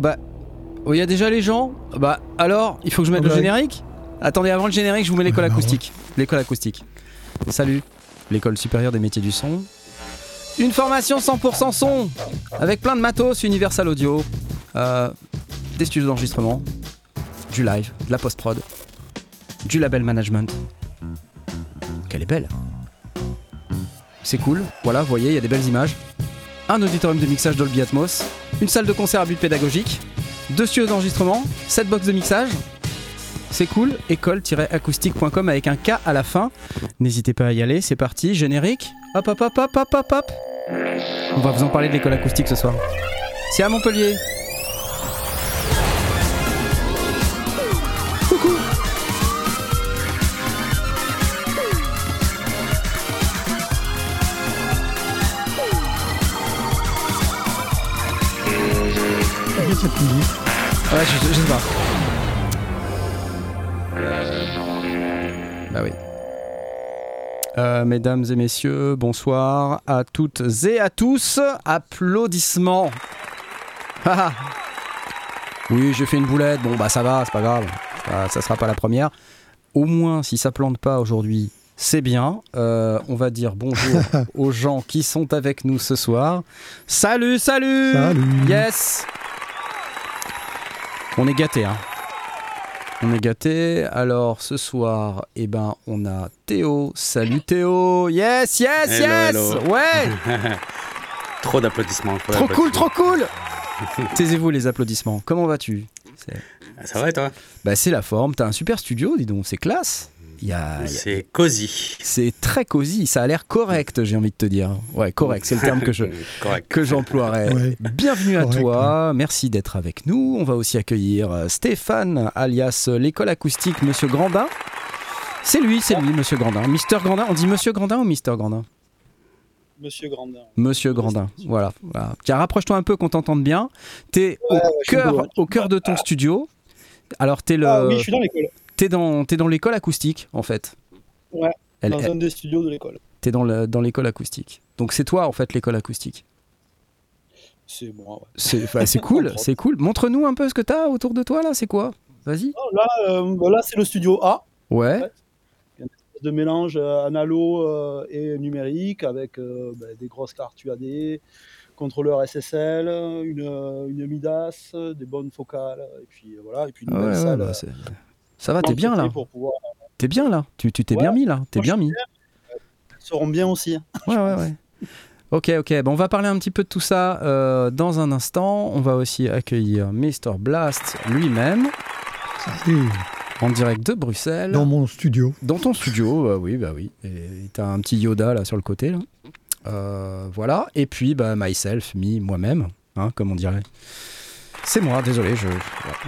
Oh bah, il y a déjà les gens. Bah alors, il faut que je mette le Ouais. générique? Attendez, avant le générique, je vous mets l'école bah acoustique. L'école acoustique. Salut, l'école supérieure des métiers du son. Une formation 100% son, avec plein de matos Universal Audio, euh, des studios d'enregistrement, du live, de la post-prod, du label management. Qu'elle est belle. C'est cool, voilà, vous voyez, il y a des belles images. Un auditorium de mixage Dolby Atmos, une salle de concert à but pédagogique, deux studios d'enregistrement, 7 box de mixage. C'est cool, école-acoustique.com avec un K à la fin. N'hésitez pas à y aller, c'est parti, générique. Hop hop hop hop hop hop hop. On va vous en parler de l'école acoustique ce soir. C'est à Montpellier. Cette musique Ouais, je, je sais pas. Bah oui. Euh, mesdames et messieurs, bonsoir à toutes et à tous. Applaudissements. Ah, ah. oui, j'ai fait une boulette. Bon, bah ça va, c'est pas grave. Ça, ça sera pas la première. Au moins, si ça plante pas aujourd'hui, c'est bien. Euh, on va dire bonjour aux gens qui sont avec nous ce soir. Salut, salut Salut. Yes On est gâtés, hein. On est gâtés. Alors ce soir, eh ben, on a Théo. Salut Théo. Yes, yes, Hello, yes. hello. Ouais. Trop d'applaudissements. trop cool, trop cool. Taisez-vous les applaudissements. Comment vas-tu? C'est- Ça va et toi? Bah c'est la forme. T'as un super studio, dis donc. C'est classe. C'est cosy. C'est très cosy. Ça a l'air correct, j'ai envie de te dire. Ouais, correct. C'est le terme que je, que j'emploierais. Ouais. Bienvenue à Correct, toi, merci d'être avec nous. On va aussi accueillir euh, Stéphane, alias euh, l'école acoustique Monsieur Grandin. C'est lui, c'est lui, Monsieur Grandin. Mister Grandin, on dit Monsieur Grandin ou Mister Grandin? Monsieur Grandin. Monsieur Grandin, voilà. voilà. Tiens, rapproche-toi un peu qu'on t'entende bien. T'es au, Ouais, cœur, au cœur de ton studio. Alors, t'es le, Ah oui, je suis dans l'école. T'es dans, dans l'école acoustique, en fait. Ouais, Elle- dans elle- un des studios de l'école. T'es dans, le- dans l'école acoustique. Donc, c'est toi, en fait, l'école acoustique. C'est moi, ouais. C'est, cool, c'est cool. Montre-nous un peu ce que t'as autour de toi, là. C'est quoi? Vas-y. Oh, là, euh, bah là c'est le studio A, Ouais. de mélange euh, analo euh, et numérique, avec euh, bah, des grosses cartes UAD, contrôleur SSL, une, une Midas, des bonnes focales, et puis voilà, et puis une belle ouais, ouais, salle. Euh, ça va, t'es bien là. Pour pouvoir... T'es bien là. Tu tu t'es Ouais. bien mis là. T'es bien mis. Ils seront bien aussi. Ouais, ouais, ouais. Ok, ok. Bon, on va parler un petit peu de tout ça euh, dans un instant. On va aussi accueillir Mr. Blast lui-même en direct de Bruxelles. Dans mon studio. Dans ton studio, bah oui, bah oui. Et t'as un petit Yoda là sur le côté là. Euh, voilà. Et puis bah myself, me, moi-même, hein, comme on dirait. C'est moi, désolé, je,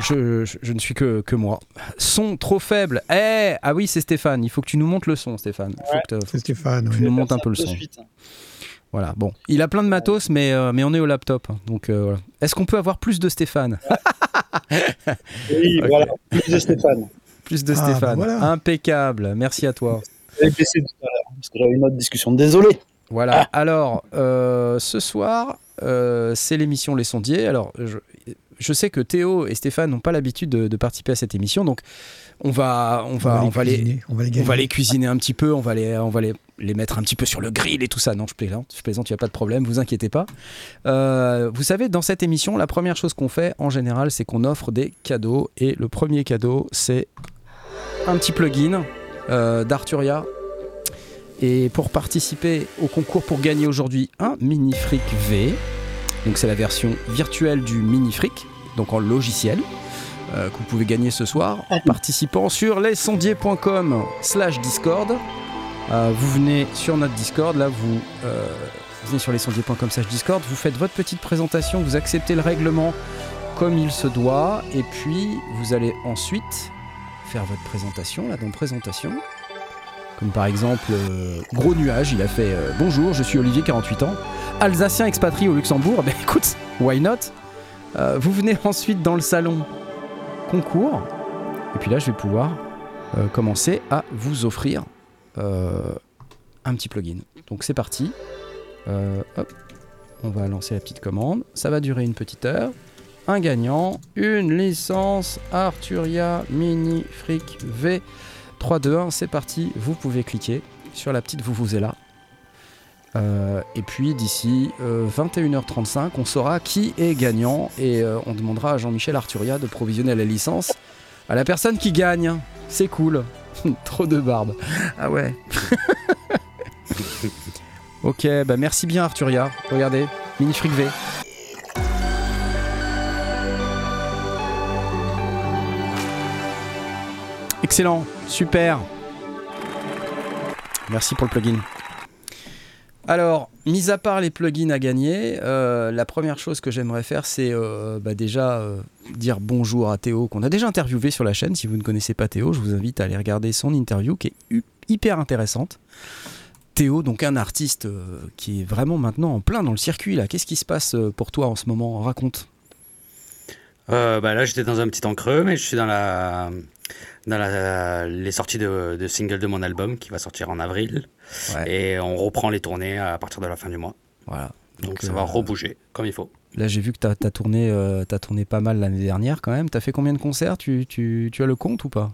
je, je, je ne suis que, que moi. Son trop faible. Eh Ah oui, c'est Stéphane. Il faut que tu nous montres le son, Stéphane. Faut que te- C'est Stéphane. Tu nous montes un peu le son. suite. Voilà, bon. Il a plein de matos, mais, euh, mais on est au laptop. Donc, euh, voilà. Est-ce qu'on peut avoir plus de Stéphane Oui, voilà, plus de Stéphane. Plus de Ah, Stéphane. bah voilà. Impeccable. Merci à toi. J'avais parce que une autre discussion. Désolé. Voilà. Alors, euh, ce soir, euh, c'est l'émission Les Sondiers. Alors, je, je sais que Théo et Stéphane n'ont pas l'habitude de, de participer à cette émission, donc on va, on va, on va les, cuisiner, on va les on va les cuisiner un petit peu, on va les, on va les, les mettre un petit peu sur le grill et tout ça. Non, je plaisante, je plaisante, il n'y a pas de problème, vous inquiétez pas. Euh, vous savez, dans cette émission, la première chose qu'on fait en général, c'est qu'on offre des cadeaux. Et le premier cadeau, c'est un petit plugin euh, d'Arturia. Et pour participer au concours pour gagner aujourd'hui un Mini Fric V, donc c'est la version virtuelle du Mini Fric, donc en logiciel, euh, que vous pouvez gagner ce soir en participant sur lesondiers.com slash Discord. Euh, vous venez sur notre Discord, là vous euh, venez sur lesondiers.com slash Discord, vous faites votre petite présentation, vous acceptez le règlement comme il se doit, et puis vous allez ensuite faire votre présentation, là dans présentation. Comme par exemple, euh, Gros Nuage, il a fait euh, Bonjour, je suis Olivier, 48 ans, Alsacien expatrié au Luxembourg. Ben écoute, why not? Euh, Vous venez ensuite dans le salon concours, et puis là je vais pouvoir euh, commencer à vous offrir euh, un petit plugin. Donc c'est parti. On va lancer la petite commande. Ça va durer une petite heure. un gagnant, une licence Arturia Mini Fric V 3, 2, 1, c'est parti, vous pouvez cliquer sur la petite vous vous là. Euh, et puis d'ici euh, 21h35, on saura qui est gagnant et euh, on demandera à Jean-Michel Arturia de provisionner la licence à la personne qui gagne. C'est cool. Trop de barbe. Ah ouais. ok, bah merci bien Arturia. Regardez, mini fric V. Excellent, super. Merci pour le plugin. Alors, mis à part les plugins à gagner, euh, la première chose que j'aimerais faire, c'est euh, bah, déjà euh, dire bonjour à Théo, qu'on a déjà interviewé sur la chaîne. Si vous ne connaissez pas Théo, je vous invite à aller regarder son interview qui est hyper intéressante. Théo, donc un artiste qui est vraiment maintenant en plein dans le circuit là. Qu'est-ce qui se passe pour toi en ce moment? Raconte. Bah là, j'étais dans un petit temps creux, mais je suis dans la dans la, les sorties de, de singles de mon album qui va sortir en avril. Ouais. Et on reprend les tournées à partir de la fin du mois. Voilà. Donc, Donc, ça euh, va rebouger comme il faut. Là, j'ai vu que tu as, tourné, euh, t'as tourné pas mal l'année dernière quand même. Tu as fait combien de concerts? Tu, tu- tu as le compte ou pas?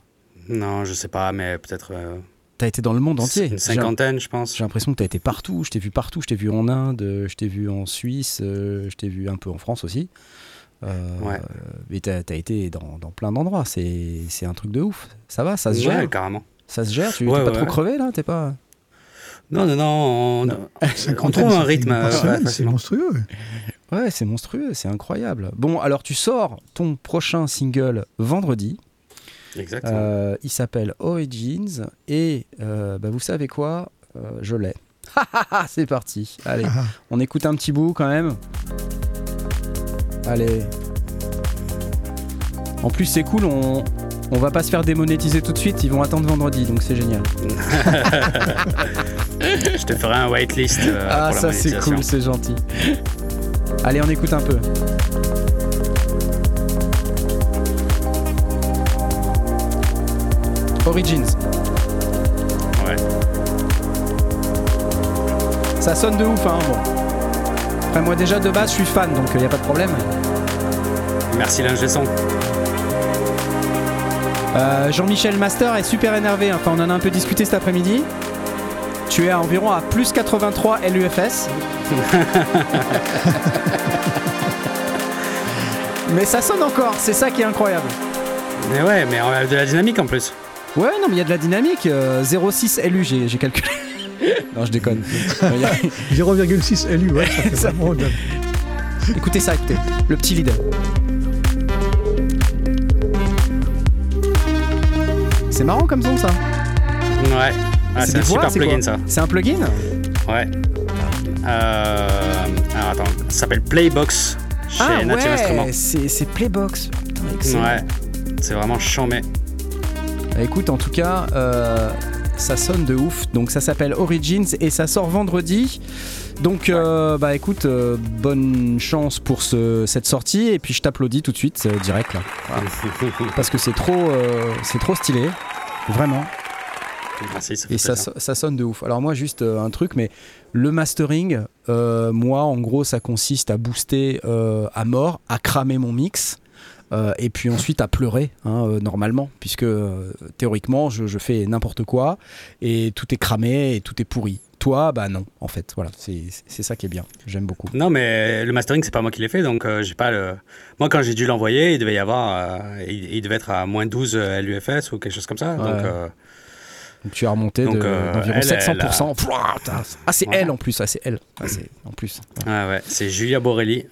Non, je sais pas, mais peut-être euh, Tu as été dans le monde entier. une cinquantaine, je pense. J'ai l'impression que tu as été partout. Je t'ai vu partout. Je t'ai vu en Inde, je t'ai vu en Suisse, euh, je t'ai vu un peu en France aussi. Euh, Ouais. Mais tu as, été dans, dans plein d'endroits. C'est un truc de ouf. Ça va Ça se Ouais, gère carrément. Ça se gère Tu Ouais, t'es pas ouais, trop crevé là T'es pas. Non, non, non. On, Non. on 50 trouve un rythme. euh, c'est monstrueux. Ouais, c'est monstrueux, c'est incroyable. Bon, alors tu sors ton prochain single vendredi. Exactement. Euh, il s'appelle Origins et euh, bah, vous savez quoi? Euh, Je l'ai. c'est parti. Allez, Ah, on écoute un petit bout quand même. Allez. En plus, c'est cool, on, on va pas se faire démonétiser tout de suite, ils vont attendre vendredi, donc c'est génial. je te ferai un whitelist euh, ah, pour ça c'est cool, c'est gentil. Allez, on écoute un peu. Origins. Ouais. Ça sonne de ouf, hein. Bon. Après, moi, déjà de base, je suis fan, donc il n'y a pas de problème. Merci l'ingé. Euh, Jean-Michel Master est super énervé. Enfin, on en a un peu discuté cet après-midi. Tu es à environ à plus 83 LUFS. mais ça sonne encore, c'est ça qui est incroyable. Mais ouais, mais on a de la dynamique en plus. Ouais, non, mais il y a de la dynamique. euh, 0,6 LU, j'ai j'ai calculé. Non, je déconne. Il y a- 0,6 LU, ouais, ça fait Ça- vraiment Écoutez ça, écoutez. Le petit lead. C'est marrant comme son, ça. Ouais. Ah, C'est un voix, super plugin ça. C'est un plugin Ouais. Euh, alors attends, ça s'appelle Playbox chez Ah Native Instruments. ouais, c'est c'est Playbox. Putain, excellent. Ouais. C'est vraiment chambé. Bah, écoute, en tout cas, euh, ça sonne de ouf. Donc ça s'appelle Origins et ça sort vendredi. Donc euh, bah écoute, euh, bonne chance pour ce- cette sortie et puis je t'applaudis tout de suite euh, direct là. Voilà. Parce que c'est trop, c'est trop stylé, vraiment. Merci, ça fait Et ça, ça sonne de ouf. Alors moi juste un truc, mais le mastering, moi en gros ça consiste à booster à mort, à cramer mon mix. Euh, et puis ensuite à pleurer hein, euh, normalement puisque euh, théoriquement je, je fais n'importe quoi et tout est cramé et tout est pourri toi bah non en fait voilà c'est ça qui est bien j'aime beaucoup Non, mais le mastering, c'est pas moi qui l'ai fait, donc euh, j'ai pas le. Moi, quand j'ai dû l'envoyer, il devait y avoir. euh, il, il devait être à moins 12 LUFS ou quelque chose comme ça. Donc, Ouais. euh, donc tu as remonté de- euh, d'environ elle, elle 700% Pouah, putain. ah c'est Voilà. elle en plus ah, c'est elle Ah, en plus ouais, ouais. C'est Julia Borelli,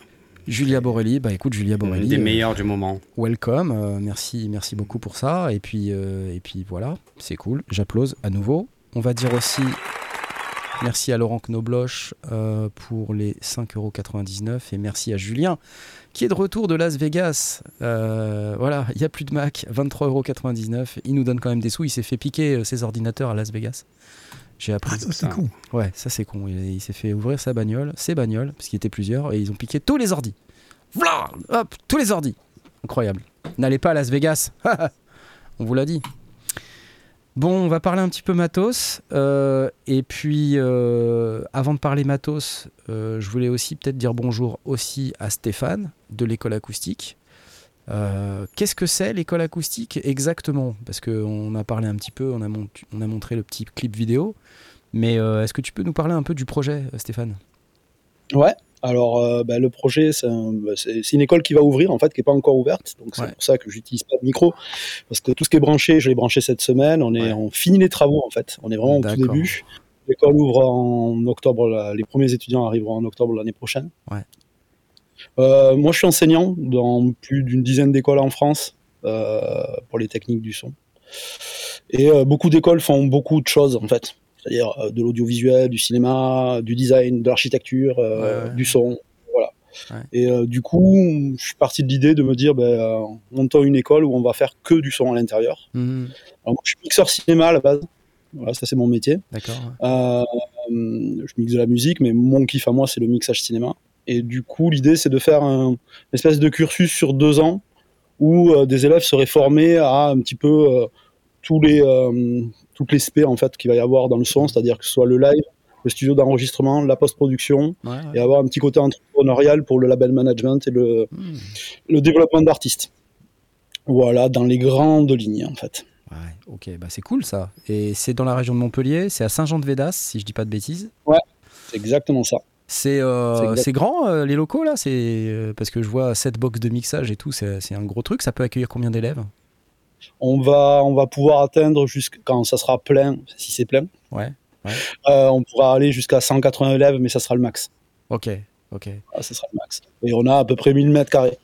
Julia Borelli bah écoute Julia Borelli des euh, meilleurs du moment. welcome, euh, merci, merci beaucoup pour ça. Et puis, euh, et puis voilà, c'est cool. J'applause à nouveau. On va dire aussi merci à Laurent Knobloch pour les 5,99€ et merci à Julien qui est de retour de Las Vegas. Euh, voilà, il n'y a plus de Mac, 23,99€. Il nous donne quand même des sous. Il s'est fait piquer ses ordinateurs à Las Vegas. J'ai appris. Ah, ça, c'est con. Ouais, ça c'est con. Il, il s'est fait ouvrir sa bagnole, ses bagnoles, parce qu'il était plusieurs, et ils ont piqué tous les ordis. Voilà, hop, tous les ordis. Incroyable. N'allez pas à Las Vegas. On vous l'a dit. Bon, on va parler un petit peu matos. euh, et puis, euh, avant de parler matos, euh, je voulais aussi peut-être dire bonjour aussi à Stéphane de l'école acoustique. Euh, Qu'est-ce que c'est l'école acoustique exactement? Parce qu'on a parlé un petit peu, on a, mont- on a montré le petit clip vidéo. Mais euh, est-ce que tu peux nous parler un peu du projet, euh, Stéphane? Ouais. Alors, euh, bah, le projet, c'est un- bah, c'est une école qui va ouvrir, en fait, qui n'est pas encore ouverte. Donc, c'est Ouais. pour ça que j'utilise pas de micro. Parce que tout ce qui est branché, je l'ai branché cette semaine. On, est, Ouais. on finit les travaux, en fait. On est vraiment au tout début. L'école ouvre en octobre. Les premiers étudiants arriveront en octobre l'année prochaine. Ouais. Euh, moi, je suis enseignant dans plus d'une dizaine d'écoles en France euh, pour les techniques du son. Et euh, beaucoup d'écoles font beaucoup de choses, en fait. C'est-à-dire de l'audiovisuel, du cinéma, du design, de l'architecture, Ouais, du son. Voilà. Ouais. Et euh, du coup, je suis parti de l'idée de me dire, ben, euh, montons une école où on va faire que du son à l'intérieur. Mhm, Alors, moi, je suis mixeur cinéma à la base. Voilà, ça c'est mon métier. D'accord. Euh, je mixe de la musique, mais mon kiff à moi, c'est le mixage cinéma. Et du coup, l'idée, c'est de faire un une espèce de cursus sur deux ans où euh, des élèves seraient formés à un petit peu euh, tous les euh, toutes les spé en fait qu'il va y avoir dans le son, c'est-à-dire que ce soit le live, le studio d'enregistrement, la post-production, Ouais, ouais. et avoir un petit côté entrepreneurial pour le label management et le, Mhm. le développement d'artistes. Voilà, dans les grandes lignes en fait. Ouais, ok, bah c'est cool ça. Et c'est dans la région de Montpellier, c'est à Saint-Jean-de-Védas, si je dis pas de bêtises. C'est exactement ça. C'est euh, C'est grand euh, les locaux là, c'est euh, parce que je vois cette box de mixage et tout, c'est un gros truc. Ça peut accueillir combien d'élèves? On va, on va pouvoir atteindre jusqu'à quand ça sera plein, si c'est plein, Ouais. on pourra aller jusqu'à 180 élèves, mais ça sera le max. Ok, ok, Ah, ça sera le max. Et on a à peu près 1000 mètres carrés.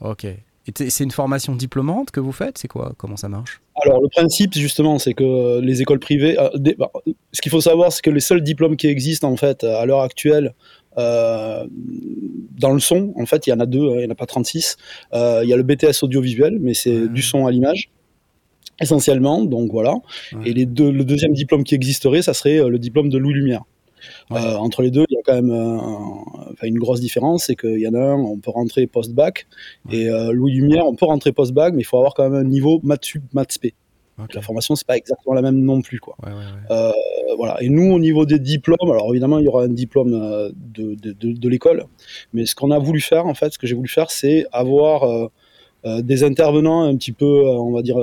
ok. C'est une formation diplômante que vous faites C'est quoi Comment ça marche? Alors, le principe, justement, c'est que les écoles privées. euh, des- bah, ce qu'il faut savoir, c'est que les seuls diplômes qui existent, en fait, à l'heure actuelle, euh, dans le son, en fait, il y en a deux, hein, il n'y en a pas 36. Euh, il y a le BTS audiovisuel, mais c'est du son à l'image, essentiellement. Donc, voilà. Ouais. Et les deux, le deuxième diplôme qui existerait, ça serait euh, le diplôme de Louis Lumière. Ouais. Euh, entre les deux, il y a quand même euh, un- une grosse différence, c'est qu'il y en a un, on peut rentrer post-bac, Ouais. et euh, Louis Lumière, on peut rentrer post-bac, mais il faut avoir quand même un niveau maths sup, maths spé. Ok. La formation, c'est pas exactement la même non plus, quoi. Ouais. Euh, voilà. Et nous, au niveau des diplômes, alors évidemment, il y aura un diplôme de, de, de, de l'école, mais ce qu'on a voulu faire, en fait, ce que j'ai voulu faire, c'est avoir des intervenants un petit peu, on va dire,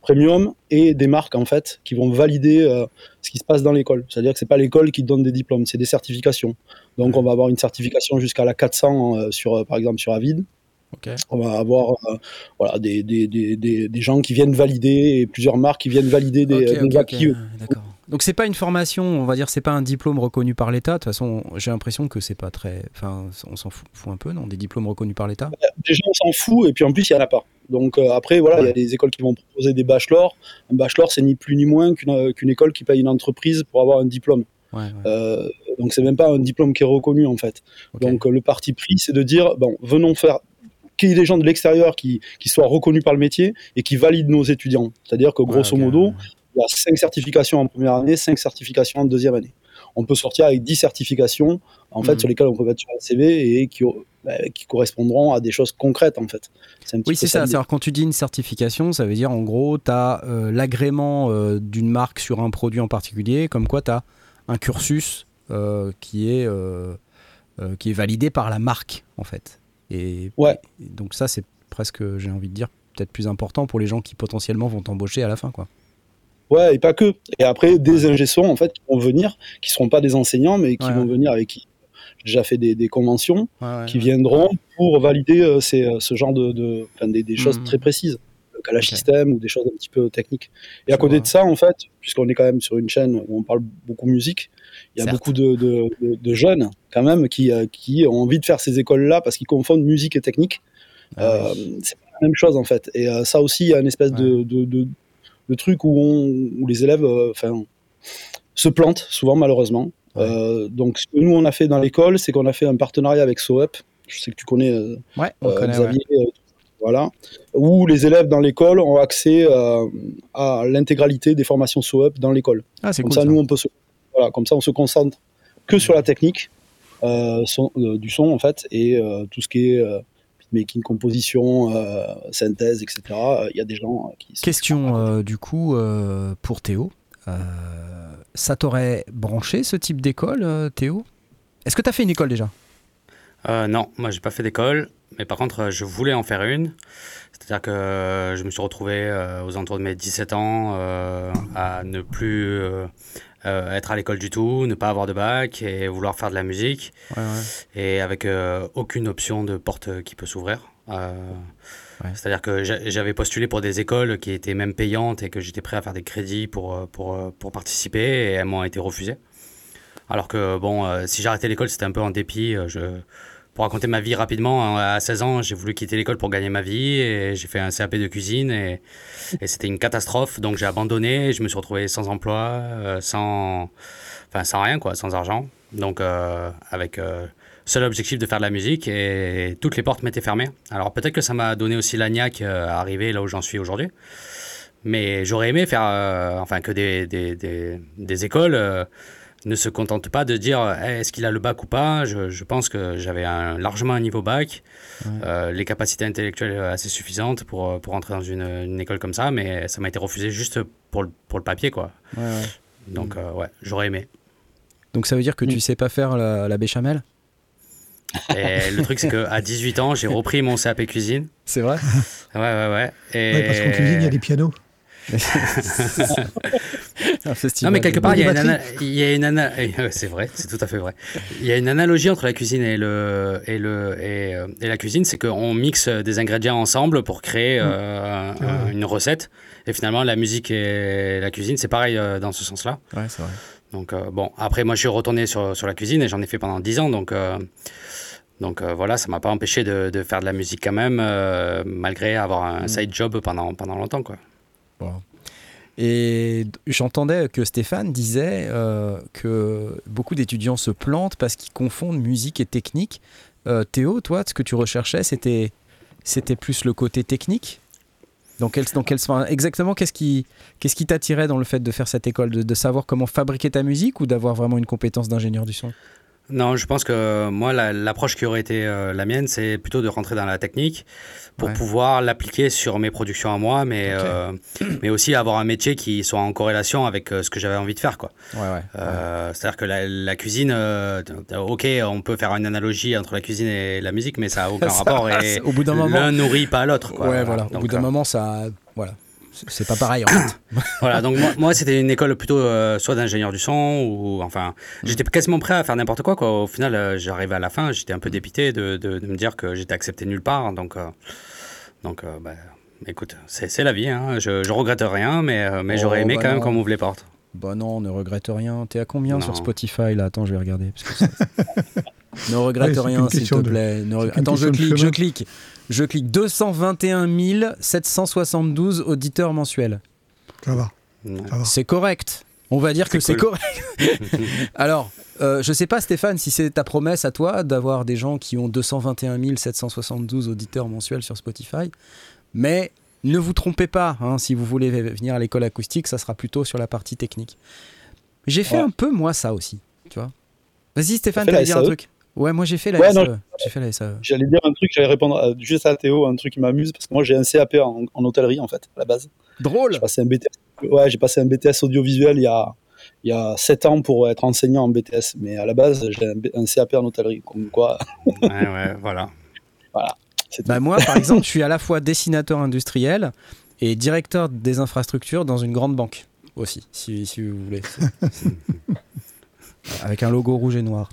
premium et des marques, en fait, qui vont valider euh, ce qui se passe dans l'école. C'est-à-dire que c'est pas l'école qui donne des diplômes, c'est des certifications. Donc, on va avoir une certification jusqu'à la 400 euh, sur, euh, par exemple, sur Avid. On va avoir euh, voilà, des, des, des, des, des gens qui viennent valider et plusieurs marques qui viennent valider des, Ok, des ok, ok. acquis. D'accord. Donc c'est pas une formation, on va dire, c'est pas un diplôme reconnu par l'État. De toute façon, j'ai l'impression que c'est pas très, enfin, on s'en fout, fout un peu, non, des diplômes reconnus par l'État? Déjà, on s'en fout, et puis en plus, il n'y en a pas. Donc euh, après, voilà, il y a des écoles qui vont proposer des bachelors. Un bachelor, c'est ni plus ni moins qu'une euh, qu'une école qui paye une entreprise pour avoir un diplôme. Ouais, ouais. Euh, donc c'est même pas un diplôme qui est reconnu, en fait. Donc euh, le parti pris, c'est de dire, bon, venons faire qu'il y ait des gens de l'extérieur qui, qui soient reconnus par le métier et qui valident nos étudiants. C'est-à-dire que grosso modo, il y a 5 certifications en première année, 5 certifications en deuxième année. On peut sortir avec 10 certifications, en fait, Mhm. sur lesquelles on peut mettre sur un CV et qui, bah, qui correspondront à des choses concrètes, en fait. Un Oui, c'est ça. C'est-à-dire quand tu dis une certification, ça veut dire en gros, tu as l'agrément euh, d'une marque sur un produit en particulier, comme quoi tu as un cursus euh, qui, est, euh, euh, qui est validé par la marque, en fait. Et, Ouais. et donc ça, c'est presque, j'ai envie de dire, peut-être plus important pour les gens qui potentiellement vont t'embaucher à la fin. Quoi. Ouais, et pas que. Et après, des ingé-sons, en fait, qui vont venir, qui seront pas des enseignants, mais qui Ouais, vont venir avec qui déjà fait des, des conventions, Ouais, qui viendront pour valider euh, ces, euh, ce genre de, de des, des choses Mhm. très précises, le calage système ou des choses un petit peu techniques. Et Je à côté vois. de ça, en fait, puisqu'on est quand même sur une chaîne où on parle beaucoup musique, il y a Certes. beaucoup de, de, jeunes quand même qui, euh, qui ont envie de faire ces écoles-là parce qu'ils confondent musique et technique. Ah Euh, oui. c'est pas la même chose en fait. Et euh, ça aussi, il y a une espèce de, de truc où, on, où les élèves euh, enfin, se plantent souvent malheureusement. Ouais. Euh, donc ce que nous on a fait dans l'école, c'est qu'on a fait un partenariat avec SOEP. Je sais que tu connais euh, Ouais, on connaît, ouais. Xavier. voilà, où les élèves dans l'école ont accès euh, à l'intégralité des formations SOEP dans l'école. Ah, Comme cool. ça, ça. nous, on peut se, voilà, comme ça, on se concentre que sur la technique euh, son- euh, du son, en fait, et tout ce qui est euh, beatmaking, composition, euh, synthèse, etc. Il y a des gens qui. Question euh, du coup euh, pour Théo. ça t'aurait branché ce type d'école, Théo? Est-ce que tu as fait une école déjà? Non, moi j'ai pas fait d'école, mais par contre je voulais en faire une. C'est-à-dire que je me suis retrouvé aux alentours de mes 17 ans à ne plus euh, être à l'école du tout, ne pas avoir de bac et vouloir faire de la musique. Et avec euh, aucune option de porte qui peut s'ouvrir. Euh, c'est-à-dire que j'avais postulé pour des écoles qui étaient même payantes et que j'étais prêt à faire des crédits pour, pour, pour participer et elles m'ont été refusées. Alors que, bon, si j'arrêtais l'école, c'était un peu en dépit. Je, pour raconter ma vie rapidement, hein, à 16 ans, j'ai voulu quitter l'école pour gagner ma vie et j'ai fait un CAP de cuisine et, c'était une catastrophe. Donc j'ai abandonné, je me suis retrouvé sans emploi, euh, sans, enfin, sans rien, quoi, sans argent. Donc euh, avec euh, seul objectif de faire de la musique et toutes les portes m'étaient fermées. Alors peut-être que ça m'a donné aussi l'agnac à arriver là où j'en suis aujourd'hui. Mais j'aurais aimé faire, enfin, que des, des, des, des écoles ne se contente pas de dire eh, est-ce qu'il a le bac ou pas? Je, pense que j'avais un, largement un niveau bac, euh, les capacités intellectuelles assez suffisantes pour, pour entrer dans une, école comme ça, mais ça m'a été refusé juste pour le, pour le papier. quoi. Donc, euh, ouais, j'aurais aimé. Donc ça veut dire que tu sais pas faire la, béchamel? Et le truc, c'est qu'à 18 ans, j'ai repris mon CAP cuisine. C'est vrai? Ouais, ouais, ouais. Et... parce qu'en cuisine, il y a des pianos. non, mais quelque part, il y, a une, c'est vrai, c'est tout à fait vrai. Il y a une analogie entre la cuisine et le et le et, euh, la cuisine, c'est qu'on mixe des ingrédients ensemble pour créer mm. euh, une recette. Et finalement, la musique et la cuisine, c'est pareil euh, dans ce sens-là. Ouais, c'est vrai. Donc bon, après, moi, je suis retourné sur, sur la cuisine et j'en ai fait pendant 10 ans, donc. Donc voilà, ça m'a pas empêché de, de, faire de la musique quand même, malgré avoir un mm. side job pendant, pendant longtemps. Quoi. Et j'entendais que Stéphane disait euh, que beaucoup d'étudiants se plantent parce qu'ils confondent musique et technique. Euh, Théo, toi, ce que tu recherchais, c'était, c'était plus le côté technique? Dans quel, exactement, qu'est-ce qui, qu'est-ce qui t'attirait dans le fait de faire cette école? De savoir comment fabriquer ta musique ou d'avoir vraiment une compétence d'ingénieur du son? Non, je pense que moi, l'approche qui aurait été euh, la mienne, c'est plutôt de rentrer dans la technique pour pouvoir l'appliquer sur mes productions à moi, mais, euh, mais aussi avoir un métier qui soit en corrélation avec euh, ce que j'avais envie de faire. Quoi. C'est-à-dire que la, cuisine, ok, on peut faire une analogie entre la cuisine et la musique, mais ça n'a aucun rapport et au bout d'un moment, l'un nourrit pas l'autre. Ouais, voilà. Au bout d'un moment, ça, voilà c'est pas pareil en fait. voilà, donc moi, c'était une école plutôt euh, soit d'ingénieur du son ou enfin, mm. j'étais quasiment prêt à faire n'importe quoi, quoi. Au final, euh, j'arrivais à la fin, j'étais un peu dépité de, de, me dire que j'étais accepté nulle part. Donc, euh, donc bah, écoute, c'est la vie, hein. je, je, regrette rien, mais, mais j'aurais oh, aimé bah quand même qu'on m'ouvre les portes. Bah non, ne regrette rien. T'es à combien sur Spotify là? Attends, je vais regarder. ne regrette rien, s'il te plaît. Attends, je clique, je clique. Je clique 221 772 auditeurs mensuels. Ça va. C'est correct. On va dire que c'est correct. Alors, euh, je sais pas Stéphane si c'est ta promesse à toi d'avoir des gens qui ont 221 772 auditeurs mensuels sur Spotify, mais ne vous trompez pas, hein, si vous voulez venir à l'école acoustique, ça sera plutôt sur la partie technique. J'ai fait un peu moi ça aussi, tu vois. Vas-y Stéphane, tu dire un truc. Ouais, moi j'ai fait la SAE. J'ai fait la SAE. J'allais dire un truc, j'allais répondre juste à Théo, un truc qui m'amuse, parce que moi j'ai un CAP en, hôtellerie en fait, à la base. Drôle J'ai passé un BTS, ouais, j'ai passé un BTS audiovisuel il y a, il y a 7 ans pour être enseignant en BTS, mais à la base j'ai un, CAP en hôtellerie, comme quoi. ouais, ouais, voilà. voilà. Bah moi par exemple, je suis à la fois dessinateur industriel et directeur des infrastructures dans une grande banque aussi, si, si vous voulez. Avec un logo rouge et noir.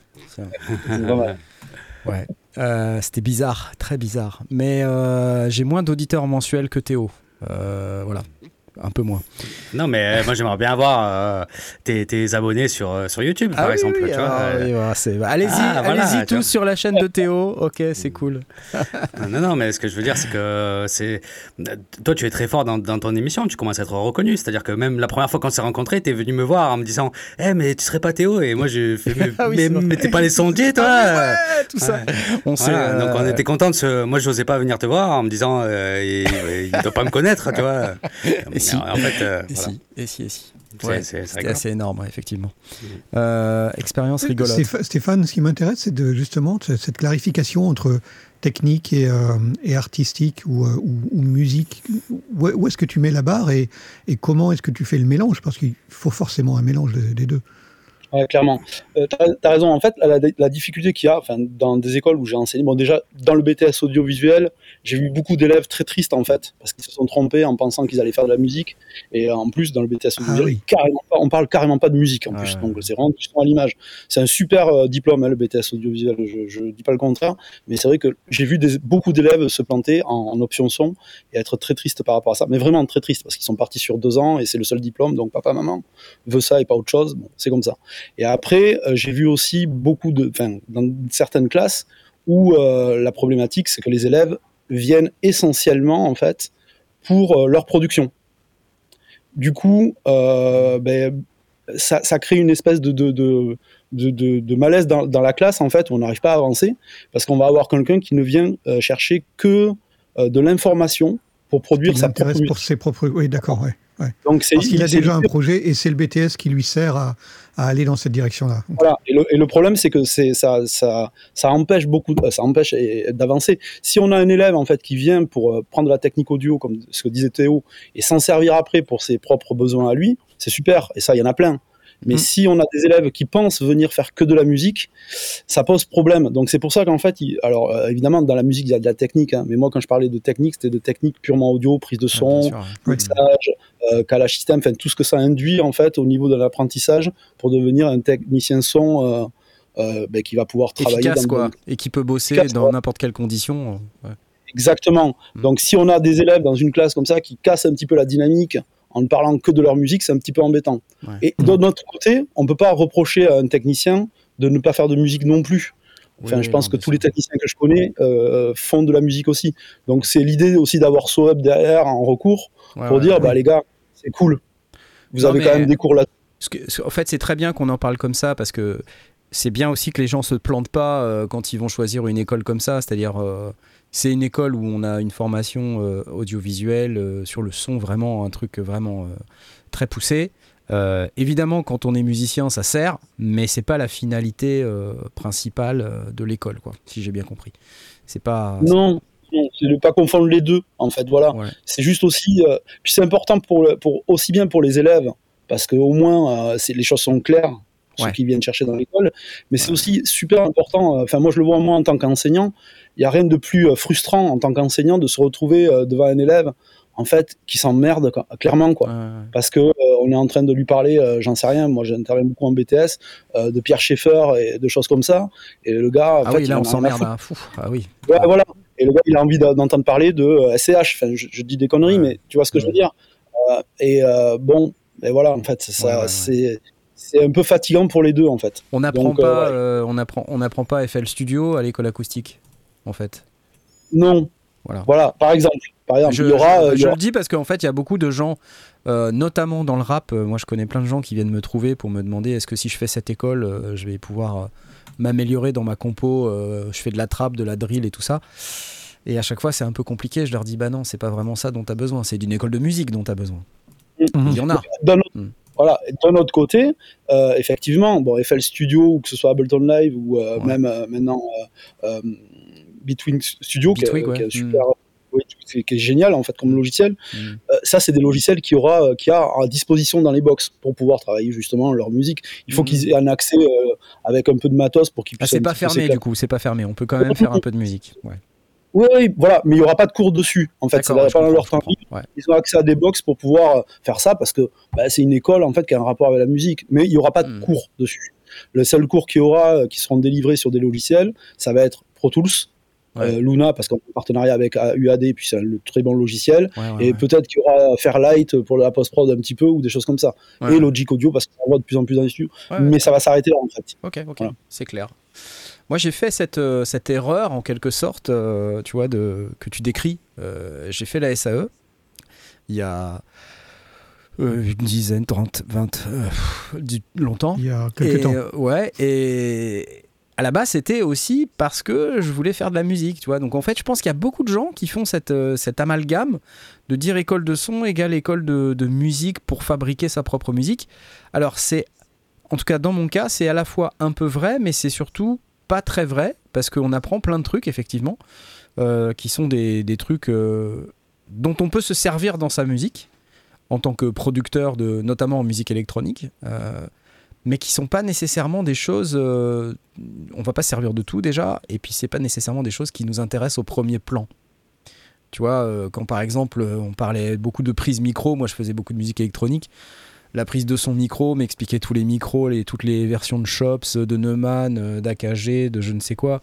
ouais. Euh, c'était bizarre, très bizarre. Mais euh, j'ai moins d'auditeurs mensuels que Théo. Euh, voilà un peu moins. Non, mais euh, moi j'aimerais bien avoir euh, tes, abonnés sur, euh, sur YouTube, par exemple. allez-y, allez-y tous sur la chaîne de Théo. Ok, c'est cool. non, non, mais ce que je veux dire, c'est que c'est toi, tu es très fort dans, dans, ton émission. Tu commences à être reconnu. C'est-à-dire que même la première fois qu'on s'est rencontrés, tu es venu me voir en me disant, eh, mais tu serais pas Théo? Et moi, je fais, mais, ah mais, t'es pas les sondiers, toi ah tout ça. On Donc on était content de ce. Moi, je n'osais pas venir te voir en me disant, il, ne doit pas me connaître, tu vois. si. en fait, euh, Et voilà. si, et si, et si. C'est- Ouais, C'était assez énorme, ouais, effectivement. Mm. Euh, expérience rigolote. Stéph- Stéphane, ce qui m'intéresse, c'est de, justement cette clarification entre technique et, euh, et artistique ou, ou, ou musique. Où, où est-ce que tu mets la barre et, et comment est-ce que tu fais le mélange? Parce qu'il faut forcément un mélange des, des deux. Ouais, clairement. Euh, as raison. En fait, la, la difficulté qu'il y a, enfin, dans des écoles où j'ai enseigné, bon, déjà, dans le BTS audiovisuel, j'ai vu beaucoup d'élèves très tristes, en fait, parce qu'ils se sont trompés en pensant qu'ils allaient faire de la musique. Et euh, en plus, dans le BTS audiovisuel, oui. carrément pas, on parle carrément pas de musique, en plus. ouais. Donc, c'est vraiment à l'image. C'est un super euh, diplôme, hein, le BTS audiovisuel. Je, je dis pas le contraire. Mais c'est vrai que j'ai vu des, beaucoup d'élèves se planter en, en option son et être très tristes par rapport à ça. Mais vraiment très tristes, parce qu'ils sont partis sur deux ans et c'est le seul diplôme. Donc, papa, maman veut ça et pas autre chose. Bon, c'est comme ça. Et après, euh, j'ai vu aussi beaucoup de, enfin, dans certaines classes où euh, la problématique, c'est que les élèves viennent essentiellement en fait pour euh, leur production. Du coup, ben, ça, ça crée une espèce de, de, de, de, de- de malaise dans, dans la classe en fait où on n'arrive pas à avancer parce qu'on va avoir quelqu'un qui ne vient euh, chercher que euh, de l'information pour produire sa propre pour ses propres. Oui, d'accord. Ouais, ouais. Donc c'est Parce qu'il a déjà un projet et c'est le BTS qui lui sert à, à aller dans cette direction-là. Voilà. Et le, et le problème, c'est que c'est ça, ça, ça empêche beaucoup, de- ça empêche eh, d'avancer. Si on a un élève en fait qui vient pour euh, prendre la technique audio, comme ce que disait Théo, et s'en servir après pour ses propres besoins à lui, c'est super. Et ça, il y en a plein. Mais Mm. si on a des élèves qui pensent venir faire que de la musique, ça pose problème. Donc c'est pour ça qu'en fait, il- alors euh, évidemment dans la musique il y a de la technique, hein, mais moi quand je parlais de technique, c'était de technique purement audio, prise de son, mixage, euh, calage système, enfin tout ce que ça induit en fait au niveau de l'apprentissage pour devenir un technicien son euh, euh, ben, qui va pouvoir travailler Efficace, dans quoi. Et qui peut bosser Efficace, dans n'importe quelle condition. euh, ouais. Exactement. Mm. Donc si on a des élèves dans une classe comme ça qui cassent un petit peu la dynamique en ne parlant que de leur musique, c'est un petit peu embêtant. Ouais. Et d'un autre côté, on peut pas reprocher à un technicien de ne pas faire de musique non plus. Enfin, Oui, je pense que tous les techniciens que je connais euh, font de la musique aussi. Donc c'est l'idée aussi d'avoir SOUP derrière en recours Ouais, pour ouais, dire, ouais. bah les gars, c'est cool. Vous Non, avez quand même des cours là. Que, en fait, c'est très bien qu'on en parle comme ça parce que c'est bien aussi que les gens se plantent pas euh, quand ils vont choisir une école comme ça. C'est-à-dire, euh, c'est une école où on a une formation euh, audiovisuelle euh, sur le son, vraiment un truc vraiment euh, très poussé. Évidemment, quand on est musicien, ça sert, mais c'est pas la finalité principale de l'école, quoi. Si j'ai bien compris. C'est pas. Non, non, c'est de pas confondre les deux, en fait. Voilà. Ouais. C'est juste aussi. puis c'est important pour, le- pour aussi bien pour les élèves, parce qu'au moins, les choses sont claires, ceux Ouais. qui viennent chercher dans l'école. Mais c'est aussi super important. Enfin, moi, je le vois moi en tant qu'enseignant. Il n'y a rien de plus euh, frustrant en tant qu'enseignant de se retrouver euh, devant un élève, en fait, qui s'emmerde, clairement, quoi. Ouais, ouais. Parce que euh, on est en train de lui parler, euh, j'en sais rien, moi j'interviens beaucoup en BTS, euh, de Pierre Schaeffer et de choses comme ça. Et le gars, en Ah fait, oui, il là, en on s'emmerde. hein. Fou. Ah oui. Ouais, voilà. Et le gars, il a envie d'entendre parler de euh, SCH. Enfin, je, je dis des conneries, mais tu vois ce que je veux dire. Euh, et euh, bon, ben voilà, en fait, ça, c'est c'est un peu fatigant pour les deux, en fait. On n'apprend euh, pas, euh, on apprend, on n'apprend pas FL Studio à l'école acoustique, en fait. Non. Voilà. Voilà, par exemple. Par exemple, Je, il y aura. je- euh, il y je aura- le dis parce qu'en fait, il y a beaucoup de gens, euh, notamment dans le rap. euh, moi, je connais plein de gens qui viennent me trouver pour me demander est-ce que si je fais cette école, je vais pouvoir m'améliorer dans ma compo. je fais de la trappe, de la drill et tout ça. Et à chaque fois, c'est un peu compliqué. Je leur dis bah non, c'est pas vraiment ça dont tu as besoin. C'est d'une école de musique dont tu as besoin. Mhm. Il y en a. d'un autre, Hmm. voilà, d'un autre côté, effectivement, bon, FL Studio, ou que ce soit Ableton Live, ou Ouais. même maintenant Bitwing Studio, qui, est- Bitwig, qui est ouais. super. oui, qui est- qui est génial en fait comme logiciel. Mm. Euh, ça, c'est des logiciels qui aura, euh, qui a à disposition dans les box pour pouvoir travailler justement leur musique. Il faut Mm. qu'ils aient un accès euh, avec un peu de matos pour qu'ils Ah, puissent. c'est un pas fermé du coup, c'est pas fermé. On peut quand même faire un peu de musique. Ouais. Oui, voilà, mais il y aura pas de cours dessus. En fait, c'est pendant leur temps Ouais. ils ont accès à des box pour pouvoir faire ça parce que bah, c'est une école en fait qui a un rapport avec la musique, mais il y aura pas de Mm. cours dessus. Le seul cours qu'il y aura, qui seront délivrés sur des logiciels, ça va être Pro Tools, Ouais. euh, Luna parce qu'on est en partenariat avec UAD, puis c'est un le très bon logiciel, Ouais, ouais, et ouais. peut-être qu'il y aura Fairlight pour la post prod un petit peu ou des choses comme ça, Ouais. et Logic Audio parce qu'on voit de plus en plus dans les studios, Ouais, ouais. mais ça va s'arrêter là en fait. Ok, ok, Voilà. c'est clair. Moi, j'ai fait cette, euh, cette erreur, en quelque sorte, euh, tu vois, de, que tu décris. Euh, j'ai fait la SAE il y a euh, une dizaine, 30, 20, euh, pff, du- longtemps. Il y a quelques Et, temps. euh, ouais, et à la base, c'était aussi parce que je voulais faire de la musique, tu vois. Donc en fait, je pense qu'il y a beaucoup de gens qui font cette, euh, cet amalgame de dire école de son égale école de, musique pour fabriquer sa propre musique. Alors c'est, en tout cas dans mon cas, c'est à la fois un peu vrai, mais c'est surtout pas très vrai parce qu'on apprend plein de trucs effectivement, euh, qui sont des, des trucs euh, dont on peut se servir dans sa musique en tant que producteur de, notamment en musique électronique. Mais qui sont pas nécessairement des choses. euh, on va pas se servir de tout déjà, et puis c'est pas nécessairement des choses qui nous intéressent au premier plan. Tu vois, euh, quand par exemple on parlait beaucoup de prise micro, moi je faisais beaucoup de musique électronique. La prise de son micro m'expliquait tous les micros, les, toutes les versions de Chops, de Neumann, euh, d'AKG, de je ne sais quoi,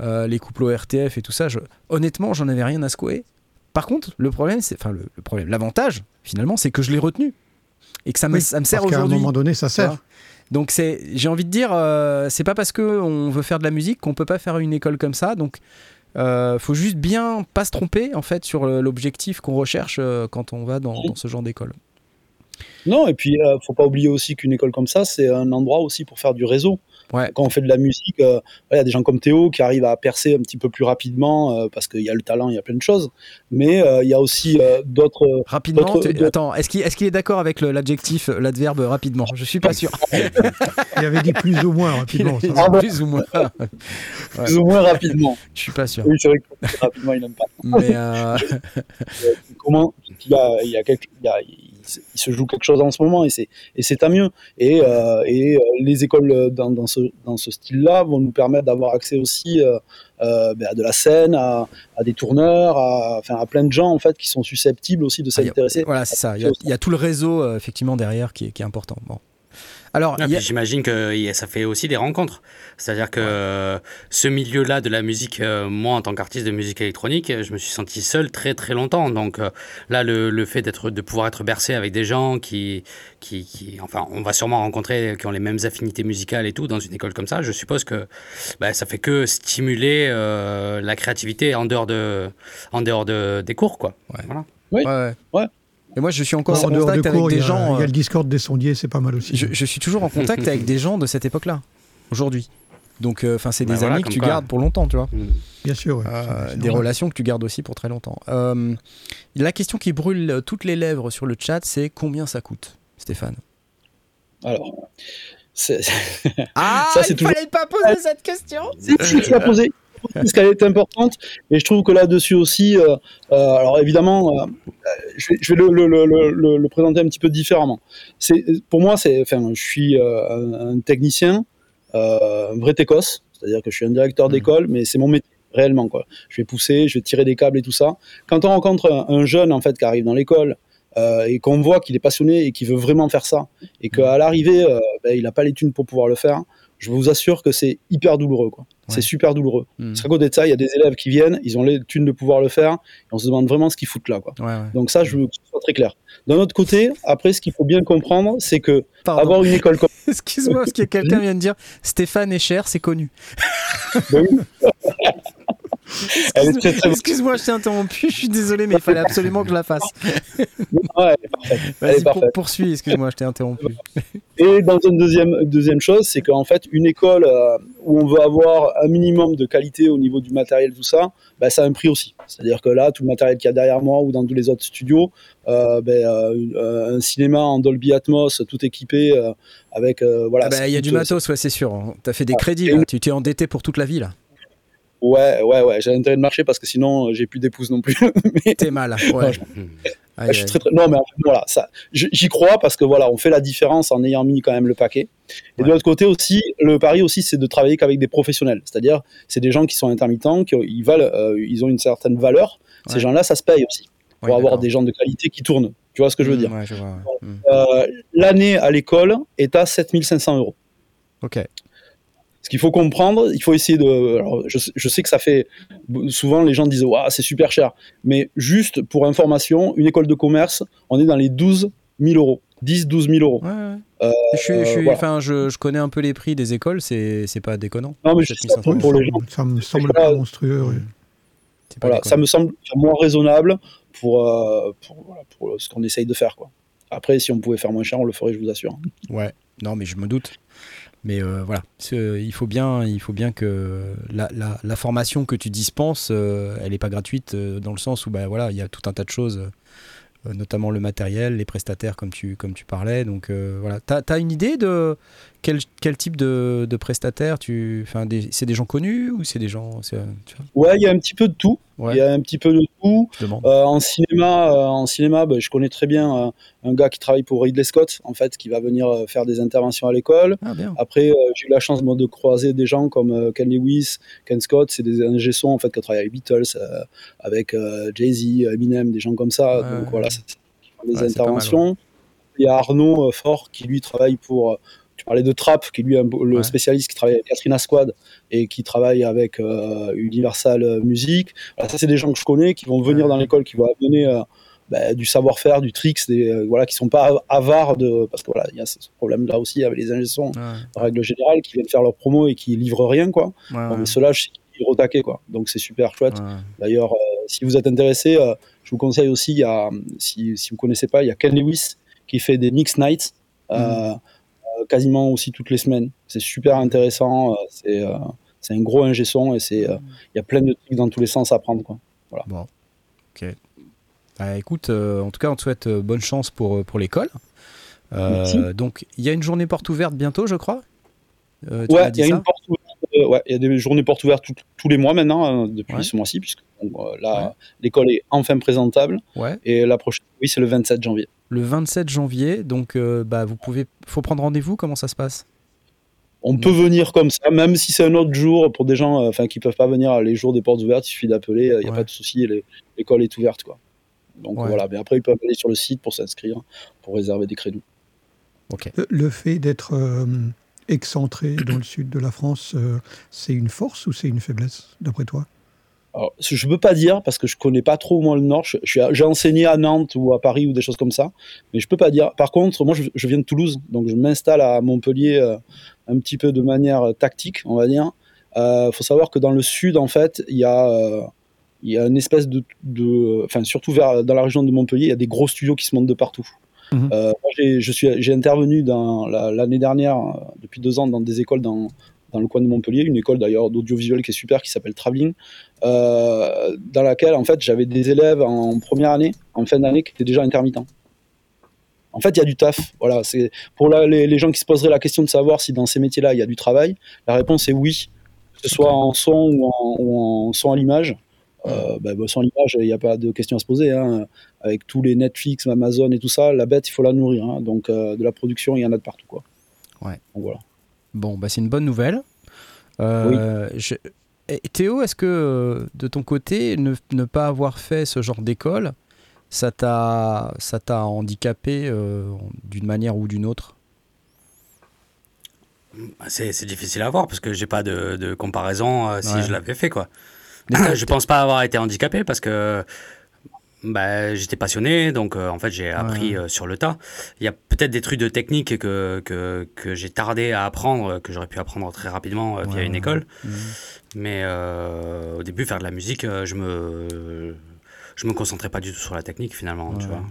euh, les couples RTF et tout ça. Je- honnêtement, j'en avais rien à secouer. Par contre, le problème, c'est, enfin le, le problème, l'avantage finalement, c'est que je l'ai retenu et que ça me, Oui, ça me sert Parce qu'à un aujourd'hui. moment donné, ça sert. Donc c'est, j'ai envie de dire, euh, c'est pas parce que on veut faire de la musique qu'on peut pas faire une école comme ça. Donc euh, faut juste bien pas se tromper en fait sur l'objectif qu'on recherche euh, quand on va dans, dans ce genre d'école. Non, et puis euh, faut pas oublier aussi qu'une école comme ça, c'est un endroit aussi pour faire du réseau. Ouais. Quand on fait de la musique, euh, il y a des gens comme Théo qui arrivent à percer un petit peu plus rapidement euh, parce qu'il y a le talent, il y a plein de choses. Mais euh, il y a aussi euh, d'autres. Rapidement, tu- attends, est-ce qu'il est, d'accord avec l'adjectif, l'adverbe rapidement? Je suis pas sûr. Il avait dit plus ou moins rapidement. ça plus ou moins. Ouais. Plus ou moins rapidement. Je suis pas sûr. Oui, c'est vrai que rapidement, il n'aime pas. Mais euh, Comment? Il y a, il y a quelque, il, y a- il se- joue quelque chose en ce moment et c'est et c'est tant mieux. Et, euh, et euh, les écoles dans, dans ce dans ce style-là vont nous permettre d'avoir accès aussi euh, euh, ben, à de la scène, à, à des tourneurs, à, enfin à plein de gens en fait qui sont susceptibles aussi de Ah, s'intéresser. voilà, c'est ça. Il y, a, il y a tout le réseau euh, effectivement derrière qui est, qui est important. Bon. Alors, Ah, a- J'imagine que ça fait aussi des rencontres. C'est-à-dire que euh, ce milieu-là de la musique, euh, moi en tant qu'artiste de musique électronique, je me suis senti seul très très longtemps. Donc euh, là, le, le fait d'être, de pouvoir être bercé avec des gens qui, qui, qui- enfin, on va sûrement rencontrer qui ont les mêmes affinités musicales et tout dans une école comme ça. Je suppose que bah, ça fait que stimuler euh, la créativité en dehors de, en dehors de, des cours, quoi. Ouais. Voilà. Oui. Ouais, ouais. Et moi, je suis encore En en dehors de contact avec des y, a, gens. il y a euh, le Discord des sondiers, c'est pas mal aussi. je, je suis toujours en contact avec des gens de cette époque-là, aujourd'hui. Donc, euh, enfin, c'est Bah des voilà, amis que tu quoi. gardes pour longtemps, tu vois. Bien sûr. ouais. Euh, des relations que tu gardes aussi pour très longtemps. Euh, la question qui brûle toutes les lèvres sur le chat, c'est combien ça coûte, Stéphane? Alors, c'est Ah, Ça, c'est il toujours- fallait pas poser cette question. Si, si, tu l'as posé parce qu'elle est importante et je trouve que là-dessus aussi, euh, euh, alors évidemment, euh, je vais, je vais le, le- le- le- le présenter un petit peu différemment. C'est pour moi, c'est, enfin, je suis un, technicien, un vrai techos, c'est-à-dire que je suis un directeur Mhm. d'école, mais c'est mon métier réellement quoi. Je vais pousser, je vais tirer des câbles et tout ça. Quand on rencontre un, un jeune en fait qui arrive dans l'école euh, et qu'on voit qu'il est passionné et qu'il veut vraiment faire ça et qu'à l'arrivée, euh, ben, il n'a pas les thunes pour pouvoir le faire, je vous assure que c'est hyper douloureux quoi. Ouais. C'est super douloureux. Hmm. Parce qu'à côté de ça, il y a des élèves qui viennent, ils ont les thunes de pouvoir le faire, et on se demande vraiment ce qu'ils foutent là. Quoi. Ouais, ouais. Donc ça, je veux que ce très clair. D'un autre côté, après, ce qu'il faut bien comprendre, c'est que Pardon. avoir une école comme Excuse-moi, parce que quelqu'un vient de dire Stéphane est cher, c'est connu. bonne. Excuse-moi, je t'ai interrompu, je suis désolé, mais il fallait absolument que je la fasse. Ouais, Vas-y, pour- poursuis, excuse-moi, je t'ai interrompu. Et dans une deuxième, deuxième chose, c'est qu'en fait, une école euh, où on veut avoir un minimum de qualité au niveau du matériel, tout ça, bah, ça a un prix aussi. C'est-à-dire que là, tout le matériel qu'il y a derrière moi ou dans tous les autres studios, euh, ben, euh, un cinéma en Dolby Atmos, tout équipé, euh, avec... euh, voilà, Ah bah, ça Il y a du matos, ouais, c'est sûr. T'as fait des Ah, crédits, là. tu t'es endetté pour toute la vie, là. Ouais, ouais, ouais, j'ai intérêt de marcher parce que sinon, euh, j'ai plus d'épouse non plus. Mais- T'es mal. Ouais. Ah, Aïe, je suis aïe. très, très- Non, mais en fait, voilà, ça, j'y crois parce que voilà, on fait la différence en ayant mis quand même le paquet. Et Ouais. de l'autre côté aussi, le pari aussi, c'est de travailler qu'avec des professionnels. C'est-à-dire, c'est des gens qui sont intermittents, qui ont- ils valent, euh, ils ont une certaine valeur. Ces Ouais. gens-là, ça se paye aussi pour Ouais, avoir des gens de qualité qui tournent. Tu vois ce que je veux Hmm, dire ouais, ouais. Hmm. Euh, L'année à l'école est à 7500 euros. Ok. Ce qu'il faut comprendre, il faut essayer de. alors, je, sais- je sais que ça fait. Souvent, les gens disent Waouh, c'est super cher. Mais juste pour information, une école de commerce, on est dans les 12 000 euros. 10, 12 000 euros. Ouais, ouais. Euh, je, suis, je, suis- voilà. enfin, je, je connais un peu les prix des écoles, c'est pas déconnant. Non, mais je 7500 sais pas, euros. pour les ça, gens, ça me semble pas monstrueux. oui. C'est pas voilà, déconnant. ça me semble moins raisonnable pour, euh, pour, voilà, pour ce qu'on essaye de faire. Quoi. Après, si on pouvait faire moins cher, on le ferait, je vous assure. Ouais, non, mais je me doute. Mais euh, voilà, il faut, bien, il faut bien que la, la, formation que tu dispenses, elle n'est pas gratuite dans le sens où bah, voilà, il y a tout un tas de choses euh, notamment le matériel, les prestataires comme tu, comme tu parlais. Donc euh, voilà, tu as, une idée de quel, quel type de, de prestataires tu... enfin, C'est des gens connus ou c'est des gens... ouais, il y a un petit peu de tout. Il y a un petit peu de tout. Euh, en cinéma, en cinéma bah, je connais très bien un gars qui travaille pour Ridley Scott, en fait, qui va venir faire des interventions à l'école. Ah, Après, j'ai eu la chance de croiser des gens comme Ken Lewis, Ken Scott, c'est des ingé en fait, qui travaillent avec Beatles, avec Jay-Z, Eminem, des gens comme ça. Donc voilà, des interventions. Il y a Arnaud euh, Fort qui lui travaille pour. Euh, parlais de Trap, qui lui est le spécialiste qui travaille avec Katrina Squad et qui travaille avec euh, Universal Music. ça, c'est des gens que je connais qui vont venir dans l'école, qui vont amener bah, du savoir-faire, du tricks, des, voilà, qui sont pas avares de. Parce que voilà, il y a ce problème-là aussi avec les ingénieurs, en règle générale, qui viennent faire leur promo et qui livrent rien, quoi. mais ceux-là, je retaquent, quoi. Donc c'est super chouette. D'ailleurs, si vous êtes intéressé, je vous conseille aussi, il y a, si, si vous ne connaissez pas, il y a Ken Lewis qui fait des Mix Nights euh, euh, quasiment aussi toutes les semaines. C'est super intéressant. Euh, c'est c'est un gros ingé son et c'est il y a plein de trucs dans tous les sens à prendre. Quoi. Voilà. Bon, ok. Bah, écoute, en tout cas, on te souhaite bonne chance pour, pour l'école. donc, il y a une journée porte ouverte bientôt, je crois? ouais, il y a une porte ouverte euh, ouais, il y a des journées portes ouvertes tous les mois maintenant, depuis ce mois-ci, puisque euh, là, l'école est enfin présentable. Et la prochaine, oui, c'est le 27 janvier. Le 27 janvier, donc euh, bah, vous pouvez, faut prendre rendez-vous. Comment ça se passe? On peut venir comme ça, même si c'est un autre jour pour des gens enfin qui peuvent pas venir les jours des portes ouvertes, il suffit d'appeler, il n'y a pas de souci, l'école est ouverte quoi. Donc voilà, mais après ils peuvent aller sur le site pour s'inscrire, pour réserver des créneaux. Le fait d'être excentré dans le sud de la France, euh, c'est une force ou c'est une faiblesse, d'après toi? Je ne peux pas dire parce que je connais pas trop moi le Nord. J'ai enseigné à Nantes ou à Paris ou des choses comme ça, mais je peux pas dire. Par contre, moi, je, viens de Toulouse, donc je m'installe à Montpellier euh, un petit peu de manière tactique, on va dire. Il euh, faut savoir que dans le sud, en fait, il y a il y a une espèce de, enfin surtout vers dans la région de Montpellier, il y a des gros studios qui se montent de partout. Mhm. Euh, j'ai intervenu l'année dernière, euh, depuis deux ans, dans des écoles dans, dans le coin de Montpellier, une école d'ailleurs d'audiovisuel qui est super, qui s'appelle Travelling, euh, dans laquelle en fait j'avais des élèves en première année, en fin d'année, qui étaient déjà intermittents. En fait, il y a du taf. Voilà, c'est pour les, les, gens qui se poseraient la question de savoir si dans ces métiers-là il y a du travail. La réponse est oui, que ce soit en son ou en, ou en son à l'image. Euh, bah, bah, sans l'image, il n'y a pas de question à se poser. Hein. Avec tous les Netflix, Amazon et tout ça, la bête, il faut la nourrir. Hein. Donc, euh, de la production, il y en a de partout. Quoi. Ouais. voilà. Bon, bah, c'est une bonne nouvelle. Euh, Théo, est-ce que de ton côté, ne, ne, pas avoir fait ce genre d'école, ça t'a handicapé d'une manière ou d'une autre? C'est difficile à voir parce que j'ai pas de, de comparaison si je l'avais fait quoi. je pense pas avoir été handicapé parce que bah, j'étais passionné, donc euh, en fait j'ai appris euh, sur le tas. Il y a peut-être des trucs de technique que, que, que j'ai tardé à apprendre, que j'aurais pu apprendre très rapidement euh, via une école. Mhm. Mais au début, faire de la musique, je me je me concentrais pas du tout sur la technique finalement. Tu vois.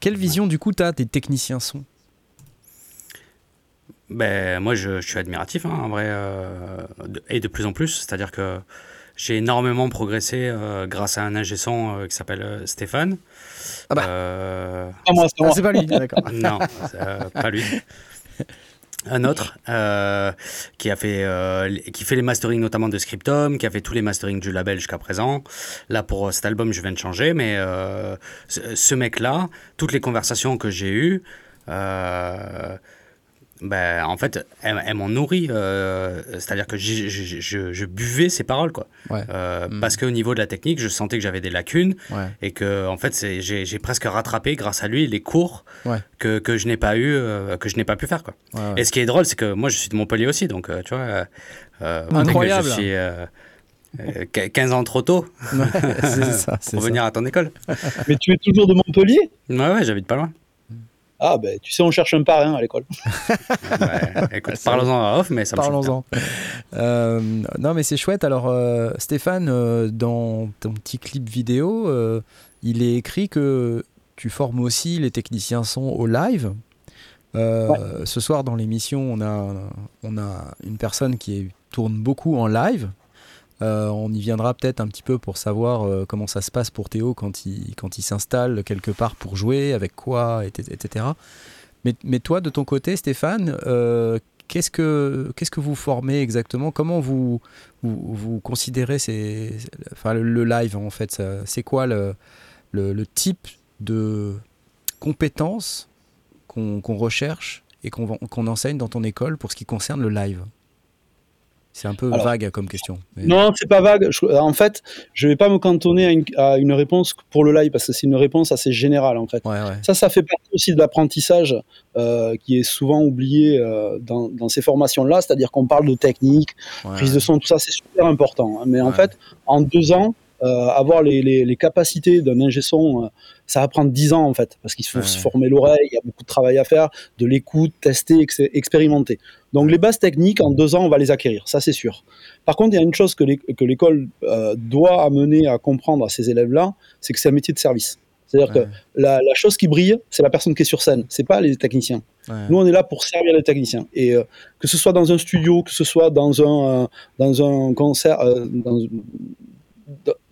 Quelle vision du coup tu as des techniciens son ben, moi je, je suis admiratif hein, en vrai, et de plus en plus. C'est-à-dire que j'ai énormément progressé euh, grâce à un ingé son euh, qui s'appelle euh, Stéphane. Ah bah. Ah, moi, c'est ah, pas lui, d'accord. non, pas lui. Un autre qui a fait qui fait les masterings notamment de Scriptum, qui a fait tous les masterings du label jusqu'à présent. Là pour cet album, je viens de changer, mais ce mec-là, toutes les conversations que j'ai eues ben, en fait, elles, m'ont nourri. Euh, c'est-à-dire que je, buvais ses paroles, quoi. Euh, mm. Parce qu'au niveau de la technique, je sentais que j'avais des lacunes et que, en fait, j'ai presque rattrapé grâce à lui les cours que, que, je n'ai pas eu, euh, que je n'ai pas pu faire, quoi. Et ce qui est drôle, c'est que moi, je suis de Montpellier aussi, donc tu vois. Incroyable. Je suis 15 ans trop tôt ça, pour venir à ton école. Mais tu es toujours de Montpellier? Ouais, ouais, j'habite pas loin. Ah, ben, tu sais, on cherche un parrain à l'école. écoute, parlons-en off, mais ça me Parlons-en. Euh, non, mais c'est chouette. Alors, euh, Stéphane, euh, dans ton petit clip vidéo, il est écrit que tu formes aussi les techniciens son au live. Ce soir dans l'émission, on a, on a une personne qui tourne beaucoup en live. On y viendra peut-être un petit peu pour savoir comment ça se passe pour Théo quand il, quand il s'installe quelque part pour jouer, avec quoi, etc. Mais, mais toi, de ton côté, Stéphane, qu'est-ce que qu'est-ce que vous formez exactement? Comment vous vous, considérez ces, enfin, le, live en fait? C'est quoi le, le, type de compétences qu'on recherche et qu'on enseigne dans ton école pour ce qui concerne le live? C'est un peu vague comme question. Non, c'est pas vague. en fait, je vais pas me cantonner à une, réponse pour le live parce que c'est une réponse assez générale en fait. Ça, ça fait partie aussi de l'apprentissage euh, qui est souvent oublié euh, dans, ces formations-là, c'est-à-dire qu'on parle de technique, prise de son, tout ça, c'est super important. Hein. Mais en fait, en deux ans, euh, avoir les, les, capacités d'un ingé son, ça va prendre 10 ans en fait, parce qu'il faut se former l'oreille, il y a beaucoup de travail à faire, de l'écoute, tester, expérimenter. Donc les bases techniques, en deux ans, on va les acquérir, ça c'est sûr. Par contre, il y a une chose que l'école euh, doit amener à comprendre à ces élèves-là, c'est que c'est un métier de service. C'est-à-dire que la, la, chose qui brille, c'est la personne qui est sur scène, c'est pas les techniciens. Nous, on est là pour servir les techniciens. Et que ce soit dans un studio, que ce soit dans un, dans un concert, dans,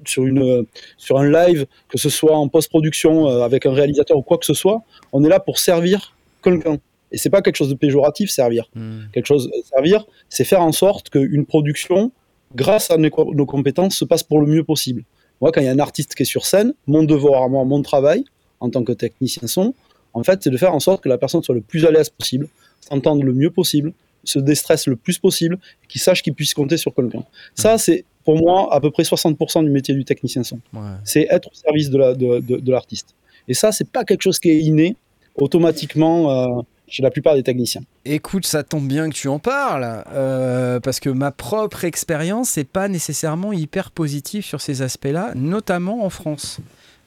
sur, une, sur un live, que ce soit en post-production euh, avec un réalisateur ou quoi que ce soit, on est là pour servir quelqu'un. Et c'est pas quelque chose de péjoratif, servir. Hmm. Quelque chose, euh, servir, c'est faire en sorte qu'une production, grâce à nos, compétences, se passe pour le mieux possible. Moi, quand il y a un artiste qui est sur scène, mon devoir, moi, mon travail, en tant que technicien son, en fait, c'est de faire en sorte que la personne soit le plus à l'aise possible, s'entende le mieux possible, se déstresse le plus possible, qu'il sache qu'il puisse compter sur quelqu'un. Ça, c'est pour moi à peu près 60% du métier du technicien son. C'est être au service de l'artiste. De, Et ça, c'est pas quelque chose qui est inné automatiquement euh, chez la plupart des techniciens. Écoute, ça tombe bien que tu en parles, euh, parce que ma propre expérience n'est pas nécessairement hyper positive sur ces aspects-là, notamment en France.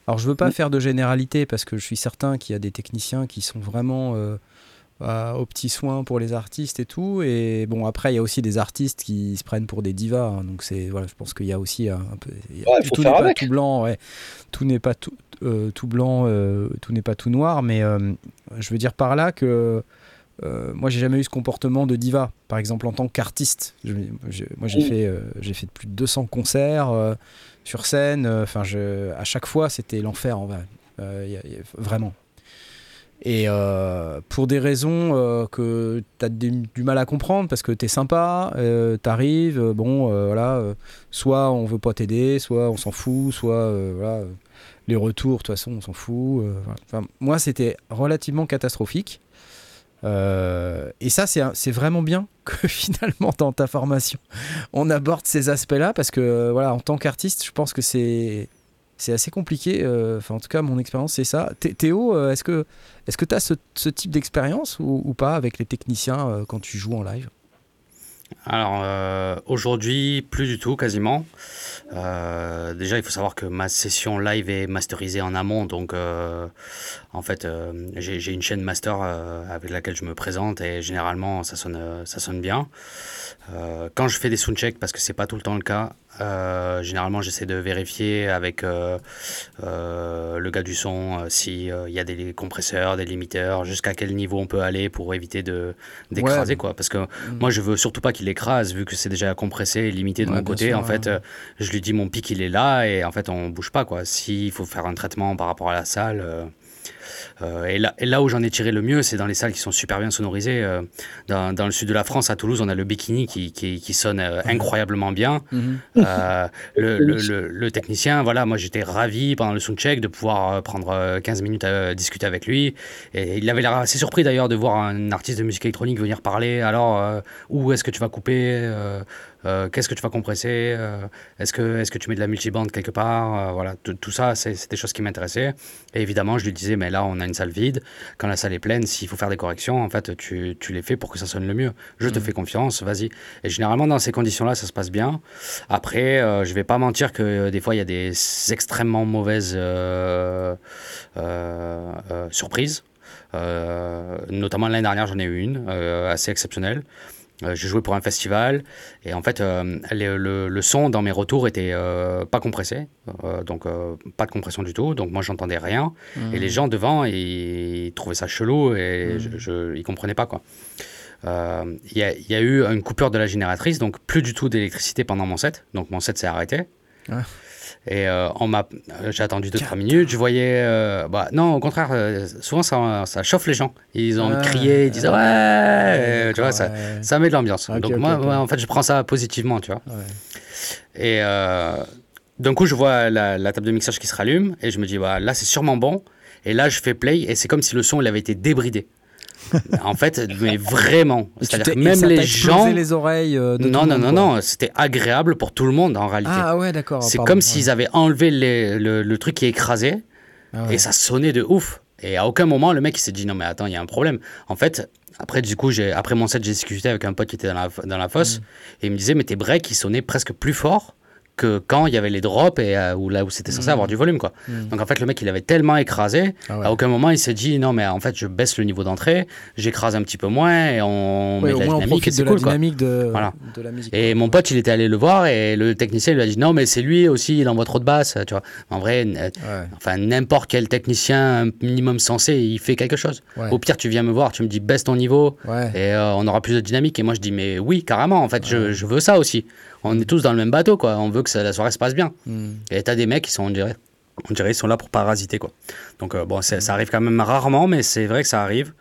Alors je veux pas mm. faire de généralité, parce que je suis certain qu'il y a des techniciens qui sont vraiment... Euh, aux petits soins pour les artistes et tout. Et bon, après, il y a aussi des artistes qui se prennent pour des divas. Hein. donc, c'est voilà, je pense qu'il y a aussi un, peu. tout n'est pas tout blanc, ouais. Tout n'est pas tout, tout blanc, euh, tout n'est pas tout noir. Mais euh, je veux dire par là que. moi, j'ai jamais eu ce comportement de diva. Par exemple, en tant qu'artiste, moi, j'ai fait, j'ai fait plus de 200 concerts sur scène. Enfin, à chaque fois, c'était l'enfer en vrai. vraiment. Et euh, pour des raisons euh, que tu as du, mal à comprendre, parce que tu es sympa, euh, tu arrives, bon, voilà, soit on veut pas t'aider, soit on s'en fout, soit voilà, les retours, de toute façon, on s'en fout. Enfin, moi, c'était relativement catastrophique. et ça, c'est vraiment bien que finalement, dans ta formation, on aborde ces aspects-là, parce que, voilà, en tant qu'artiste, je pense que c'est assez compliqué. Euh, en tout cas, mon expérience, c'est ça. Théo, euh, est-ce que tu as ce, type d'expérience ou, pas avec les techniciens euh, quand tu joues en live? Alors aujourd'hui, plus du tout, quasiment. déjà, il faut savoir que ma session live est masterisée en amont, donc en fait, j'ai une chaîne master avec laquelle je me présente et généralement ça sonne, ça sonne bien. quand je fais des soundchecks, parce que c'est pas tout le temps le cas, euh, généralement, j'essaie de vérifier avec euh, euh, le gars du son s'il y a des compresseurs, des limiteurs, jusqu'à quel niveau on peut aller pour éviter de d'écraser quoi. Parce que mm. moi, je veux surtout pas qu'il écrase vu que c'est déjà compressé et limité de mon côté. en fait, je lui dis mon pic il est là et en fait on bouge pas quoi. S'il faut faire un traitement par rapport à la salle. Euh, et, là, et, là, où j'en ai tiré le mieux, c'est dans les salles qui sont super bien sonorisées. Euh, dans, dans, le sud de la France, à Toulouse, on a le Bikini qui, qui, qui sonne euh, incroyablement bien. Mhm. le, le, le, technicien, voilà, moi j'étais ravi pendant le soundcheck de pouvoir prendre 15 minutes à discuter avec lui. Et il avait l'air assez surpris d'ailleurs de voir un artiste de musique électronique venir parler. Alors, où est-ce que tu vas couper euh, qu'est-ce que tu vas compresser euh, Est-ce que, est que tu mets de la multibande quelque part euh, Voilà, tout ça, c'est des choses qui m'intéressaient. Et évidemment, je lui disais, mais là, on a une salle vide. Quand la salle est pleine, s'il faut faire des corrections, en fait, tu, tu, les fais pour que ça sonne le mieux. Je te mmh. fais confiance, vas-y. Et généralement, dans ces conditions-là, ça se passe bien. Après, je vais pas mentir que des fois, il y a des extrêmement mauvaises surprises. notamment l'année dernière, j'en ai eu une assez exceptionnelle. Euh, j'ai joué pour un festival et en fait, euh, le, le- le son dans mes retours était euh, pas compressé, euh, donc pas de compression du tout. Donc moi, j'entendais rien. Et les gens devant, ils, ils trouvaient ça chelou et je, je- ils comprenaient pas quoi. Il y, a, il y a eu une coupure de la génératrice, donc plus du tout d'électricité pendant mon set. Donc mon set s'est arrêté. Ah. Et euh, on m'a, euh, j'ai attendu 2-3 minutes. Je voyais. euh, bah, non, au contraire, euh, souvent ça, ça chauffe les gens. Ils ont Ah. crié, ils disent ouais, euh, tu vois, ça, Ouais. ça met de l'ambiance. Donc moi, en fait, je prends ça positivement, tu vois. Ouais. Et d'un coup, je vois la, la table de mixage qui se rallume et je me dis, bah, là, c'est sûrement bon. Et là, je fais play et c'est comme si le son, il avait été débridé. en fait, mais vraiment. C'est-à-dire même les gens. les oreilles euh, de Non, non, monde, non, non, c'était agréable pour tout le monde en réalité. Ah ouais, d'accord. c'est comme ouais. s'ils avaient enlevé les- le, le truc qui est écrasé Ah ouais. et ça sonnait de ouf. Et à aucun moment, le mec il s'est dit non, mais attends, il y a un problème. En fait, après, du coup, j'ai, après mon set, j'ai discuté avec un pote qui était dans la, dans la fosse Mm. et il me disait, mais tes breaks, ils sonnaient presque plus fort que quand il y avait les drops et euh, où, là où c'était censé Mm. avoir du volume. Quoi. Mm. Donc en fait, le mec, il avait tellement écrasé, Ah ouais. à aucun moment, il s'est dit, non, mais en fait, je baisse le niveau d'entrée, j'écrase un petit peu moins et on Ouais, met de la dynamique et de cool. la dynamique de, Voilà. de la musique. Et mon pote, il était allé le voir et le technicien lui a dit non, mais c'est lui aussi, il envoie trop de basses, tu vois. En vrai, Ouais, enfin n'importe quel technicien un minimum sensé, il fait quelque chose. Au pire, tu viens me voir, tu me dis baisse ton niveau et euh, on aura plus de dynamique. Et moi, je dis mais oui, carrément. En fait, je, je veux ça aussi. On est tous dans le même bateau, quoi. On veut que ça- la soirée se passe bien. Mm. Et t'as des mecs qui sont, on dirait, on dirait, ils sont là pour parasiter, quoi. Donc euh, bon, ça arrive quand même rarement, mais c'est vrai que ça arrive.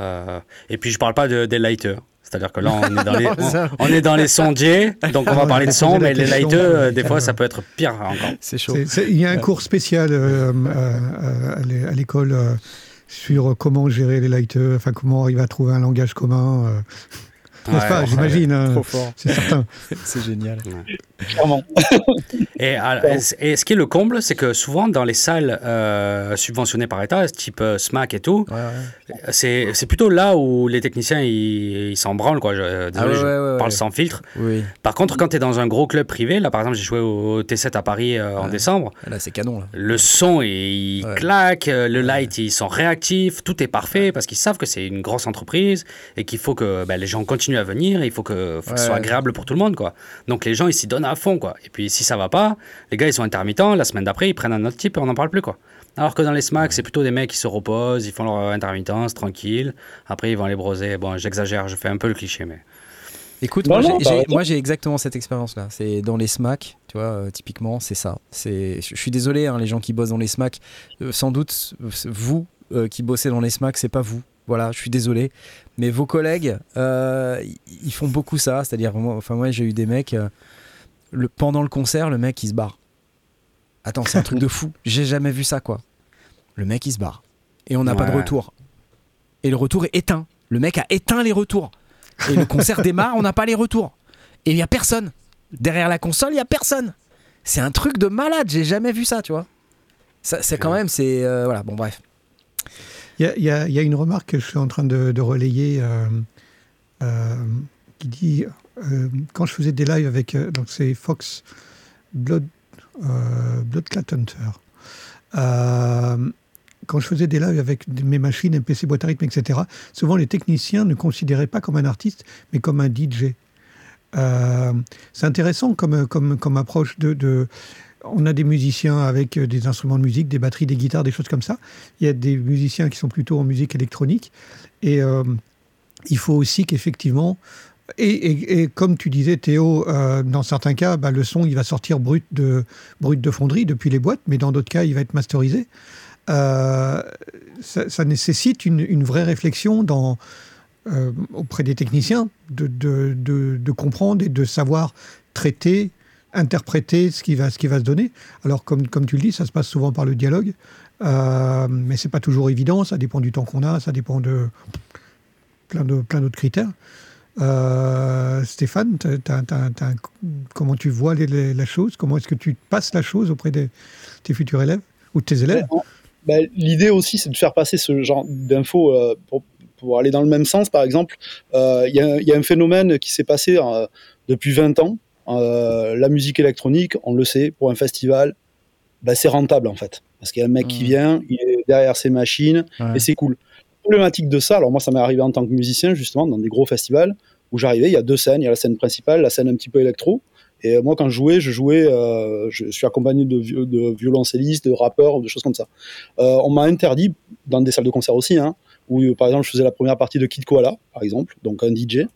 Euh, et puis je parle pas de, des lighters. C'est-à-dire que là, on est dans les, Non, on, on est dans les sondiers, donc on va parler de son, mais les lighters, euh, des fois, ça peut être pire encore. C'est chaud. Il y a un cours spécial euh, euh, euh, à l'é- à l'école euh, sur comment gérer les lighters, enfin comment arriver à trouver un langage commun. N'est-ce Ouais, pas ouais. J'imagine. hein, Trop fort. c'est certain. C'est génial. Clairement. Et, alors, et et ce qui est le comble, c'est que souvent dans les salles euh, subventionnées par État, type euh, SMAC et tout, Ouais, ouais. c'est c'est plutôt là où les techniciens ils s'en branlent. Quoi. Je, euh, désolé, Ah ouais, je ouais, ouais, parle ouais. sans filtre. Oui, Par contre, quand tu es dans un gros club privé, là par exemple, j'ai joué au T7 à Paris euh, en décembre, là c'est canon là. le son il Ouais. claque, euh, le light ils sont réactifs, tout est parfait parce qu'ils savent que c'est une grosse entreprise et qu'il faut que ben, les gens continuent à venir, il faut que, faut que ce soit agréable pour tout le monde. quoi. Donc les gens ils s'y donnent à fond. quoi. Et puis si ça va pas, les gars ils sont intermittents, la semaine d'après ils prennent un autre type et on n'en parle plus. quoi. Alors que dans les SMAC, c'est plutôt des mecs qui se reposent, ils font leur intermittence tranquille, après ils vont aller broser. Bon, j'exagère, je fais un peu le cliché, mais. Écoute, Non, moi, j'ai- exactement cette expérience-là. C'est dans les SMAC, tu vois, euh, typiquement, c'est ça. C'est, je suis désolé, hein, les gens qui bossent dans les SMAC, euh, sans doute, euh, vous euh, qui bossez dans les SMAC, c'est pas vous. Voilà, je suis désolé. Mais vos collègues, ils- font beaucoup ça. C'est-à-dire, moi, enfin, moi, j'ai eu des mecs, euh, le, pendant le concert, le mec, il se barre. Attends, c'est un truc de fou. J'ai jamais vu ça, quoi. Le mec, il se barre. Et on n'a pas de retour. Et le retour est éteint. Le mec a éteint les retours. Et le concert démarre, on n'a pas les retours. Et il n'y a personne. Derrière la console, il n'y a personne. C'est un truc de malade, j'ai jamais vu ça, tu vois. Ça, c'est quand même, c'est. euh, voilà, bon, bref. Il y a, il y a- il y a une remarque que je suis en train de, de relayer euh, euh, qui dit euh, quand je faisais des lives avec euh, donc c'est Fox Blood euh, Bloodclad Hunter. Quand je faisais des lives avec mes machines, MPC, boîte à rythme, etc., souvent les techniciens ne considéraient pas comme un artiste, mais comme un DJ. C'est intéressant comme, comme, comme approche de, de- On a des musiciens avec des instruments de musique, des batteries, des guitares, des choses comme ça. Il y a des musiciens qui sont plutôt en musique électronique. Et il faut aussi qu'effectivement... Et, comme tu disais, Théo, euh, dans certains cas, bah, le son, il va sortir brut de, fonderie depuis les boîtes, mais dans d'autres cas, il va être masterisé. Euh, ça, nécessite une, vraie réflexion euh, auprès des techniciens de, comprendre et de savoir traiter, interpréter ce qui va, se donner. Alors, comme, tu le dis, ça se passe souvent par le dialogue, mais c'est pas toujours évident, ça dépend du temps qu'on a, ça dépend de plein d'autres critères. Euh, Stéphane, t'as- t'as- t'as- t'as un- comment tu vois les- les- la chose? Comment est-ce que tu passes la chose auprès de tes futurs élèves ou de tes élèves? Ben, L'idée aussi, c'est de faire passer ce genre d'infos euh, pour, pour aller dans le même sens. Par exemple, euh, il y, a- il y a un phénomène qui s'est passé euh, depuis 20 ans. Euh, la musique électronique, on le sait, pour un festival, ben, c'est rentable en fait. Parce qu'il y a un mec qui vient, il est derrière ses machines, Ouais. et c'est cool. La problématique de ça, alors moi ça m'est arrivé en tant que musicien justement dans des gros festivals, où j'arrivais, il y a deux scènes, il y a la scène principale, la scène un petit peu électro. Et moi, quand je jouais, je jouais, euh, je suis accompagné de, violoncellistes, de rappeurs, de choses comme ça. Euh, on m'a interdit, dans des salles de concert aussi, hein, où par exemple je faisais la première partie de Kid Koala, par exemple, donc un DJ.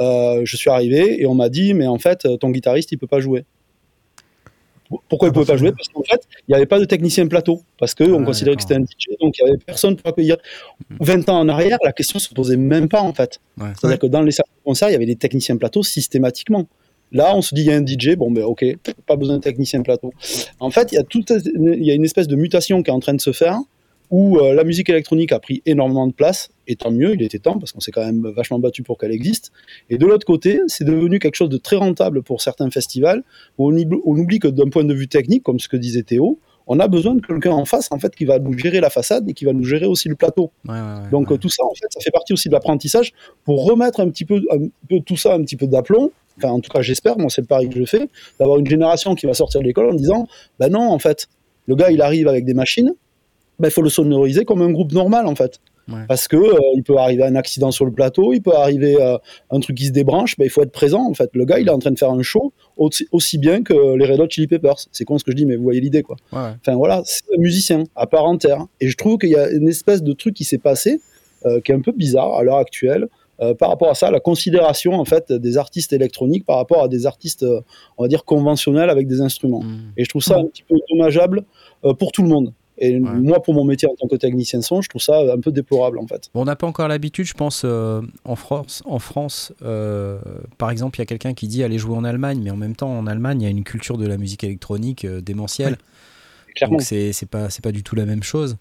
Euh, je suis arrivé et on m'a dit, mais en fait, ton guitariste, il peut pas jouer. Pourquoi il ne pouvait pas jouer Parce qu'en fait, il n'y avait pas de technicien plateau. Parce qu'on on considérait que c'était un DJ, donc il n'y avait personne pour accueillir. 20 ans en arrière, la question ne se posait même pas, en fait. C'est-à-dire que dans les salles de concert, il y avait des techniciens plateau systématiquement. Là, on se dit, il y a un DJ, bon, ben ok, pas besoin de technicien plateau. En fait, il y, a tout, il y a une espèce de mutation qui est en train de se faire où euh, la musique électronique a pris énormément de place, et tant mieux, il était temps, parce qu'on s'est quand même vachement battu pour qu'elle existe. Et de l'autre côté, c'est devenu quelque chose de très rentable pour certains festivals, où on, oublie que d'un point de vue technique, comme ce que disait Théo, on a besoin de quelqu'un en face, en fait, qui va nous gérer la façade et qui va nous gérer aussi le plateau. Donc tout ça, en fait, ça fait partie aussi de l'apprentissage pour remettre un petit peu, un peu tout ça, un petit peu d'aplomb. Enfin, en tout cas, j'espère, moi, c'est le pari que je fais, d'avoir une génération qui va sortir de l'école en disant, ben non, en fait, le gars, il arrive avec des machines, ben, il faut le sonoriser comme un groupe normal en fait. Parce que euh, il peut arriver un accident sur le plateau, il peut arriver euh, un truc qui se débranche, ben, il faut être présent en fait. Le gars il est en train de faire un show aussi, bien que les Red Hot Chili Peppers. C'est con ce que je dis, mais vous voyez l'idée quoi. Enfin voilà, c'est un musicien à part entière. Et je trouve qu'il y a une espèce de truc qui s'est passé euh, qui est un peu bizarre à l'heure actuelle. par rapport à ça, la considération en fait des artistes électroniques par rapport à des artistes, on va dire conventionnels avec des instruments. Mmh. Et je trouve ça un petit peu dommageable pour tout le monde. Et moi, pour mon métier en tant que technicien son, je trouve ça un peu déplorable en fait. on n'a pas encore l'habitude, je pense, euh, en France. En France euh, par exemple, il y a quelqu'un qui dit aller jouer en Allemagne, mais en même temps, en Allemagne, il y a une culture de la musique électronique euh, démentielle. Donc c'est pas, pas du tout la même chose.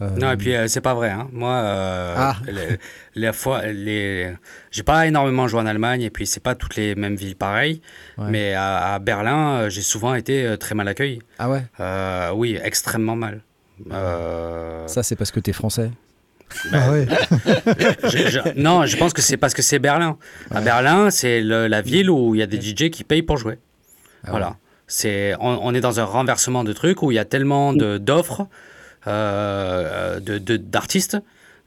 Non, et puis c'est pas vrai. Hein. Moi, ah. les, les, fois, les... j'ai pas énormément joué en Allemagne, et puis c'est pas toutes les mêmes villes pareilles. Mais à, à Berlin, j'ai souvent été très mal accueilli. Ah ouais? Oui, extrêmement mal. Euh, Ça, c'est parce que tu es français ah ouais. non, je pense que c'est parce que c'est Berlin. À Berlin, c'est la ville où il y a des DJ qui payent pour jouer. Ah voilà. C'est, on, est dans un renversement de trucs où il y a tellement d'offres euh, de, d'artistes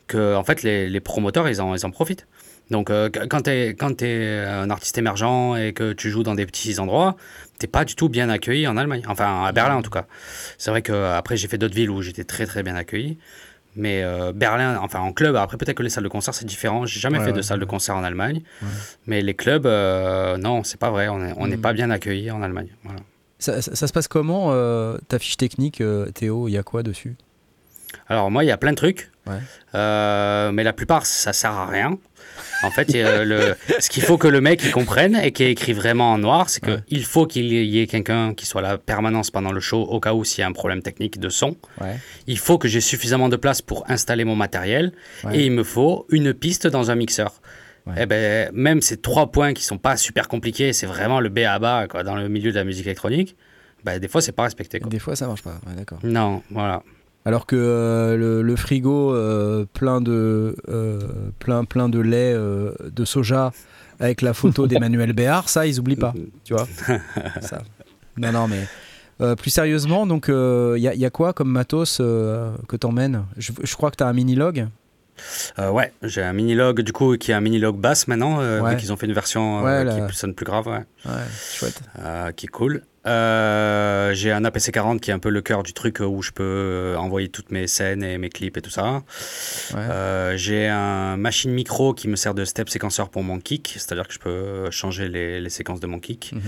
que en fait les, les, promoteurs ils en, ils en profitent. Donc euh, quand tu es, quand es un artiste émergent et que tu joues dans des petits endroits, t'es pas du tout bien accueilli en Allemagne. Enfin à Berlin en tout cas. C'est vrai que après j'ai fait d'autres villes où j'étais très très bien accueilli. Mais euh, Berlin, enfin en club, après peut-être que les salles de concert c'est différent. J'ai jamais fait de salle de concert en Allemagne. Mais les clubs, euh, non, c'est pas vrai. On n'est mm. pas bien accueilli en Allemagne. Voilà. Ça, ça, se passe comment ta fiche technique, Théo? Il y a quoi dessus? Alors moi, il y a plein de trucs. mais la plupart, ça sert à rien. En fait, le, ce qu'il faut que le mec il comprenne et qu'il écrit vraiment en noir, c'est qu'il faut qu'il y ait quelqu'un qui soit là permanence pendant le show au cas où s'il y a un problème technique de son. Il faut que j'ai suffisamment de place pour installer mon matériel et il me faut une piste dans un mixeur. Eh ben, même ces trois points qui sont pas super compliqués, c'est vraiment le B à bas dans le milieu de la musique électronique. Ben, des fois, c'est pas respecté. Des fois, ça marche pas. d'accord. Non, voilà. Alors que euh, le, frigo euh, plein, de, euh, plein, plein de lait de soja avec la photo d'Emmanuel Béard, ça, ils oublient pas. Tu vois ça. Non, non, mais. plus sérieusement, donc il y, y, a quoi comme matos que t'emmènes? Je, je crois que tu as un mini-log ouais, j'ai un mini-log du coup qui est un mini-log basse maintenant, ouais. qu'ils ont fait une version qui sonne plus grave, ouais. Ouais, chouette. qui est cool. Euh, j'ai un APC40 qui est un peu le cœur du truc où je peux euh, envoyer toutes mes scènes et mes clips et tout ça. Euh, j'ai un machine micro qui me sert de step séquenceur pour mon kick, c'est-à-dire que je peux changer les, les séquences de mon kick. Mhm.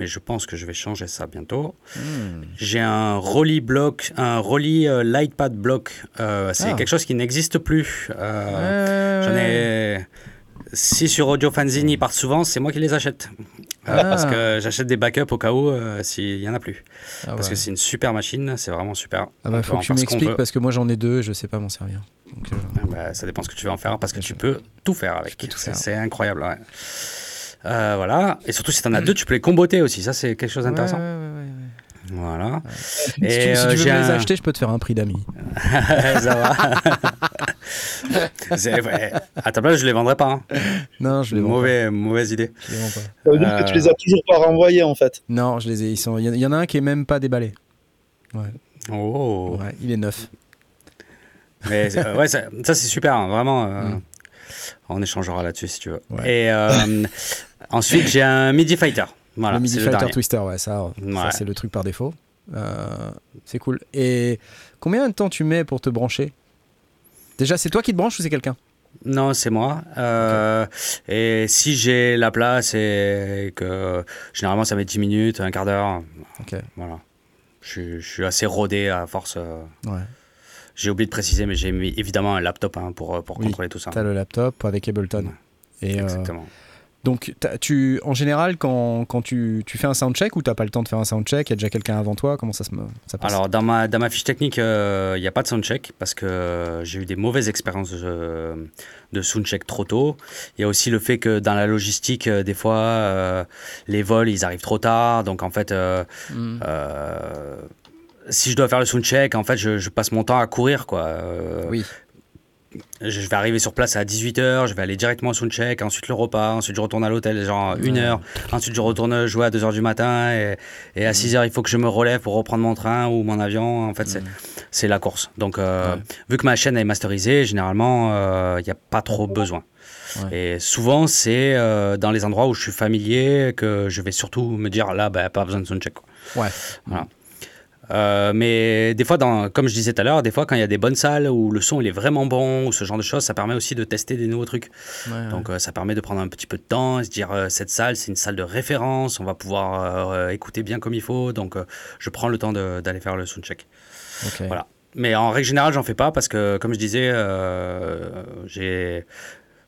Mais je pense que je vais changer ça bientôt. Hmm. J'ai un Rolly block, un Rolly Lightpad block. c'est ah. quelque chose qui n'existe plus. J'en ai si sur Audio Fanzini partent souvent, c'est moi qui les achète. Ah. Parce que j'achète des backups au cas où euh, s'il n'y en a plus. Ah parce que c'est une super machine, c'est vraiment super. Ah bah, faut que tu m'expliques parce que moi j'en ai deux et je sais pas m'en servir. Euh, bah, ça dépend ce que tu veux en faire parce que tu peux tout faire avec. C'est incroyable. Euh, voilà. Et surtout si tu en as deux, tu peux les comboter aussi. Ça, c'est quelque chose d'intéressant. Voilà. Et si tu, si tu veux me les acheter, je peux te faire un prix d'amis. ça va. À ta place, je les vendrai pas. Hein. Non, je les vends Mauvais, pas. Mauvaise idée. Je les vends pas. Tu les as toujours pas renvoyés en fait. Non, je les ai. Ils sont. Il y en a un qui est même pas déballé. Ouais. Oh. Ouais, il est neuf. Mais ouais, ça, ça c'est super, hein, vraiment. Euh, mm. On échangera là-dessus si tu veux. Ouais. Et euh, ensuite, j'ai un MIDI Fighter. Voilà, le MIDI Fighter. Twister, ouais, ça, c'est le truc par défaut. Euh, c'est cool. Et combien de temps tu mets pour te brancher? Déjà, c'est toi qui te branches ou c'est quelqu'un? Non, c'est moi. Euh, Et si j'ai la place et que généralement ça met 10 minutes, un quart d'heure, Ok. voilà. Je, suis- je suis assez rodé à force. euh, Ouais. J'ai oublié de préciser, mais j'ai mis évidemment un laptop hein, pour, pour Oui, contrôler tout ça. T'as le laptop avec Ableton. Et euh, Exactement. Donc, tu, en général, quand, quand tu, tu fais un soundcheck ou t'as pas le temps de faire un soundcheck, il y a déjà quelqu'un avant toi, comment ça se ça passe? Alors, dans ma, dans ma fiche technique, euh, il n'y a pas de soundcheck parce que euh, j'ai eu des mauvaises expériences de, de soundcheck trop tôt. Il y a aussi le fait que dans la logistique, euh, des fois, euh, les vols, ils arrivent trop tard. Donc, en fait, euh, Hmm. euh, si je dois faire le soundcheck, en fait, je, je passe mon temps à courir. Quoi. Euh, Oui. Je vais arriver sur place à 18h, je vais aller directement au soundcheck, ensuite le repas, ensuite je retourne à l'hôtel, genre une Ouais. heure. Ensuite, je retourne jouer à 2h du matin et, et à 6h, il faut que je me relève pour reprendre mon train ou mon avion. En fait, c'est- c'est la course. Donc, euh, Ouais. vu que ma chaîne est masterisée, généralement, euh, il n'y a pas trop besoin. Et souvent, c'est euh, dans les endroits où je suis familier que je vais surtout me dire là, bah, pas besoin de soundcheck. quoi. Ouais. Voilà. Euh, mais des fois, dans, comme je disais tout à l'heure, des fois, quand il y a des bonnes salles où le son il est vraiment bon ou ce genre de choses, ça permet aussi de tester des nouveaux trucs. Ouais, ouais. Donc, euh, ça permet de prendre un petit peu de temps et se dire euh, cette salle, c'est une salle de référence, on va pouvoir écouter bien comme il faut. Donc, je prends le temps d'aller faire le soundcheck. Ok. Voilà. Mais en règle générale, j'en fais pas parce que, comme je disais, j'ai.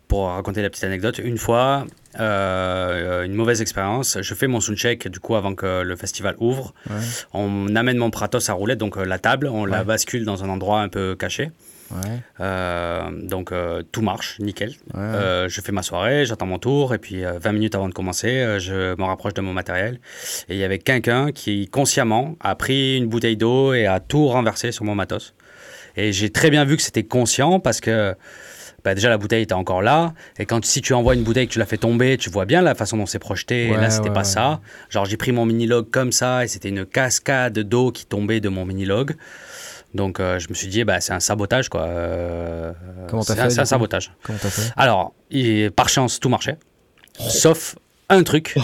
Pour raconter la petite anecdote, une fois, euh, une mauvaise expérience. Je fais mon soundcheck du coup avant que le festival ouvre. Ouais. On amène mon Pratos à roulette, donc euh, la table, on la bascule dans un endroit un peu caché. Ouais. Euh, donc tout marche, nickel. Je fais ma soirée, j'attends mon tour, et puis euh, 20 minutes avant de commencer, je me rapproche de mon matériel. Et il y avait quelqu'un qui, consciemment, a pris une bouteille d'eau et a tout renversé sur mon matos. Et j'ai très bien vu que c'était conscient parce que bah, déjà la bouteille était encore là. Et quand si tu envoies une bouteille que tu la fais tomber, tu vois bien la façon dont c'est projeté. et là, c'était ouais, pas ouais. ça. Genre, j'ai pris mon mini-log comme ça et c'était une cascade d'eau qui tombait de mon mini-log. Donc, euh, je me suis dit, bah, c'est un sabotage, quoi. Euh, Comment t'as fait, C'est un sabotage. Comment t'as fait? Alors, par chance, tout marchait. Sauf un truc.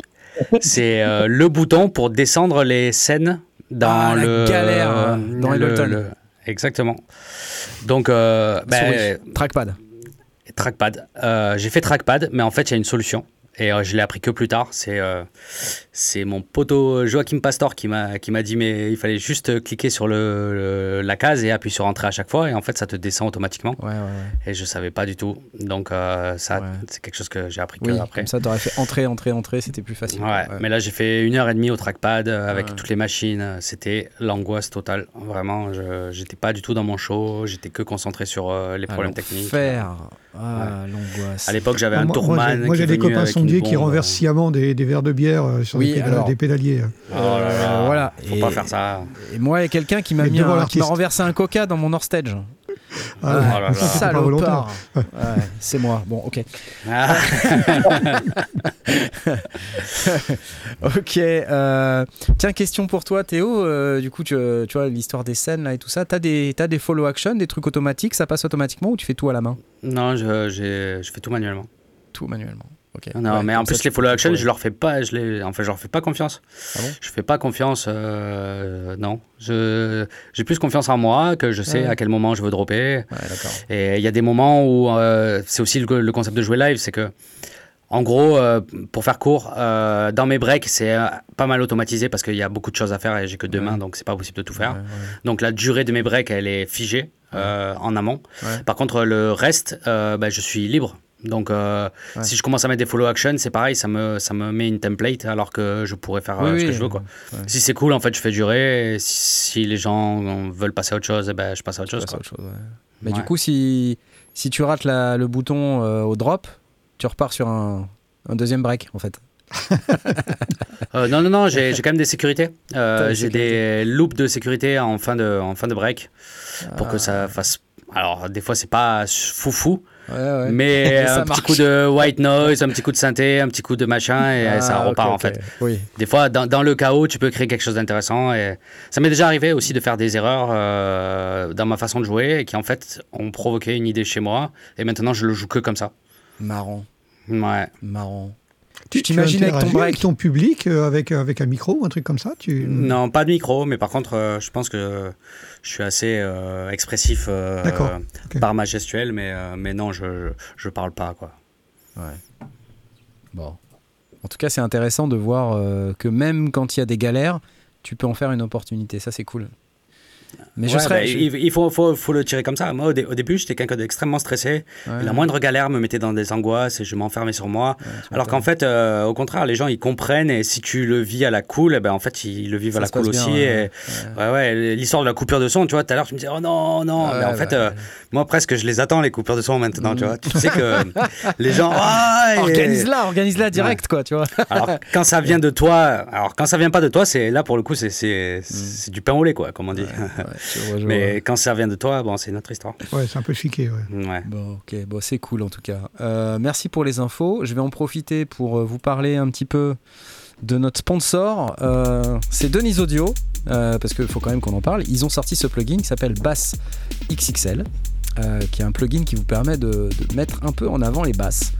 C'est euh, le bouton pour descendre les scènes dans Ah, la le. galère, euh, dans le- le- Exactement. Donc, Souris. Trackpad. Trackpad. Euh, J'ai fait trackpad, mais en fait, il y a une solution. Et euh, je l'ai appris que plus tard. C'est euh, c'est mon poteau Joachim Pastor qui m'a qui m'a dit mais il fallait juste cliquer sur le, le- la case et appuyer sur entrée à chaque fois et en fait ça te descend automatiquement. Ouais, ouais, ouais. Et je savais pas du tout. Donc euh, ça c'est quelque chose que j'ai appris que après. comme ça, t'aurais fait entrer, entrer, entrer, c'était plus facile. Mais là j'ai fait une heure et demie au trackpad avec toutes les machines. C'était l'angoisse totale. Vraiment, je j'étais pas du tout dans mon show. J'étais que concentré sur euh, les Ah, problèmes techniques. Faire. Ah, l'angoisse. À l'époque, j'avais un moi, moi, tourman. j'ai- moi, qui j'ai des copains sondiers qui renversent sciemment des, des verres de bière euh, sur Oui, des, péda- alors. des pédaliers. Oh là là. Euh, voilà. Faut Et- pas faire ça. Et moi, il y a quelqu'un qui m'a un- renversé un coca dans mon hors-stage. Ah, Oh là. Salopard. Ouais, c'est moi. Bon, ok. Ah. Ok. euh, Tiens, question pour toi, Théo. Euh, du coup, tu, tu vois l'histoire des scènes là et tout ça. T'as des, t'as des follow action, des trucs automatiques, ça passe automatiquement ou tu fais tout à la main? Non, je, j'ai- je fais tout manuellement. Tout manuellement. Non, Ouais, mais en plus les follow action, je leur fais pas, je les, enfin, je leur fais pas confiance. Ah bon? Je fais pas confiance. euh, non, je, j'ai plus confiance en moi que je sais Ouais. à quel moment je veux dropper. Ouais. Et il y a des moments où euh, c'est aussi le, le concept de jouer live, c'est que, en gros, euh, pour faire court, euh, dans mes breaks, c'est euh, pas mal automatisé parce qu'il y a beaucoup de choses à faire et j'ai que deux Ouais. mains, donc c'est pas possible de tout faire. Ouais, ouais. Donc la durée de mes breaks, elle est figée euh, en amont. Ouais. Par contre, le reste, euh, bah, je suis libre. Donc, euh, Ouais. si je commence à mettre des follow action, c'est pareil, ça me, ça me met une template alors que je pourrais faire Oui, euh, ce que je veux. Quoi. ouais. Si c'est cool, en fait, je fais durer. Et si, si les gens veulent passer à autre chose, eh ben, je passe à autre chose. Autre ouais. Mais du coup, si, si tu rates la- le bouton euh, au drop, tu repars sur un, un deuxième break en fait. Non, non, non, j'ai quand même des sécurités. J'ai des loops de sécurité en fin de, en fin de break pour Ah. que ça fasse. Alors, des fois, c'est pas foufou, Ouais, ouais. mais un marche. petit coup de white noise, un petit coup de synthé, un petit coup de machin, et Ah, ça repart en fait. Oui. Des fois, dans, dans le chaos, tu peux créer quelque chose d'intéressant. Et ça m'est déjà arrivé aussi de faire des erreurs euh, dans ma façon de jouer et qui en fait ont provoqué une idée chez moi. Et maintenant, je le joue que comme ça. Marrant. Ouais. Marrant. Tu t'imagines avec ton break avec ton public, euh, avec, euh, avec un micro ou un truc comme ça tu... Non, pas de micro, mais par contre, euh, je pense que je suis assez expressif par ma gestuelle, mais, mais non, je, je parle pas. Quoi. Ouais. Bon. En tout cas, c'est intéressant de voir que même quand il y a des galères, tu peux en faire une opportunité. Ça, c'est cool. Mais je serais, ben, Il faut, faut, faut, le tirer comme ça. Moi, au, début, j'étais quelqu'un d'extrêmement stressé. la moindre galère me mettait dans des angoisses et je m'enfermais sur moi. Alors qu'en fait, euh, au contraire, les gens, ils comprennent et si tu le vis à la cool, eh ben, en fait, ils le vivent à la cool aussi. ouais, ouais. L'histoire de la coupure de son, tu vois, tout à l'heure, tu me disais, oh non, non. mais en fait, euh, moi, presque, je les attends, les coupures de son maintenant, tu vois. Tu sais que les gens. organise-la, organise-la direct, quoi, tu vois. alors, quand ça vient de toi, alors quand ça vient pas de toi, c'est là, pour le coup, c'est mm. du pain au lait, quoi, comme on dit. Mais quand ça vient de toi, bon, c'est notre histoire. Ouais, c'est un peu chiqué. Ouais. Bon, ok, bon, c'est cool en tout cas. Euh, merci pour les infos. Je vais en profiter pour euh, vous parler un petit peu de notre sponsor. Euh, c'est Denis Audio, parce qu'il faut quand même qu'on en parle. Ils ont sorti ce plugin qui s'appelle Bass XXL, qui est un plugin qui vous permet de, de, mettre un peu en avant les basses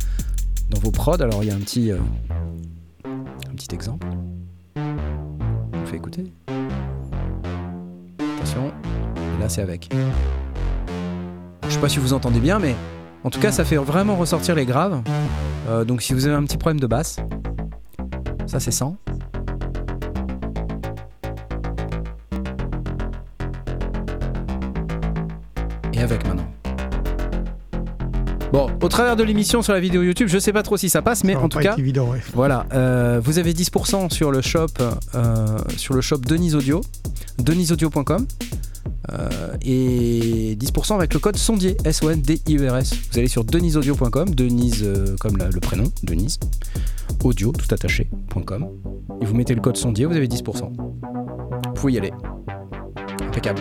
dans vos prods. Alors il y a un petit, un petit exemple. On fait écouter. Là, c'est avec. Je sais pas si vous entendez bien, mais en tout cas, ça fait vraiment ressortir les graves. Euh, donc, si vous avez un petit problème de basse, ça c'est 100. Et avec maintenant. Bon, au travers de l'émission sur la vidéo YouTube, je sais pas trop si ça passe, mais en tout cas, voilà, euh, vous avez 10% sur le shop, euh, sur le shop Denis Audio, denisaudio.com. Euh, et 10% avec le code sondier, S-O-N-D-I-E-R-S. Vous allez sur denisaudio.com, Denise euh, comme le prénom, Denise, audio, tout attaché.com, et vous mettez le code sondier, vous avez 10%. Vous pouvez y aller. Impeccable.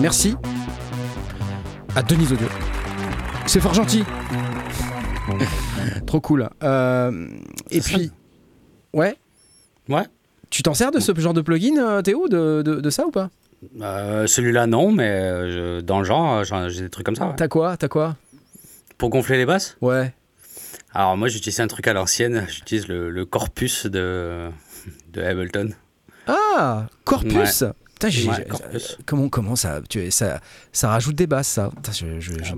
Merci à Denise Audio. C'est fort gentil. Trop cool. Euh, et puis, ouais. Ouais. Tu t'en sers de ce genre de plugin, Théo, de, de ça ou pas? Euh, celui-là, non, mais euh, dans le genre, j'ai des trucs comme ça. T'as quoi? T'as quoi? Pour gonfler les basses Ouais. Alors, moi, j'utilise un truc à l'ancienne. J'utilise le, corpus de, de Ableton. Ah Corpus? Comment, comment ça, tu, ça Ça rajoute des basses, ça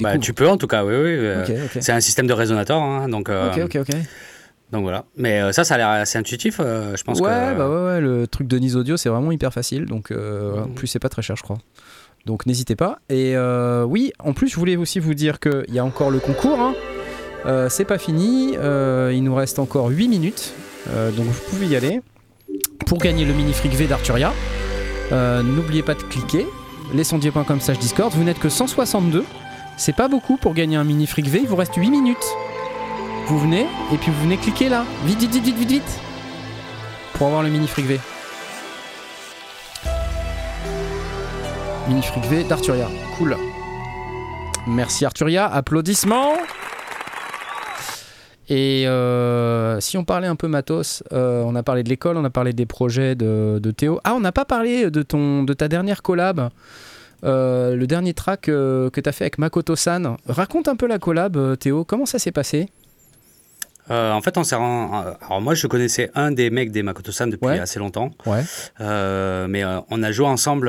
bah, Tu peux, en tout cas, oui. oui. C'est un système de résonateur. Hein, donc, ok, ok, ok. Donc voilà. Mais euh, ça, ça a l'air assez intuitif, euh, je pense. Ouais, bah ouais, ouais, le truc de Nice Audio, c'est vraiment hyper facile. Donc, euh, en plus, c'est pas très cher, je crois. Donc n'hésitez pas. Et oui, en plus, je voulais aussi vous dire qu'il y a encore le concours. Hein. c'est pas fini. il nous reste encore 8 minutes. donc vous pouvez y aller. Pour gagner le mini fric V d'Arturia, n'oubliez pas de cliquer. Lescendier.com slash Discord. Vous n'êtes que 162. C'est pas beaucoup pour gagner un mini fric V. Il vous reste 8 minutes. Vous venez et puis vous venez cliquer là. Vite, vite, vite, vite, vite, vite. Pour avoir le mini fric V. Mini fric V d'Arturia. Cool. Merci Arturia. Applaudissements. Et euh, si on parlait un peu matos, euh, on a parlé de l'école, on a parlé des projets de, Théo. Ah, on n'a pas parlé de, ton, de ta dernière collab. Euh, le dernier track que tu as fait avec Makoto-san. Raconte un peu la collab, Théo. Comment ça s'est passé? Euh, en fait, on s'est euh, Alors moi, je connaissais un des mecs des Makoto-san depuis assez longtemps. Ouais. Euh, mais on a joué ensemble.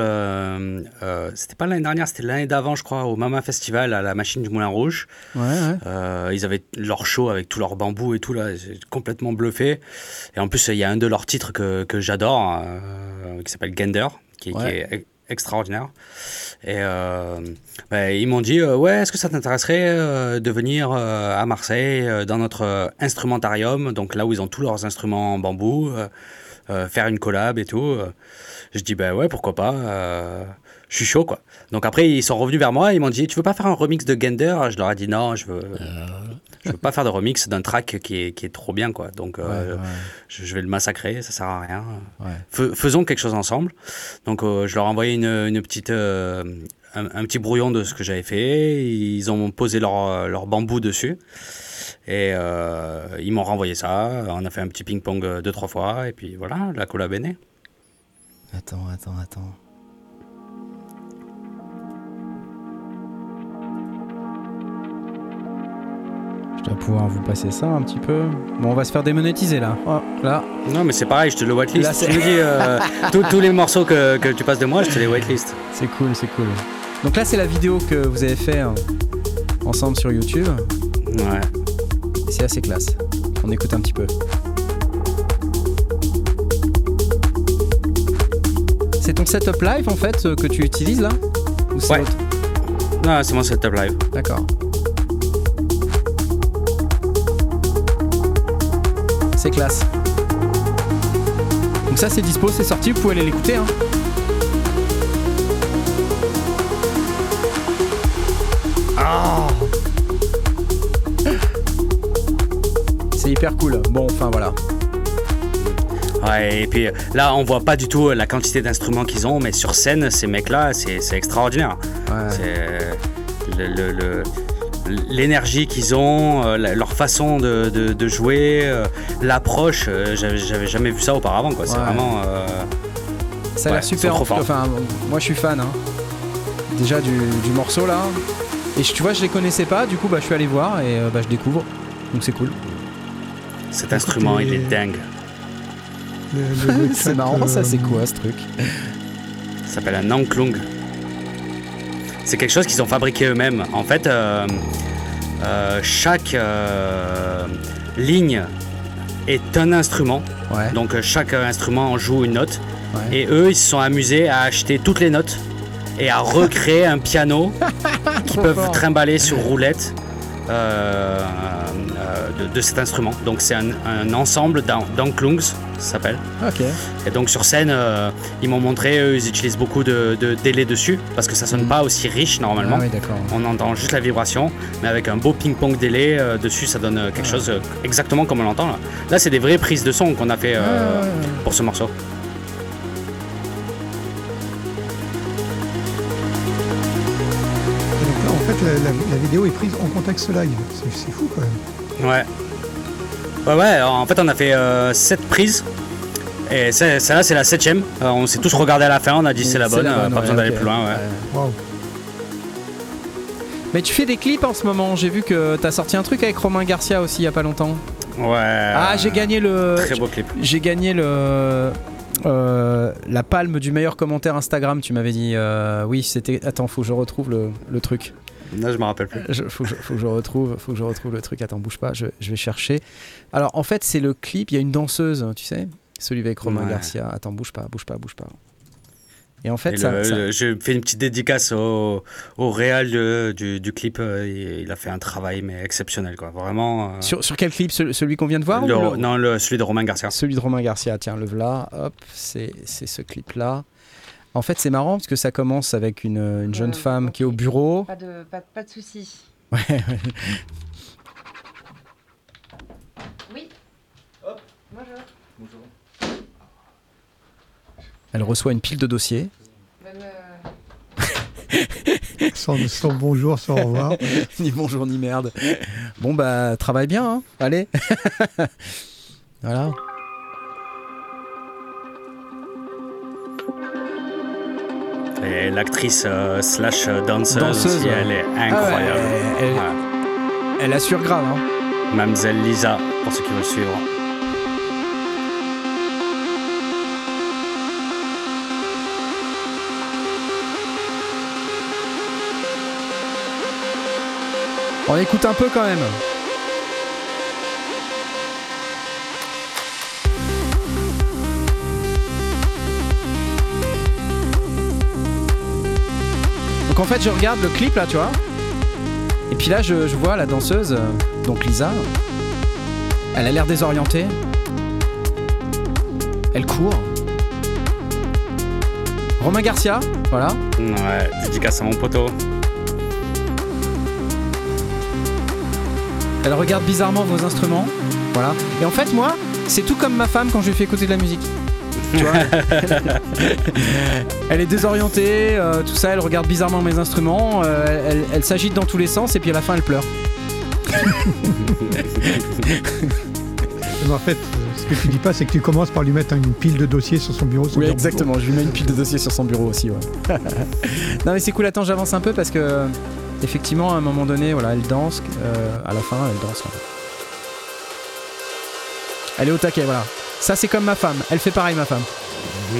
c'était pas l'année dernière, c'était l'année d'avant, je crois, au Mama Festival à la Machine du Moulin Rouge. Ouais. ils avaient leur show avec tout leur bambou et tout là, complètement bluffé. Et en plus, il y a un de leurs titres que, que j'adore, qui s'appelle Gender, qui, qui est extraordinaire. Et euh, bah, ils m'ont dit euh, Ouais, est-ce que ça t'intéresserait euh, de venir à Marseille dans notre instrumentarium, donc là où ils ont tous leurs instruments en bambou, faire une collab et tout Je dis Bah ouais, pourquoi pas je suis chaud quoi. Donc après ils sont revenus vers moi, ils m'ont dit tu veux pas faire un remix de Gender? Je leur ai dit non, je veux je veux pas faire de remix d'un track qui est, qui est trop bien quoi. Donc Je, vais le massacrer, ça sert à rien. faisons quelque chose ensemble. Donc je leur ai envoyé une, une petite un, petit brouillon de ce que j'avais fait. Ils ont posé leur, leur bambou dessus. Et euh, ils m'ont renvoyé ça. On a fait un petit ping-pong euh, deux, trois fois. Et puis voilà, la collab est née. Attends, attends, attends. Je dois pouvoir vous passer ça un petit peu. Bon, on va se faire démonétiser là. Oh, là. Non, mais c'est pareil, je te le Là, whitelist. c'est- Tu me dis euh, tous, tous les morceaux que, que tu passes de moi, je te les whitelist. C'est cool, c'est cool. Donc là, c'est la vidéo que vous avez fait hein, ensemble sur YouTube. Ouais. C'est assez classe. On écoute un petit peu. C'est ton setup live en fait euh, que tu utilises là? Ou c'est Ouais. Non, c'est mon setup live. D'accord. C'est classe. Donc ça c'est dispo, c'est sorti, vous pouvez aller l'écouter. Hein. Ah C'est hyper cool. Bon, enfin voilà. Ouais, et puis là, on voit pas du tout euh, la quantité d'instruments qu'ils ont, mais sur scène, ces mecs-là, c'est c'est extraordinaire. Ouais. C'est le- le- le- l'énergie qu'ils ont, euh, leur façon de, de- de jouer, euh, l'approche. euh, J'avais jamais vu ça auparavant. quoi. C'est Ouais. vraiment. euh, Ça a l'air super. trop forts. Enfin, moi je suis fan. hein. Déjà du, du morceau là. Et tu vois, je les connaissais pas. Du coup, bah, je suis allé voir et euh, bah, je découvre. Donc c'est cool. cet instrument, il est dingue. C'est marrant, ça. C'est quoi ce truc? Ça s'appelle un Nanklung. C'est quelque chose qu'ils ont fabriqué eux-mêmes. En fait, euh, euh, chaque ligne est un instrument. Ouais. Donc euh, chaque instrument joue une note. ouais. Et eux, ils se sont amusés à acheter toutes les notes et à recréer un piano qu'ils peuvent fort. trimballer sur roulette euh, euh, de, de cet instrument. Donc c'est un, un ensemble d'an- d'anklungs, ça s'appelle. Ok. Et donc sur scène, euh, ils m'ont montré, eux, ils utilisent beaucoup de, de délais dessus parce que ça sonne Mhm. pas aussi riche normalement. Ah oui, d'accord. On entend juste la vibration, mais avec un beau ping-pong délai euh, dessus, ça donne euh, quelque chose euh, exactement comme on l'entend là. Là, c'est des vraies prises de son qu'on a fait ouais. pour ce morceau. donc là, en fait, la, la- la vidéo est prise en contexte live. C'est c'est fou quand même. Ouais. Ouais, ouais, en fait, on a fait 7 prises. Et celle-là, c'est la septième. Euh, on s'est tous regardé à la fin, on a dit c'est la bonne, euh, pas ouais, besoin d'aller plus loin. Ouais. Mais tu fais des clips en ce moment. J'ai vu que t'as sorti un truc avec Romain Garcia aussi il y a pas longtemps. Ouais. ah, j'ai gagné le. Très beau clip. J'ai gagné le. euh, la palme du meilleur commentaire Instagram, tu m'avais dit. euh, oui, c'était. Attends, faut que je retrouve le, le truc. Là, je me rappelle plus. Je- faut, que je, faut que je retrouve, faut que je retrouve le truc. Attends, bouge pas, je, je vais chercher. Alors, en fait, c'est le clip. Il y a une danseuse, tu sais, celui avec Romain Ouais. Garcia. Attends, bouge pas, bouge pas, bouge pas. Et en fait, Et ça, le- ça- le- je fais une petite dédicace au, au réal de- du, du clip. euh, Il, il a fait un travail mais exceptionnel, quoi. Vraiment. euh, sur, sur quel clip Ce- Celui qu'on vient de voir ou le- Non, le, celui de Romain Garcia. Celui de Romain Garcia, tiens, le voilà, hop, c'est c'est ce clip-là. En fait, c'est marrant parce que ça commence avec une, une jeune Euh, femme qui est au bureau. Pas de, pas, pas de soucis. Ouais. Bonjour. elle reçoit une pile de dossiers. Euh, Sans, sans bonjour, sans au revoir. ni bonjour ni merde. Bon, bah, travaille bien, hein. Allez. voilà. Et l'actrice euh, slash euh, danseuse, Danseuse, aussi, ouais. elle est Ah ouais, incroyable. elle, Ouais. elle assure grave, hein. Mademoiselle Lisa, pour ceux qui veulent suivre. On écoute un peu quand même. Donc en fait, je regarde le clip là, tu vois. Et puis là, je, vois la danseuse, euh, donc Lisa. Elle a l'air désorientée. Elle court. Romain Garcia, voilà. Ouais, dédicace à mon poteau. Elle regarde bizarrement vos instruments. Voilà. Et en fait, moi, c'est tout comme ma femme quand je lui fais écouter de la musique. Tu vois Elle est désorientée, euh, tout ça, elle regarde bizarrement mes instruments, euh, elle, elle s'agite dans tous les sens et puis à la fin elle pleure. Mais en fait, ce que tu dis pas, c'est que tu commences par lui mettre une pile de dossiers sur son bureau. Oui, exactement, je lui mets une pile de dossiers sur son bureau aussi. Ouais. non mais c'est cool, attends, j'avance un peu parce que effectivement, à un moment donné, voilà, elle danse. euh, à la fin, elle danse. Elle est au taquet, voilà. Ça, c'est comme ma femme. Elle fait pareil, ma femme.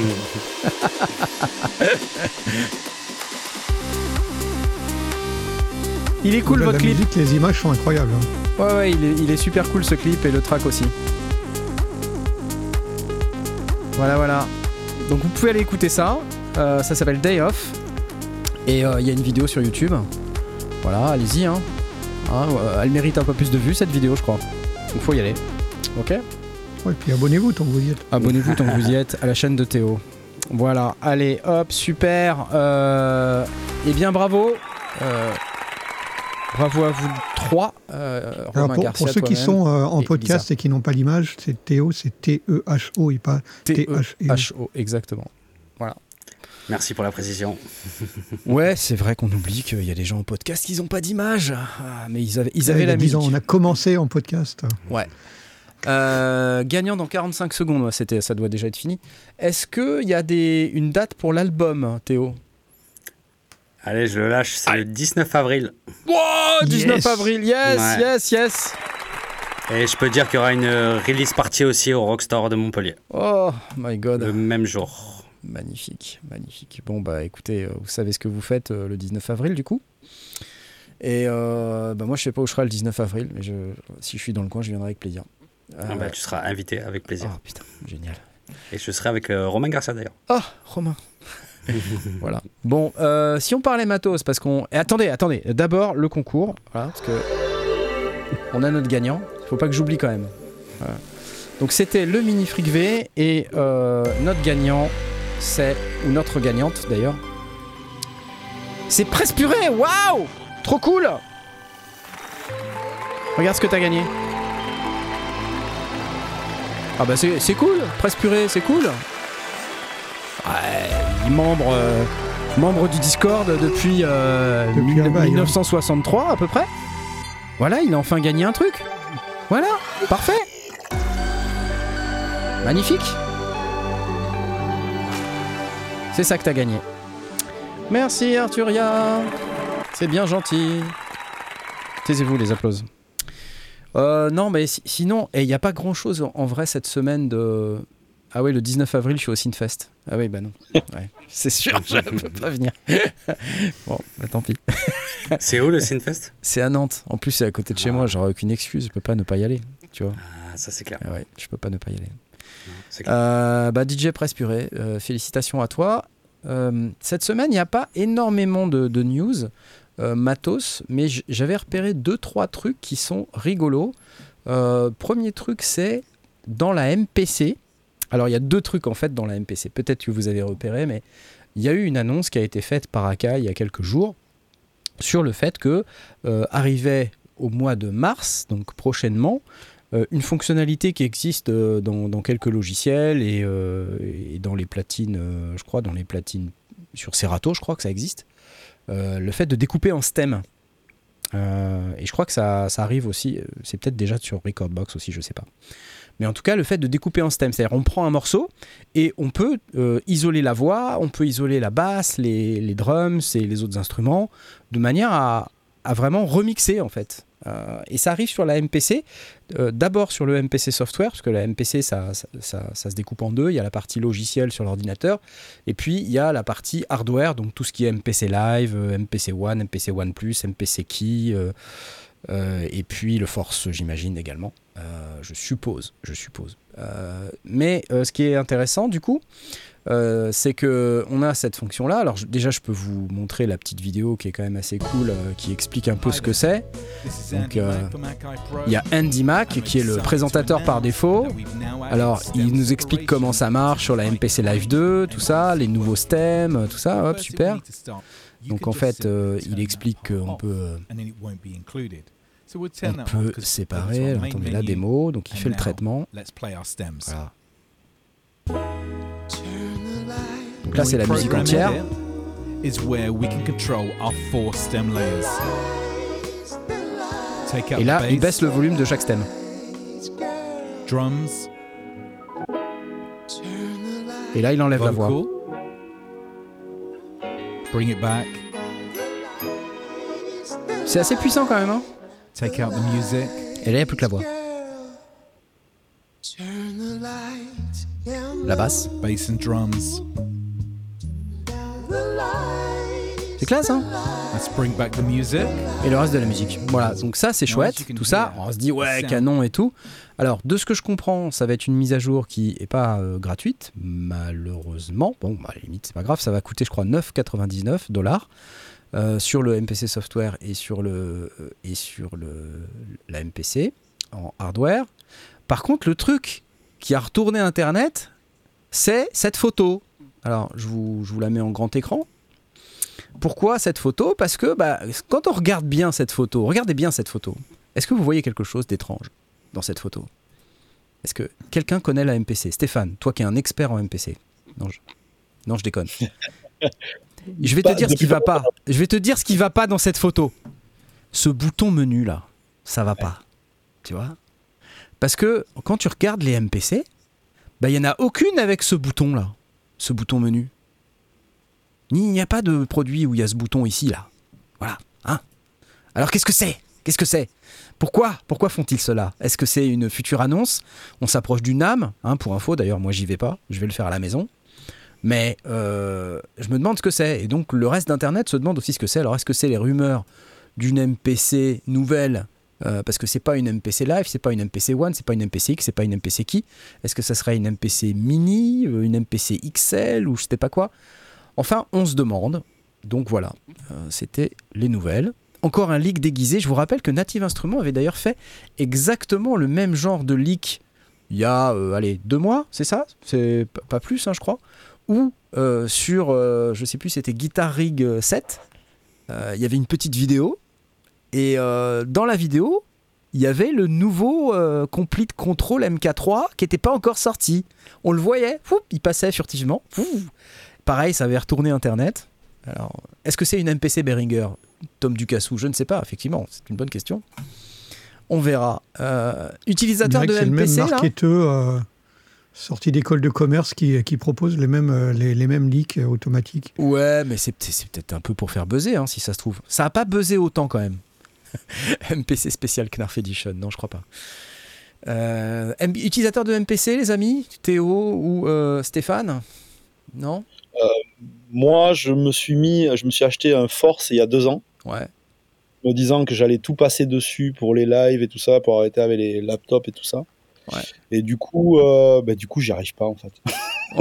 Il est cool votre la clip. musique, les images sont incroyables. hein. Ouais, ouais, il est, il est super cool ce clip et le track aussi. Voilà, voilà. Donc vous pouvez aller écouter ça. Euh, ça s'appelle Day Off. Et euh, il y a une vidéo sur YouTube. Voilà, allez-y. Hein. Hein, euh, elle mérite un peu plus de vues cette vidéo, je crois. Donc faut y aller. Ok Ouais, puis abonnez-vous tant que vous y êtes. Abonnez-vous tant que vous y êtes à la chaîne de Théo. Voilà, allez, hop, super. Euh, eh bien, bravo. Euh, bravo à vous trois. Euh, Romain pour, Garcia, pour ceux qui sont euh, en et podcast et qui n'ont pas l'image, c'est Théo, c'est T-E-H-O et pas T-H-E. T-E-H-O, exactement. Merci pour la précision. Ouais, c'est vrai qu'on oublie qu'il y a des gens en podcast qui n'ont pas d'image. Ah, mais ils avaient, ils Il avaient la 10 musique. ans, on a commencé en podcast. Euh, gagnant dans 45 secondes, ouais, c'était, ça doit déjà être fini. Est-ce qu'il y a des, une date pour l'album, Théo? Allez, je le lâche, c'est le 19 avril. Wow, 19 Yes. avril, yes, Ouais. yes, yes. Et je peux dire qu'il y aura une euh, release party aussi au Rockstar de Montpellier, Oh my god. le même jour. Magnifique, magnifique. Bon, bah écoutez, euh, vous savez ce que vous faites euh, le 19 avril du coup? Et euh, bah, moi, je sais pas où je serai le 19 avril, mais je, si je suis dans le coin, je viendrai avec plaisir. Euh, Ah bah, tu seras invité avec plaisir. oh putain, génial. Et je serai avec euh, Romain Garcia d'ailleurs. Ah, Romain. voilà. Bon, si on parlait matos, parce qu'on. Et attendez, attendez. D'abord, le concours. Voilà, parce que. On a notre gagnant. Faut pas que j'oublie quand même. Voilà. Donc, c'était le mini fric V. Et notre gagnant, c'est. Ou notre gagnante d'ailleurs. C'est Presse Purée Waouh Trop cool Regarde ce que t'as gagné. Ah bah c'est cool, Presse Purée, c'est cool. Ouais, il est membre, euh, membre du Discord depuis, euh, Depuis mille- un bail, hein. 1963 à peu près. Voilà, il a enfin gagné un truc. Voilà, parfait. Magnifique. C'est ça que t'as gagné. Merci Arturia. C'est bien gentil. Taisez-vous les applauses. Euh, non, mais si- sinon, il n'y a pas grand chose en, en vrai cette semaine de. Ah oui, le 19 avril, je suis au Sinfest. Ah oui, bah non. Ouais, c'est sûr, je ne peux pas venir. bon, bah tant pis. C'est où le Sinfest? C'est à Nantes. En plus, c'est à côté de chez Ah. moi. J'aurais aucune excuse. Je peux pas ne pas y aller. Tu vois. Ah, ça c'est clair. Ah ouais, je peux pas ne pas y aller. Euh, bah, DJ Presse Purée, euh, félicitations à toi. Euh, cette semaine, il n'y a pas énormément de, news matos, mais j'avais repéré deux trois trucs qui sont rigolos. Premier truc, c'est dans la MPC. Alors, il y a deux trucs en fait dans la MPC. Peut-être que vous avez repéré, mais il y a eu une annonce qui a été faite par Akai il y a quelques jours sur le fait que arrivait au mois de mars, donc prochainement, une fonctionnalité qui existe euh, dans, quelques logiciels et, euh, dans les platines, euh, je crois, dans les platines sur Serato, je crois que ça existe. Euh, le fait de découper en stem. Euh, et je crois que ça, arrive aussi, euh, c'est peut-être déjà sur Recordbox aussi, je sais pas. Mais en tout cas, le fait de découper en stem, c'est-à-dire on prend un morceau et on peut euh, isoler la voix, on peut isoler la basse, les, drums et les autres instruments, de manière à vraiment remixer en fait. Euh, et ça arrive sur la MPC, euh, d'abord sur le MPC software, parce que la MPC ça, se découpe en deux. Il y a la partie logicielle sur l'ordinateur, et puis il y a la partie hardware, donc tout ce qui est MPC Live, euh, MPC One, MPC One Plus, MPC Key, et puis le Force, j'imagine également. Je suppose, je suppose. Mais ce qui est intéressant du coup, euh, c'est que on a cette fonction-là. Alors je- déjà, je peux vous montrer la petite vidéo qui est quand même assez cool, euh, qui explique un peu ce que c'est. Donc, euh, Il y a Andy Mac qui est le présentateur par défaut. Alors, il nous explique comment ça marche sur la MPC Live 2, tout ça, les nouveaux stems, tout ça, hop, super. Donc en fait, il explique qu'on peut, on peut séparer. Alors, attendez, la démo, donc il fait le traitement. Voilà. Donc là, c'est la musique entière. Is where we can control our four stem layers. Take out Et là, the il bass, baisse le volume de chaque stem. drums, Et là, il enlève la voix. Bring it back. C'est assez puissant quand même. Hein Take out the music. Et là, il n'y a plus que la voix. La basse. Bass and drums. C'est classe, hein Let's bring back the music. Et le reste de la musique. Voilà, donc ça c'est chouette, tout ça, on se dit ouais, canon et tout. Alors, de ce que je comprends, ça va être une mise à jour qui est pas euh, gratuite, malheureusement. Bon, bah, à la limite, c'est pas grave, ça va coûter, je crois, 9,99 dollars euh, sur le MPC software et sur, le, euh, et sur le, la MPC en hardware. Par contre, le truc qui a retourné Internet, c'est cette photo. Alors, je vous, je vous la mets en grand écran. Pourquoi cette photo? Parce que bah, quand on regarde bien cette photo, regardez bien cette photo, est-ce que vous voyez quelque chose d'étrange dans cette photo? Est-ce que quelqu'un connaît la MPC Stéphane, toi qui es un expert en MPC. Non, je, non, je déconne. Je vais te dire ce qui va pas. Je vais te dire ce qui va pas dans cette photo. Ce bouton menu là, ça va pas. Tu vois? Parce que quand tu regardes les MPC, bah, il y en a aucune avec ce bouton là, ce bouton menu. Il n'y a pas de produit où il y a ce bouton ici là. Voilà, hein Alors qu'est-ce que c'est? Qu'est-ce que c'est? Pourquoi Pourquoi font-ils cela? Est-ce que c'est une future annonce? On s'approche du NAM, hein, pour info. D'ailleurs, moi, j'y vais pas. Je vais le faire à la maison. Mais euh, je me demande ce que c'est. Et donc, le reste d'Internet se demande aussi ce que c'est. Alors, est-ce que c'est les rumeurs d'une MPC nouvelle? Euh, Parce que c'est pas une MPC Live, c'est pas une MPC One, c'est pas une MPC X, c'est pas une MPC qui? Est-ce que ça serait une MPC Mini, euh, une MPC XL ou je sais pas quoi? Enfin, on se demande. Donc voilà, Euh, c'était les nouvelles. Encore un leak déguisé. Je vous rappelle que Native Instruments avait d'ailleurs fait exactement le même genre de leak il y a, euh, allez, deux mois, c'est ça? C'est pas plus, hein, je crois. Ou euh, sur, je sais plus, c'était Guitar Rig euh, 7. euh, Il y avait une petite vidéo. Et dans la vidéo, il y avait le nouveau Complete Control MK3 qui n'était pas encore sorti. On le voyait, il passait furtivement. Pareil, ça avait retourné Internet. Alors, est-ce que c'est une MPC Behringer Tom Ducassou? Je ne sais pas, effectivement, c'est une bonne question. On verra. Euh, Il utilisateur de que c'est le même MPC, marketeur euh, sorti d'école de commerce qui, qui propose les mêmes, euh, les, les mêmes leaks euh, automatiques. Ouais, mais c'est c'est peut-être un peu pour faire buzzer, hein, si ça se trouve. Ça a pas buzzé autant quand même. MPC spécial Knarf Edition, non, je crois pas. Euh, utilisateur de MPC, les amis? Théo ou euh, Stéphane? Non? Moi, je me suis mis, je me suis acheté un Force il y a deux ans, Ouais. me disant que j'allais tout passer dessus pour les lives et tout ça, pour arrêter avec les laptops et tout ça. Ouais. Et du coup, euh, bah, du coup, j'y arrive pas en fait.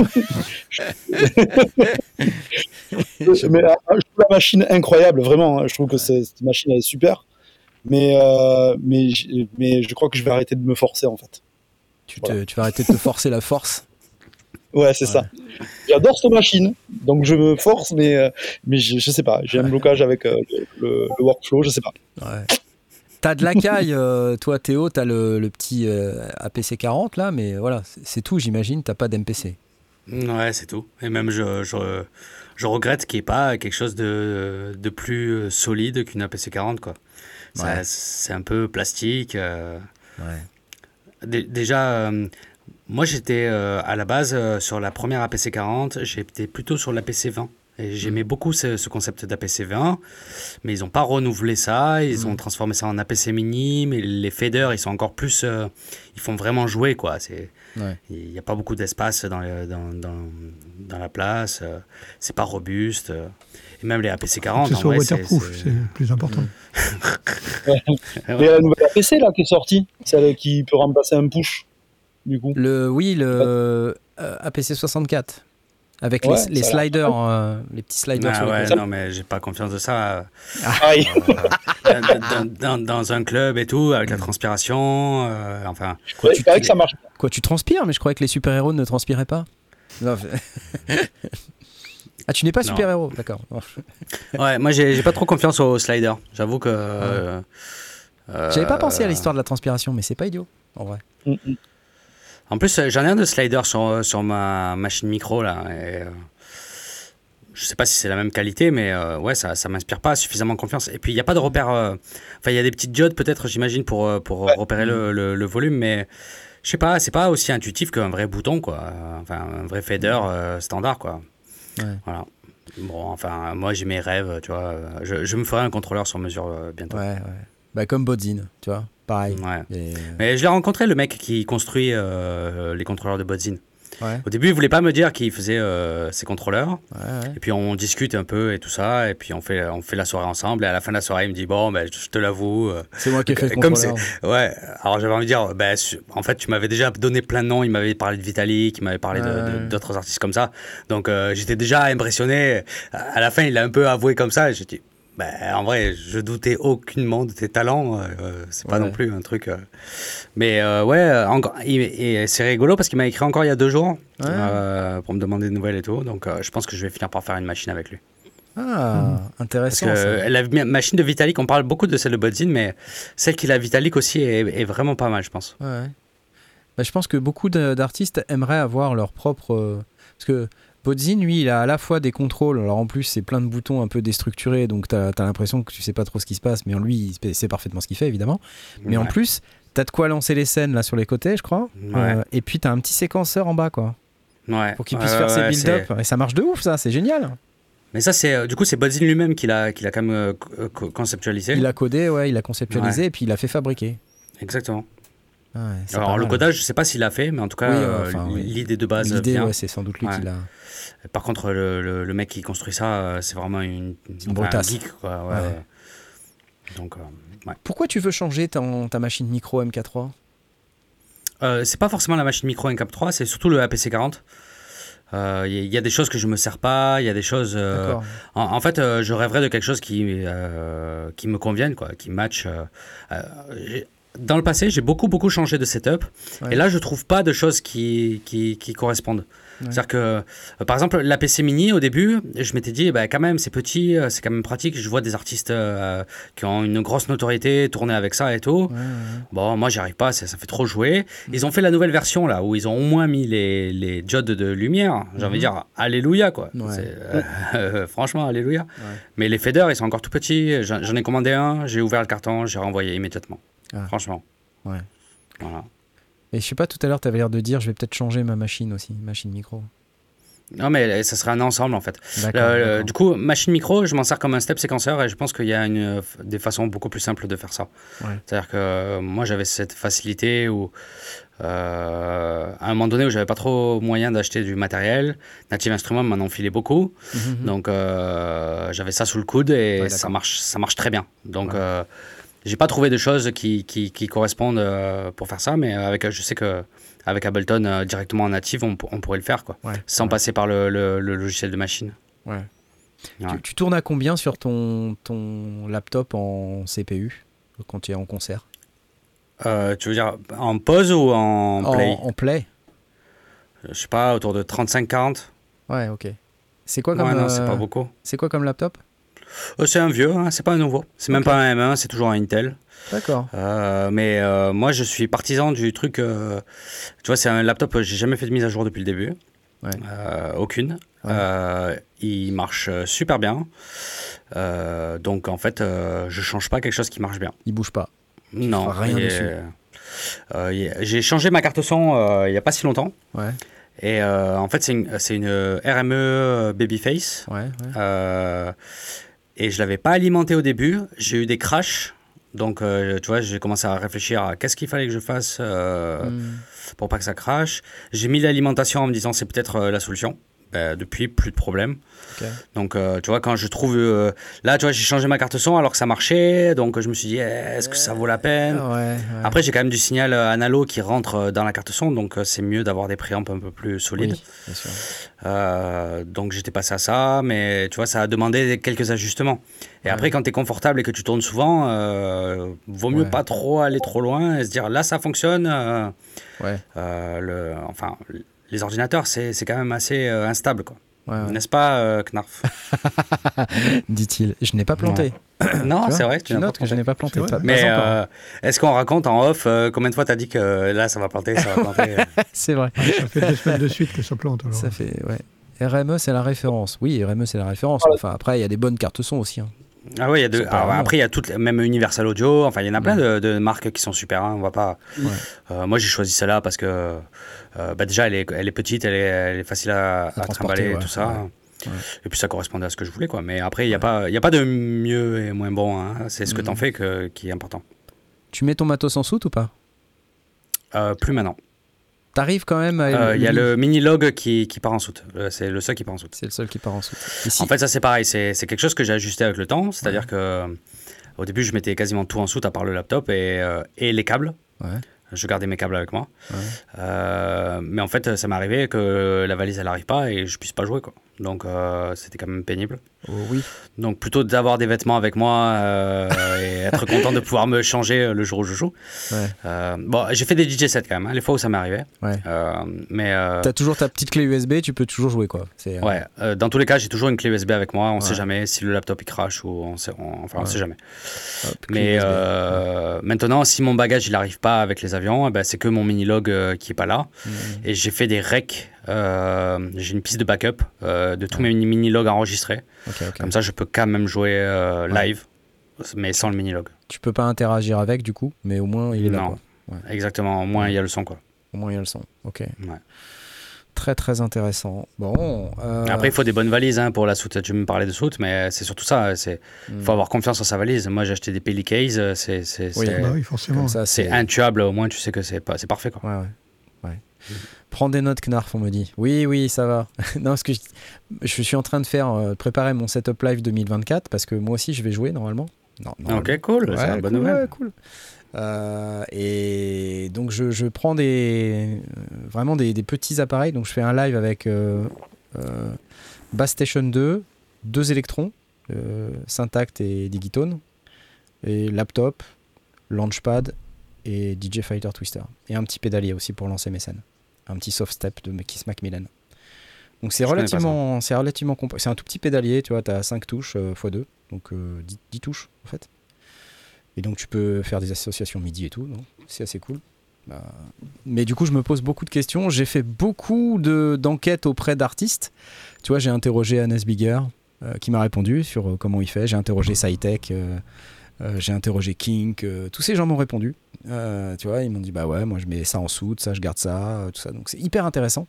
mais euh, je trouve la machine incroyable, vraiment. hein. Je trouve que cette machine elle est super. Mais, euh, mais, mais je crois que je vais arrêter de me forcer en fait. Tu, te- tu vas arrêter de te forcer la force? Ouais, c'est ça. J'adore cette machine, donc je me force, mais, euh, mais je, je sais pas. J'ai un blocage avec euh, le, workflow, je sais pas. Ouais. T'as de la caille, euh, toi Théo, t'as le, le petit euh, APC 40 là, mais voilà, c'est- tout, j'imagine, t'as pas d'MPC. Ouais, c'est tout. Et même, je, je, je regrette qu'il n'y ait pas quelque chose de, de plus solide qu'une APC40, quoi. Ça- Ouais. C'est un peu plastique. euh. Ouais. Déjà, euh, moi, j'étais euh, à la base euh, sur la première APC40, j'étais plutôt sur l'APC20. Et j'aimais beaucoup ce, ce concept d'APC20, mais ils n'ont pas renouvelé ça, ils ont transformé ça en APC mini, mais les faders, ils sont encore plus... euh, ils font vraiment jouer, quoi. C'est... Ouais. Il n'y a pas beaucoup d'espace dans, dans, dans, dans la place, euh, c'est pas robuste. euh, et même les APC 40, que ce en soit vrai, c'est- waterproof, c'est- plus important. Mais la nouvelle APC là qui est sortie, celle qui peut remplacer un push, du coup. Le, oui, le euh, APC 64. Avec Ouais, les, sliders, euh, les petits sliders Ah sur ouais, non, mais j'ai pas confiance de ça. Euh, dans, dans- dans un club et tout, avec la transpiration, euh, enfin. Ouais, c'est vrai que ça marche. Quoi, tu transpires Mais je croyais que les super-héros ne transpiraient pas. Non, ah, tu n'es pas Non. super-héros, d'accord. Ouais, moi j'ai pas trop confiance aux sliders. J'avoue que. euh, J'avais pas pensé à l'histoire de la transpiration, mais c'est pas idiot, en vrai. Mm, mm. En plus, euh, j'en ai un de slider sur, sur ma machine micro là. Et, euh, je sais pas si c'est la même qualité, mais euh, ouais, ça, ça m'inspire pas suffisamment confiance. Et puis il n'y a pas de repère. euh, Enfin, il y a des petites diodes peut-être, j'imagine, pour, euh, pour repérer le, le- le volume, mais je sais pas, c'est pas aussi intuitif qu'un vrai bouton, quoi. Enfin, un vrai fader euh, standard, quoi. Ouais. Voilà. Bon, enfin, moi j'ai mes rêves, tu vois. Je, je me ferai un contrôleur sur mesure euh, bientôt. Ouais, ouais. Bah, comme Bodzin, tu vois. Pareil. Ouais. Et- Mais je l'ai rencontré, le mec qui construit euh, les contrôleurs de Bodzin. Ouais, Au début, il voulait pas me dire qu'il faisait euh, ses contrôleurs. ouais. Et puis on discute un peu et tout ça. Et puis on fait, on fait la soirée ensemble. Et à la fin de la soirée, il me dit Bon, ben, je te l'avoue. euh, C'est moi qui ai fait le Comme. Ouais, alors j'avais envie de dire, ben, en fait, tu m'avais déjà donné plein de noms. Il m'avait parlé de Vitalik, il m'avait parlé d'autres artistes comme ça. Donc euh, j'étais déjà impressionné. À la fin, il a un peu avoué comme ça. Et j'ai dit, ben, en vrai, je doutais aucunement de tes talents. euh, c'est pas Ouais. non plus un truc. euh. Mais euh, ouais, encore, et c'est rigolo parce qu'il m'a écrit encore il y a deux jours Ouais. pour me demander des nouvelles et tout. Donc je pense que je vais finir par faire une machine avec lui. Ah, intéressant. que la machine de Vitalik, on parle beaucoup de celle de Bodzin, mais celle qu'il a Vitalik aussi est, est vraiment pas mal, je pense. Ouais. Bah, je pense que beaucoup d'artistes aimeraient avoir leur propre. Parce que Bodzin, lui, il a à la fois des contrôles. Alors en plus, c'est plein de boutons un peu déstructurés, donc t'as as, l'impression que tu sais pas trop ce qui se passe, mais en lui, il sait parfaitement ce qu'il fait, évidemment. Mais en plus, t'as de quoi lancer les scènes là sur les côtés, je crois. Ouais. Euh, et puis t'as un petit séquenceur en bas, quoi, Ouais. pour qu'il puisse faire ses build-up. Et ça marche de ouf, ça, c'est génial. Mais ça, c'est euh, du coup, c'est Bodzin lui-même qui l'a, qui l'a quand même euh, co- co- conceptualisé. Il a codé, ouais, il a conceptualisé, et puis il a fait fabriquer. Exactement. Ah ouais, Alors le codage, je sais pas s'il l'a fait, mais en tout cas, Oui, euh, enfin, oui. l'idée de base L'idée, vient. ouais, c'est sans doute lui qui l'a. Par contre, le, le- le mec qui construit ça, euh, c'est vraiment une, une enfin, un geek, quoi. ouais. Ouais. Donc, euh, ouais. Pourquoi tu veux changer ton- ta machine micro MK3 Euh, c'est pas forcément la machine micro NCAP 3, c'est surtout le APC 40. Euh, Il y, y a des choses que je me sers pas, il y a des choses. euh. En, en fait, je rêverais de quelque chose qui, qui me convienne, quoi, qui match. dans le passé, j'ai beaucoup, beaucoup changé de setup. Ouais. Et là, je trouve pas de choses qui, qui, qui correspondent. Ouais. C'est-à-dire que, euh, par exemple, la PC Mini, au début, je m'étais dit, bah, quand même, c'est petit, euh, c'est quand même pratique. Je vois des artistes euh, qui ont une grosse notoriété tourner avec ça et tout. Ouais, ouais, Bon, moi, j'y arrive pas, ça, ça fait trop jouer. Ils ont fait la nouvelle version, là, où ils ont au moins mis les, les diodes de lumière. J'ai envie de dire, alléluia, quoi. Euh, franchement, alléluia. Mais les faders, ils sont encore tout petits. J'en j'en ai commandé un, j'ai ouvert le carton, j'ai renvoyé immédiatement. Ah. Franchement. Ouais. Voilà. Et je sais pas, tout à l'heure, tu avais l'air de dire, je vais peut-être changer ma machine aussi, machine micro. Non, mais ça serait un ensemble, en fait. Euh, du coup, machine micro, je m'en sers comme un step séquenceur et je pense qu'il y a une, des façons beaucoup plus simples de faire ça. Ouais. C'est-à-dire que euh, moi, j'avais cette facilité où, euh, à un moment donné, où j'avais pas trop moyen d'acheter du matériel, Native Instruments m'en ont filé beaucoup. Mhm. Donc, euh, j'avais ça sous le coude et Ouais, ça, marche, ça marche très bien. Donc, Ouais. J'ai pas trouvé de choses qui, qui, qui correspondent euh, pour faire ça, mais avec, je sais que avec Ableton euh, directement en native, on, on pourrait le faire, quoi, Ouais. sans Ouais. passer par le, le- le logiciel de machine. Ouais. Tu, tu tournes à combien sur ton, ton laptop en CPU quand tu es en concert? Euh, tu veux dire en pause ou en play? En, play Je sais pas, autour de 35-40. Ouais, ok. C'est quoi Ouais, comme non, c'est pas beaucoup. C'est quoi comme laptop? C'est un vieux, hein, c'est pas un nouveau. C'est même pas un M1, c'est toujours un Intel. D'accord. Euh, mais euh, moi, je suis partisan du truc. euh, tu vois, c'est un laptop, j'ai jamais fait de mise à jour depuis le début. Ouais. Euh, aucune. Ouais. Euh, il marche euh, super bien. Euh, donc, en fait, euh, je change pas quelque chose qui marche bien. Il bouge pas. non. rien dessus. euh, j'ai changé ma carte son euh, il y a pas si longtemps. Ouais, Et euh, en fait, c'est une, RME Babyface. ouais, ouais. Et je l'avais pas alimenté au début. J'ai eu des crashs. Donc, euh, tu vois, j'ai commencé à réfléchir à qu'est-ce qu'il fallait que je fasse euh, Hmm. pour pas que ça crache. J'ai mis l'alimentation en me disant c'est peut-être euh, la solution. Ben, depuis, plus de problème. Donc, euh, tu vois, quand je trouve. euh, là, tu vois, j'ai changé ma carte son alors que ça marchait. Donc, je me suis dit, eh, est-ce que ça vaut la peine? Ouais, ouais. Après, j'ai quand même du signal euh, analo qui rentre euh, dans la carte son. Donc, euh, c'est mieux d'avoir des préamps un peu plus solides. Oui, bien sûr. Euh, donc j'étais passé à ça, mais tu vois, ça a demandé quelques ajustements. Et Ouais. après, quand tu es confortable et que tu tournes souvent, euh, vaut mieux pas trop aller trop loin et se dire là, ça fonctionne. euh, Ouais, euh, le, enfin, les ordinateurs, c'est c'est quand même assez euh, instable, quoi. ouais, ouais. N'est-ce pas, euh, Knarf? Dit-il. Je n'ai pas planté. Non, Tu vois, c'est vrai, Tu pas notes que je n'ai pas planté. Pas- Mais euh, est-ce qu'on raconte en off euh, combien de fois t'as dit que là, ça va planter, ça va planter C'est vrai. Ça fait deux semaines de suite que ça plante. Alors. Ça fait, ouais. RME, c'est la référence. Oui, RME, c'est la référence. Enfin, après, il y a des bonnes cartes son aussi. hein. Ah oui, il y a deux. C'est pas alors, vraiment. après, il y a toutes, même Universal Audio. Enfin, il y en a plein de, de marques qui sont super. hein, on va pas. Ouais. Euh, moi, j'ai choisi celle-là parce que euh, bah, déjà, elle est, elle est petite, elle est, elle est facile à, à trimballer, ouais, tout ça. ouais. Et puis ça correspondait à ce que je voulais, quoi. Mais après, il n'y a, pas- y a pas de mieux et moins bon. hein. C'est ce que Mhm. t'en fais que, qui est important. Tu mets ton matos en soute ou pas? Euh, plus maintenant. T'arrives quand même à. Euh, Il y a le mini-log qui, qui part en soute. Euh, C'est le seul qui part en soute. C'est le seul qui part en soute. En fait, ça c'est pareil. C'est quelque chose que j'ai ajusté avec le temps. C'est-à-dire que euh, au début, je mettais quasiment tout en soute à part le laptop et, euh, et les câbles. Ouais. Je gardais mes câbles avec moi. Ouais. Euh, mais en fait, ça m'est arrivé que la valise elle arrive pas et je puisse pas jouer quoi. Donc c'était quand même pénible. Oh, oui. Donc plutôt d'avoir des vêtements avec moi euh, et être content de pouvoir me changer le jour où je joue. Ouais. Euh, bon, j'ai fait des DJ sets quand même, hein, les fois où ça m'est arrivé. Ouais. Euh, mais euh, T'as toujours ta petite clé USB, tu peux toujours jouer quoi. Euh, ouais, euh, dans tous les cas, j'ai toujours une clé USB avec moi. On Ouais. sait jamais si le laptop il crache ou on sait, on- enfin on Ouais. sait jamais. hop, Mais euh, maintenant, si mon bagage il arrive pas avec les avions, eh ben, c'est que mon mini log euh, qui est pas là. Mhm. Et j'ai fait des recs. Euh, j'ai une piste de backup euh, de tous mes mini logs enregistrés. Comme ça, je peux quand même jouer euh, Ouais. live, mais sans le mini log. Tu peux pas interagir avec du coup, mais au moins il est là. Non. Quoi. Ouais. Exactement, au moins il y a le son quoi. Au moins il y a le son. Ok. Ouais. Très très intéressant. Bon. euh, Après, il faut des bonnes valises hein, pour la soute. Tu me parlais de soute, mais c'est surtout ça. Il hmm. faut avoir confiance en sa valise. Moi, j'ai acheté des Pelly Case. C'est c'est- Oui. c'est- Bah oui, forcément. Comme ça, c'est c'est. intuable. Au moins, tu sais que c'est pas- c'est parfait. Quoi. Ouais, ouais. Prends des notes, Knarf, on me dit. Oui, oui, ça va. non, parce que je, je suis en train de faire euh, préparer mon setup live 2024 parce que moi aussi je vais jouer normalement. Non, normalement. Ok, cool. Ouais, c'est une bonne cool, nouvelle. ouais, cool. Euh, et donc je, je prends des euh, vraiment des, des petits appareils. Donc je fais un live avec euh, Bass Station 2, deux électrons, Syntact et Digitone, et laptop, Launchpad et DJ Fighter Twister. Et un petit pédalier aussi pour lancer mes scènes. Un petit soft step de Kiss Macmillan. Donc c'est relativement, c'est relativement C'est un tout petit pédalier, tu vois, tu as 5 touches x 2, donc euh, 10, 10 touches en fait. Et donc tu peux faire des associations MIDI et tout, c'est assez cool. Bah, Mais du coup, je me pose beaucoup de questions. J'ai fait beaucoup de- d'enquêtes auprès d'artistes. Tu vois, j'ai interrogé Hannes Bigger, euh, qui m'a répondu sur euh, comment il fait. J'ai interrogé SciTech, euh, euh, j'ai interrogé Kink. euh, tous ces gens m'ont répondu. Euh, tu vois, ils m'ont dit bah ouais, moi je mets ça en soude, ça je garde ça, euh, tout ça. Donc c'est hyper intéressant.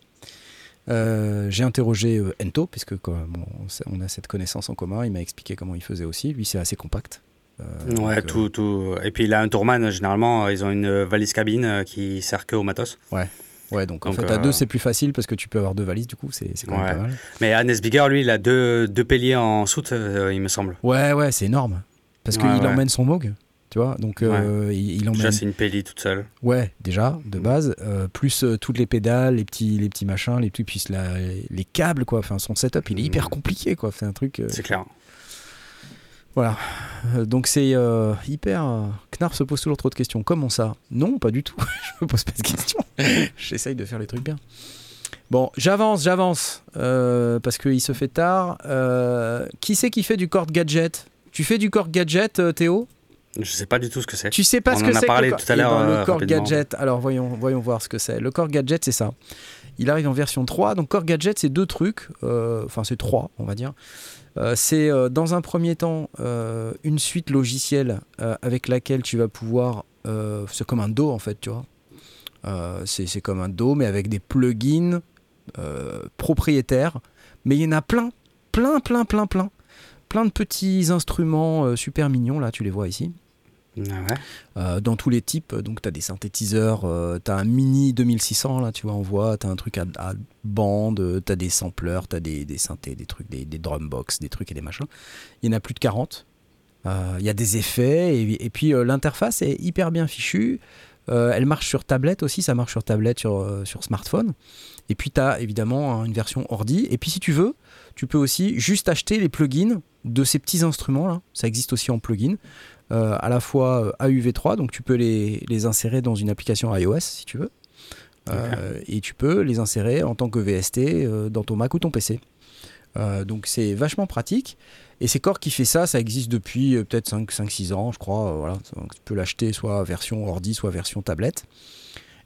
Euh, j'ai interrogé euh, Ento, puisque quoi, bon, on a cette connaissance en commun. Il m'a expliqué comment il faisait aussi. Lui, c'est assez compact. Euh, Ouais, euh, tout, tout. Et puis là, un tourman, généralement, ils ont une valise cabine euh, qui sert que au matos. Ouais, donc en Donc, fait, à euh, deux, c'est plus facile parce que tu peux avoir deux valises, du coup, c'est quand Ouais. même pas mal. Mais Hannes Bigger, lui, il a deux, deux piliers en soute, euh, il me semble. Ouais, ouais, c'est énorme. Parce qu'il ouais. emmène son Moog, tu vois. Donc, euh, il, il emmène. Déjà, c'est une Pelly toute seule. Ouais, déjà, de base. euh, plus euh, toutes les pédales, les petits, les petits machins, les trucs, puis la- les câbles, quoi. Enfin, son setup, il est hyper Mhm. compliqué, quoi. C'est un truc. euh, C'est clair. Voilà. Donc, c'est hyper. Knarf se pose toujours trop de questions. Comment ça? Non, pas du tout. Je me pose pas de questions. J'essaye de faire les trucs bien. Bon, j'avance, j'avance. parce qu'il se fait tard. Qui c'est qui fait du cord gadget? Tu fais du cord gadget, euh, Théo? Je sais pas du tout ce que c'est. Tu sais pas On ce en que a c'est que parlé le cor- tout à Eh ben, l'heure, le euh, Core rapidement. Gadget. Alors voyons, voyons voir ce que c'est. Le Core Gadget, c'est ça. Il arrive en version 3. Donc Core Gadget, c'est deux trucs. euh, Enfin, c'est trois, on va dire. Euh, c'est euh, dans un premier temps euh, une suite logicielle euh, avec laquelle tu vas pouvoir. euh, c'est comme un dos en fait, tu vois. Euh, c'est comme un dos, mais avec des plugins euh, propriétaires. Mais il y en a plein, plein, plein, plein, plein. Plein de petits instruments euh, super mignons, là, tu les vois ici. Ah ouais. Euh, dans tous les types. Donc, tu as des synthétiseurs, tu as un mini 2600, là, tu vois, on voit, tu as un truc à, à bande, tu as des sampleurs, tu as des, des synthés, des trucs, des, des drum box, des trucs et des machins. Il y en a plus de 40. Euh, Il y a des effets, et, et puis euh, l'interface est hyper bien fichue. Euh, elle marche sur tablette aussi, ça marche sur tablette, sur, euh, sur smartphone. Et puis tu as évidemment une version ordi. Et puis si tu veux, tu peux aussi juste acheter les plugins de ces petits instruments là. Ça existe aussi en plugin. Euh, à la fois euh, AUV3, donc tu peux les, les insérer dans une application iOS si tu veux. Et tu peux les insérer en tant que VST dans ton Mac ou ton PC. Donc c'est vachement pratique. Et c'est Core qui fait ça, ça existe depuis euh, peut-être 5-6 ans, je crois. euh, voilà. Tu peux l'acheter soit version ordi, soit version tablette.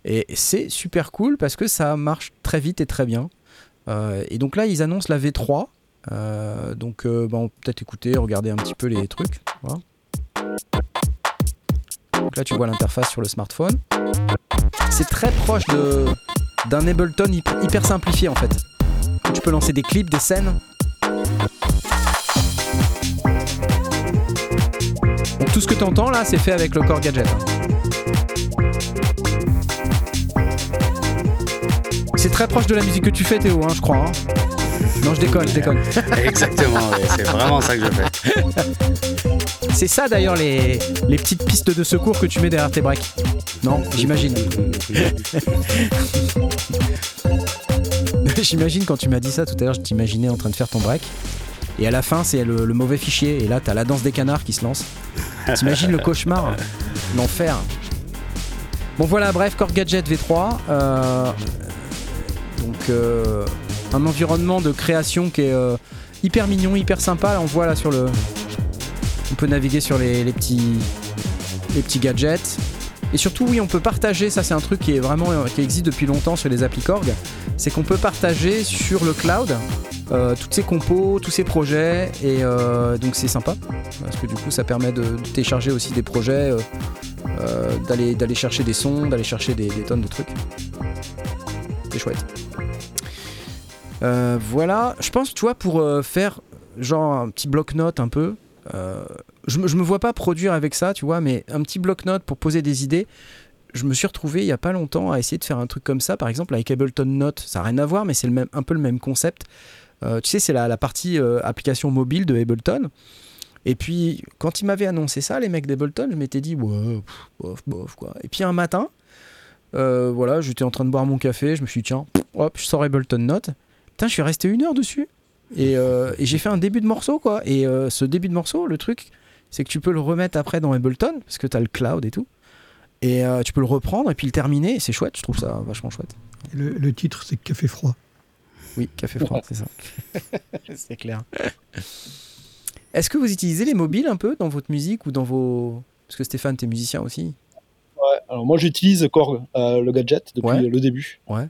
Et c'est super cool parce que ça marche très vite et très bien. Euh, et donc là, ils annoncent la V3. Euh, donc bah, on peut peut-être écouter, regarder un petit peu les trucs. Là, tu vois l'interface sur le smartphone. C'est très proche d'un Ableton hyper simplifié en fait. Tu peux lancer des clips, des scènes tout ce que tu entends là, c'est fait avec le Core Gadget. C'est très proche de la musique que tu fais, Théo, hein, je crois. hein. Non, je déconne, je déconne. Exactement, c'est vraiment ça que je fais. C'est ça d'ailleurs les, les petites pistes de secours que tu mets derrière tes breaks. Non, j'imagine. j'imagine quand tu m'as dit ça tout à l'heure, je t'imaginais en train de faire ton break. Et à la fin, c'est le, le mauvais fichier. Et là, t'as la danse des canards qui se lance. T'imagines le cauchemar L'enfer. Bon voilà, bref, Core Gadget V3. euh, donc euh, un environnement de création qui est euh, hyper mignon, hyper sympa. Là, on voit là sur le... On peut naviguer sur les, les petits, les petits gadgets. Et surtout, oui, on peut partager. Ça, c'est un truc qui est vraiment euh, qui existe depuis longtemps sur les applis Korg. C'est qu'on peut partager sur le cloud euh, toutes ces compos, tous ces projets. Et euh, donc, c'est sympa parce que du coup, ça permet de, télécharger aussi des projets, d'aller d'aller chercher des sons, d'aller chercher des, des tonnes de trucs. C'est chouette. Voilà, je pense, tu vois, pour faire genre un petit bloc-notes un peu. Je, je me vois pas produire avec ça, tu vois, mais un petit bloc-notes pour poser des idées. Je me suis retrouvé il y a pas longtemps à essayer de faire un truc comme ça, par exemple avec Ableton Note. Ça n'a rien à voir, mais c'est un peu le même concept. Euh, tu sais, c'est la, la partie euh, application mobile de Ableton. Et puis, quand ils m'avaient annoncé ça, les mecs d'Ableton, je m'étais dit, ouais, bof, bof, quoi. Et puis un matin, euh, voilà, j'étais en train de boire mon café, je me suis dit, tiens, hop, je sors Ableton Note. Putain, je suis resté une heure dessus. Et, j'ai fait un début de morceau, quoi. Et ce début de morceau, le truc, c'est que tu peux le remettre après dans Ableton, parce que tu as le cloud et tout. Et euh, tu peux le reprendre et puis le terminer. Et c'est chouette, je trouve ça vachement chouette. Et Le, le titre, c'est Café froid. Oui, café froid, c'est ça. c'est clair. Est-ce que vous utilisez les mobiles un peu dans votre musique ou dans vos. Parce que Stéphane, t'es musicien aussi. Ouais, alors moi j'utilise Korg, euh, le gadget, depuis Ouais. le début. Ouais.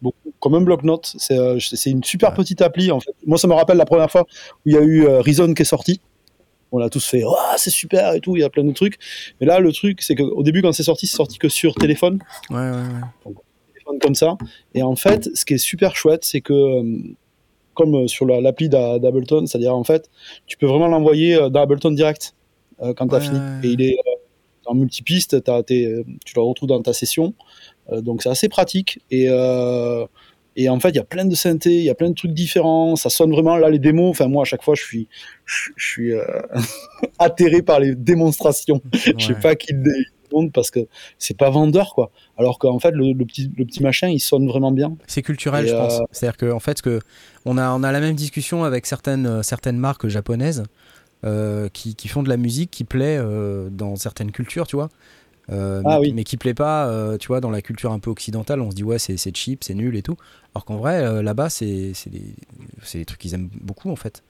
Beaucoup, comme un bloc-notes. C'est euh, c'est une super Ouais. petite appli en fait. Moi ça me rappelle la première fois où il y a eu euh, Reason qui est sorti. On a tous fait oh, c'est super et tout, il y a plein de trucs. Mais là le truc c'est qu'au début quand c'est sorti, c'est sorti que sur téléphone, Ouais, ouais, ouais. téléphone comme ça. Et en fait, ce qui est super chouette, c'est que euh, comme euh, sur la- l'appli d'A- d'Ableton, c'est-à-dire en fait, tu peux vraiment l'envoyer euh, dans Ableton direct euh, quand tu as Ouais, fini. ouais, Et il est en multipiste, tu le retrouves dans ta session. Euh, donc c'est assez pratique. Et, euh, et en fait, il y a plein de synthés, il y a plein de trucs différents. Ça sonne vraiment, là, les démos. Enfin, moi, à chaque fois, je suis, je, je suis euh, atterré par les démonstrations. Je sais Ouais. pas qui le démontre parce que c'est pas vendeur, quoi. Alors qu'en fait, le, le petit, le petit machin, il sonne vraiment bien. C'est culturel, Et, je pense. euh, C'est-à-dire qu'en en fait, que on a, on a la même discussion avec certaines, euh, certaines marques japonaises euh, qui, qui font de la musique qui plaît euh, dans certaines cultures, tu vois. Euh, Ah mais, oui. mais qui plaît pas, euh, tu vois, dans la culture un peu occidentale, on se dit ouais, c'est cheap, c'est nul et tout. Alors qu'en vrai, euh, là-bas, c'est des, des trucs qu'ils aiment beaucoup en fait.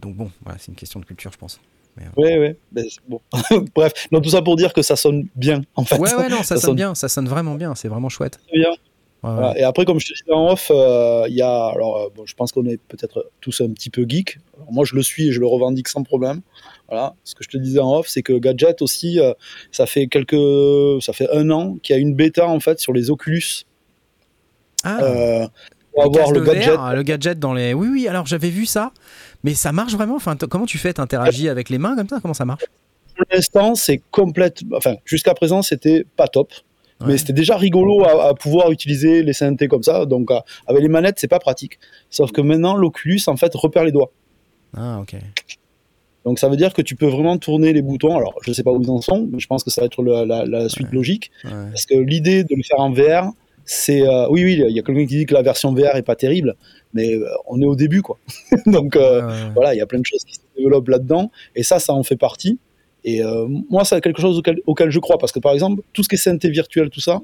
Donc bon, voilà, c'est une question de culture, je pense. Ouais, ouais. Ben, bon. Bref, donc tout ça pour dire que ça sonne bien, en fait. Ouais, ouais, non, ça, Ça sonne sonne bien, ça sonne vraiment bien, c'est vraiment chouette. bien. Ouais, ouais. Voilà. Et après, comme je te disais en off, euh, il y a. Alors, euh, bon, je pense qu'on est peut-être tous un petit peu geek. Alors, moi, je le suis et je le revendique sans problème. Voilà. Ce que je te disais en off, c'est que Gadget aussi, euh, ça fait quelques. Ça fait un an qu'il y a une bêta, en fait, sur les Oculus. Ah, Euh, pour avoir le gadget. VR, le gadget dans les. Oui, oui. Alors j'avais vu ça, mais ça marche vraiment. Enfin, comment tu fais T'interagis avec les mains comme ça Comment ça marche? Pour l'instant, c'est complète. Enfin, jusqu'à présent, c'était pas top. Ouais. Mais c'était déjà rigolo à, à pouvoir utiliser les synthés comme ça. Donc, euh, avec les manettes, c'est pas pratique. Sauf que maintenant, l'Oculus, en fait, repère les doigts. Ah, ok. Donc ça veut dire que tu peux vraiment tourner les boutons. Alors je sais pas où ils en sont, mais je pense que ça va être la, la- la suite Ouais. logique. Ouais. Parce que l'idée de le faire en VR, c'est euh, oui oui, il y a quelqu'un qui dit que la version VR est pas terrible, mais euh, on est au début quoi. Donc euh, Ouais, voilà, il y a plein de choses qui se développent là-dedans, et ça, ça en fait partie. Et moi, c'est quelque chose auquel, auquel je crois, parce que par exemple, tout ce qui est synthé virtuel, tout ça,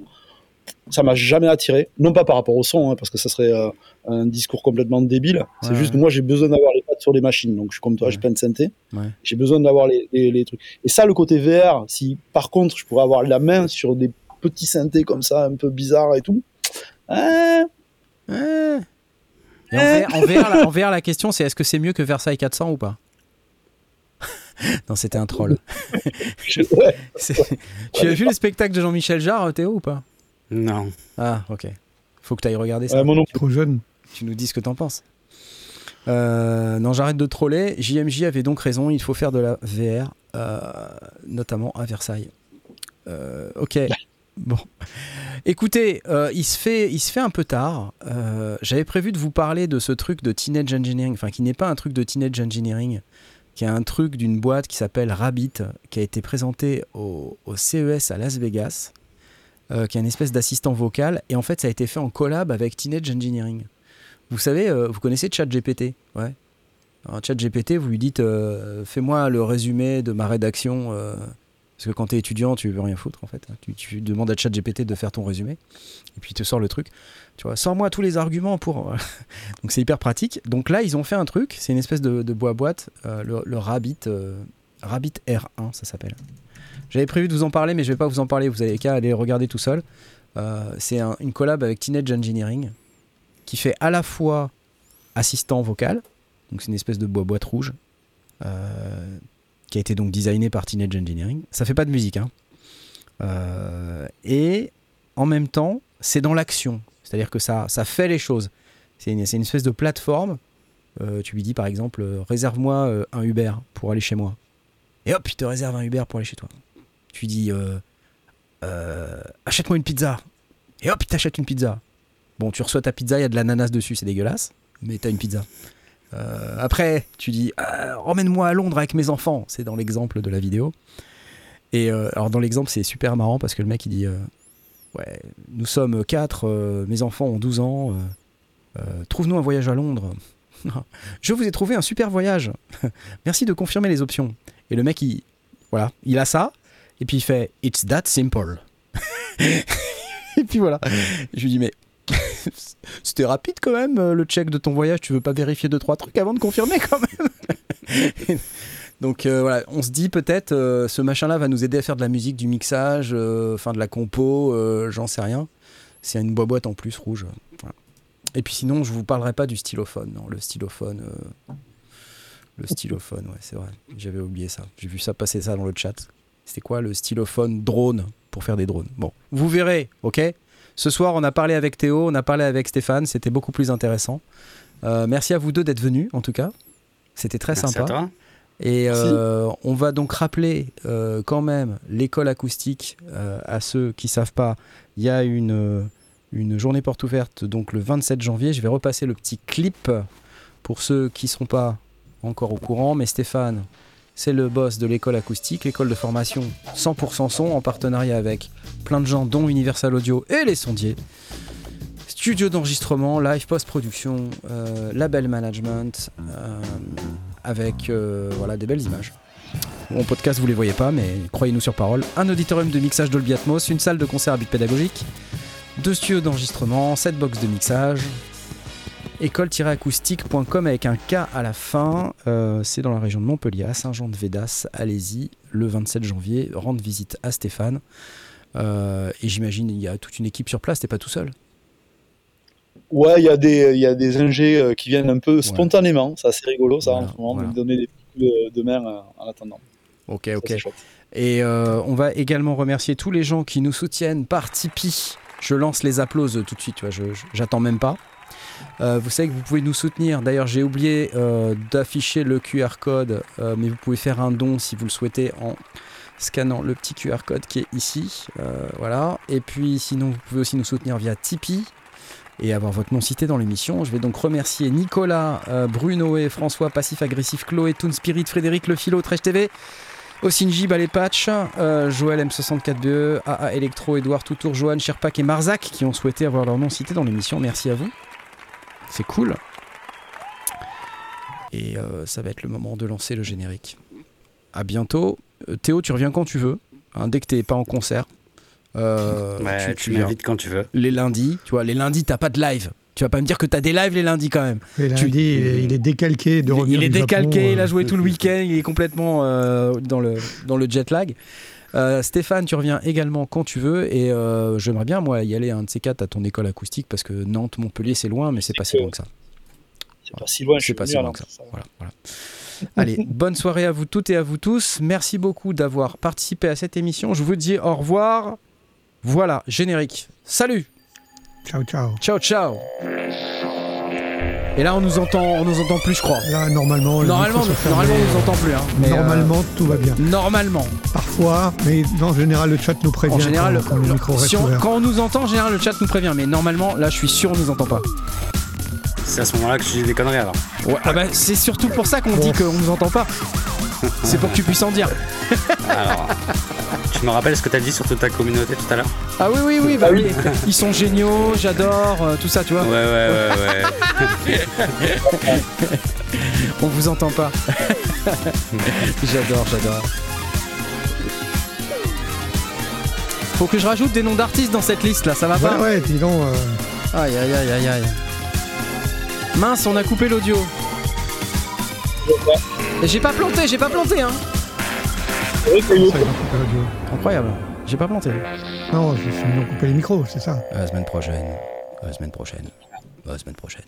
ça m'a jamais attiré. Non pas par rapport au son, hein, parce que ça serait euh, un discours complètement débile. C'est Ouais, juste que ouais. moi, j'ai besoin d'avoir les pattes sur les machines. Donc, je suis comme toi, Ouais. j'ai plein de synthé. J'ai besoin d'avoir les, les- les trucs. Et ça, le côté VR, si par contre, je pourrais avoir la main sur des petits synthés comme ça, un peu bizarres et tout, hein. Et en, VR, en VR, la, en VR, la question c'est est-ce que c'est mieux que Versailles 400 ou pas? Non, c'était un troll. tu as vu le spectacle de Jean-Michel Jarre, Théo, ou pas? Non. Ah, ok. Faut que tu ailles regarder ça. Moi non plus. Trop jeune. Tu nous dis ce que t'en penses. Euh, non, j'arrête de troller. JMJ avait donc raison, il faut faire de la VR, euh, notamment à Versailles. Euh, ok. Bon. Écoutez, euh, il, se fait, il se fait un peu tard. Euh, J'avais prévu de vous parler de ce truc de Teenage Engineering, enfin qui n'est pas un truc de Teenage Engineering, qui est un truc d'une boîte qui s'appelle Rabbit, qui a été présenté au, au CES à Las Vegas, euh, qui est une espèce d'assistant vocal, et en fait ça a été fait en collab avec Teenage Engineering. Vous savez, euh, vous connaissez ChatGPT? Ouais. Alors, ChatGPT, vous lui dites euh, fais-moi le résumé de ma rédaction. parce que quand tu es étudiant, tu veux rien foutre en fait. Tu, demandes à ChatGPT de faire ton résumé, et puis il te sort le truc. Tu vois, sors-moi tous les arguments pour. Donc c'est hyper pratique. Donc là, ils ont fait un truc, c'est une espèce de, de bois-boîte, euh, le, le Rabbit, Rabbit R1, ça s'appelle. J'avais prévu de vous en parler, mais je vais pas vous en parler. Vous avez qu'à aller regarder tout seul. Euh, c'est un- une collab avec Teenage Engineering qui fait à la fois assistant vocal, donc c'est une espèce de bois-boîte rouge, euh, qui a été donc designé par Teenage Engineering. Ça fait pas de musique, hein. Euh, et en même temps, c'est dans l'action, c'est-à-dire que ça, fait les choses. C'est une, une espèce de plateforme. Tu lui dis par exemple, réserve-moi un Uber pour aller chez moi. Et hop, il te réserve un Uber pour aller chez toi. Tu dis, euh, euh, achète-moi une pizza. Et hop, il t'achète une pizza. Bon, tu reçois ta pizza, il y a de l'ananas dessus, c'est dégueulasse, mais t'as une pizza. Euh, après, tu dis, emmène-moi à Londres avec mes enfants. C'est dans l'exemple de la vidéo. Et alors, dans l'exemple, c'est super marrant parce que le mec, il dit, ouais, nous sommes quatre, mes enfants ont 12 ans, trouve-nous un voyage à Londres. Je vous ai trouvé un super voyage. Merci de confirmer les options. Et le mec, il, voilà, il a ça, et puis il fait, it's that simple. et puis voilà. Je lui dis, mais c'était rapide quand même euh, le check de ton voyage. Tu veux pas vérifier deux trois trucs avant de confirmer quand même? Donc euh, voilà, on se dit peut-être euh, ce machin-là va nous aider à faire de la musique, du mixage, euh, enfin de la compo, j'en sais rien. C'est une boîte en plus rouge. voilà. Et puis sinon, je vous parlerai pas du stylophone. Non, le stylophone, le stylophone, ouais, c'est vrai. J'avais oublié ça. J'ai vu ça passer ça dans le chat. C'était quoi le stylophone drone pour faire des drones? Bon, vous verrez, ok? Ce soir, on a parlé avec Théo, on a parlé avec Stéphane, c'était beaucoup plus intéressant. Euh, merci à vous deux d'être venus, en tout cas. C'était très Merci sympa. à toi. Et euh, on va donc rappeler euh, quand même l'école acoustique à ceux qui savent pas. Il y a une, une journée porte ouverte donc le 27 janvier. Je vais repasser le petit clip pour ceux qui ne sont pas encore au courant. Mais Stéphane, c'est le boss de l'école acoustique, l'école de formation 100% son en partenariat avec plein de gens dont Universal Audio et les sondiers. Studio d'enregistrement, live post-production, euh, label management, euh, avec euh, voilà, des belles images. Mon podcast, vous les voyez pas, mais croyez-nous sur parole. Un auditorium de mixage Dolby Atmos, une salle de concert à but pédagogique, deux studios d'enregistrement, sept box de mixage, école-acoustique.com avec un K à la fin. Euh, c'est dans la région de Montpellier, à Saint-Jean-de-Védas. Allez-y, le 27 janvier, rendre visite à Stéphane. Euh, et j'imagine il y a toute une équipe sur place, t'es pas tout seul? Ouais, il y a des, y a des ingés euh, qui viennent un peu spontanément. C'est assez rigolo, ça, Voilà, en ce moment, voilà. de donner des coups de, euh, en attendant. Ok, ok. Et euh, on va également remercier tous les gens qui nous soutiennent par Tipeee. Je lance les applauses tout de suite, tu vois, j'attends même pas. Euh, vous savez que vous pouvez nous soutenir. D'ailleurs, j'ai oublié euh, d'afficher le QR code, euh, mais vous pouvez faire un don si vous le souhaitez en scannant le petit QR code qui est ici. Voilà. Et puis, sinon, vous pouvez aussi nous soutenir via Tipeee et avoir votre nom cité dans l'émission. Je vais donc remercier Nicolas, Bruno et François, Passif Agressif, Chloé, Toon Spirit, Frédéric, Le Philo, Trèche TV, Osinji, Ballet Patch, Joël M64BE, AA Electro, Edouard Toutour, Johan Sherpak et Marzac qui ont souhaité avoir leur nom cité dans l'émission. Merci à vous. C'est cool. Et euh, ça va être le moment de lancer le générique. À bientôt. Euh, Théo, tu reviens quand tu veux. hein, dès que t'es pas en concert. Euh, Ouais, tu m'invites quand tu veux. Les lundis, tu vois, les lundis, t'as pas de live. Tu vas pas me dire que t'as des lives les lundis quand même. Tu- il est- il est décalqué de il, revenir il est du Japon, décalqué, il a joué tout le week-end, il est complètement euh, dans, le, dans le jet lag. Euh, Stéphane, tu reviens également quand tu veux et euh, j'aimerais bien moi y aller un de ces quatre à ton école acoustique parce que Nantes, Montpellier c'est loin mais c'est pas si loin que ça. C'est pas si loin, je suis pas si loin que ça. Nantes, ça va. Voilà, voilà. Allez, bonne soirée à vous toutes et à vous tous. Merci beaucoup d'avoir participé à cette émission. Je vous dis au revoir. Voilà, générique. Salut. Ciao, ciao. Ciao, ciao. Et là, on nous entend, on nous entend plus, je crois. Là, normalement, le Normalement, normalement, on nous entend plus. Hein. Mais, euh, Normalement, tout va bien. normalement. Parfois, mais en général, le chat nous prévient En général, quand, quand le micro reste si on- quand on nous entend, en général, le chat nous prévient. Mais normalement, là, je suis sûr, on nous entend pas. C'est à ce moment-là que je dis des conneries alors. Ouais, ah bah, c'est surtout pour ça qu'on dit qu'on nous entend pas. C'est pour que tu puisses en dire. Alors, tu me rappelles ce que tu as dit sur toute ta communauté tout à l'heure? Ah oui, oui, oui, bah oui. Ils sont géniaux, j'adore, euh, tout ça, tu vois. Ouais, ouais, ouais, ouais. On vous entend pas. j'adore, j'adore. Faut que je rajoute des noms d'artistes dans cette liste là, ça va pas Ouais, ouais, dis donc. euh, Aïe aïe aïe aïe aïe. Mince, on a coupé l'audio. Et j'ai pas planté, j'ai pas planté hein. Incroyable. J'ai pas planté. Non, ils ont coupé les micros, c'est ça. À la semaine prochaine. À la semaine prochaine. À la semaine prochaine.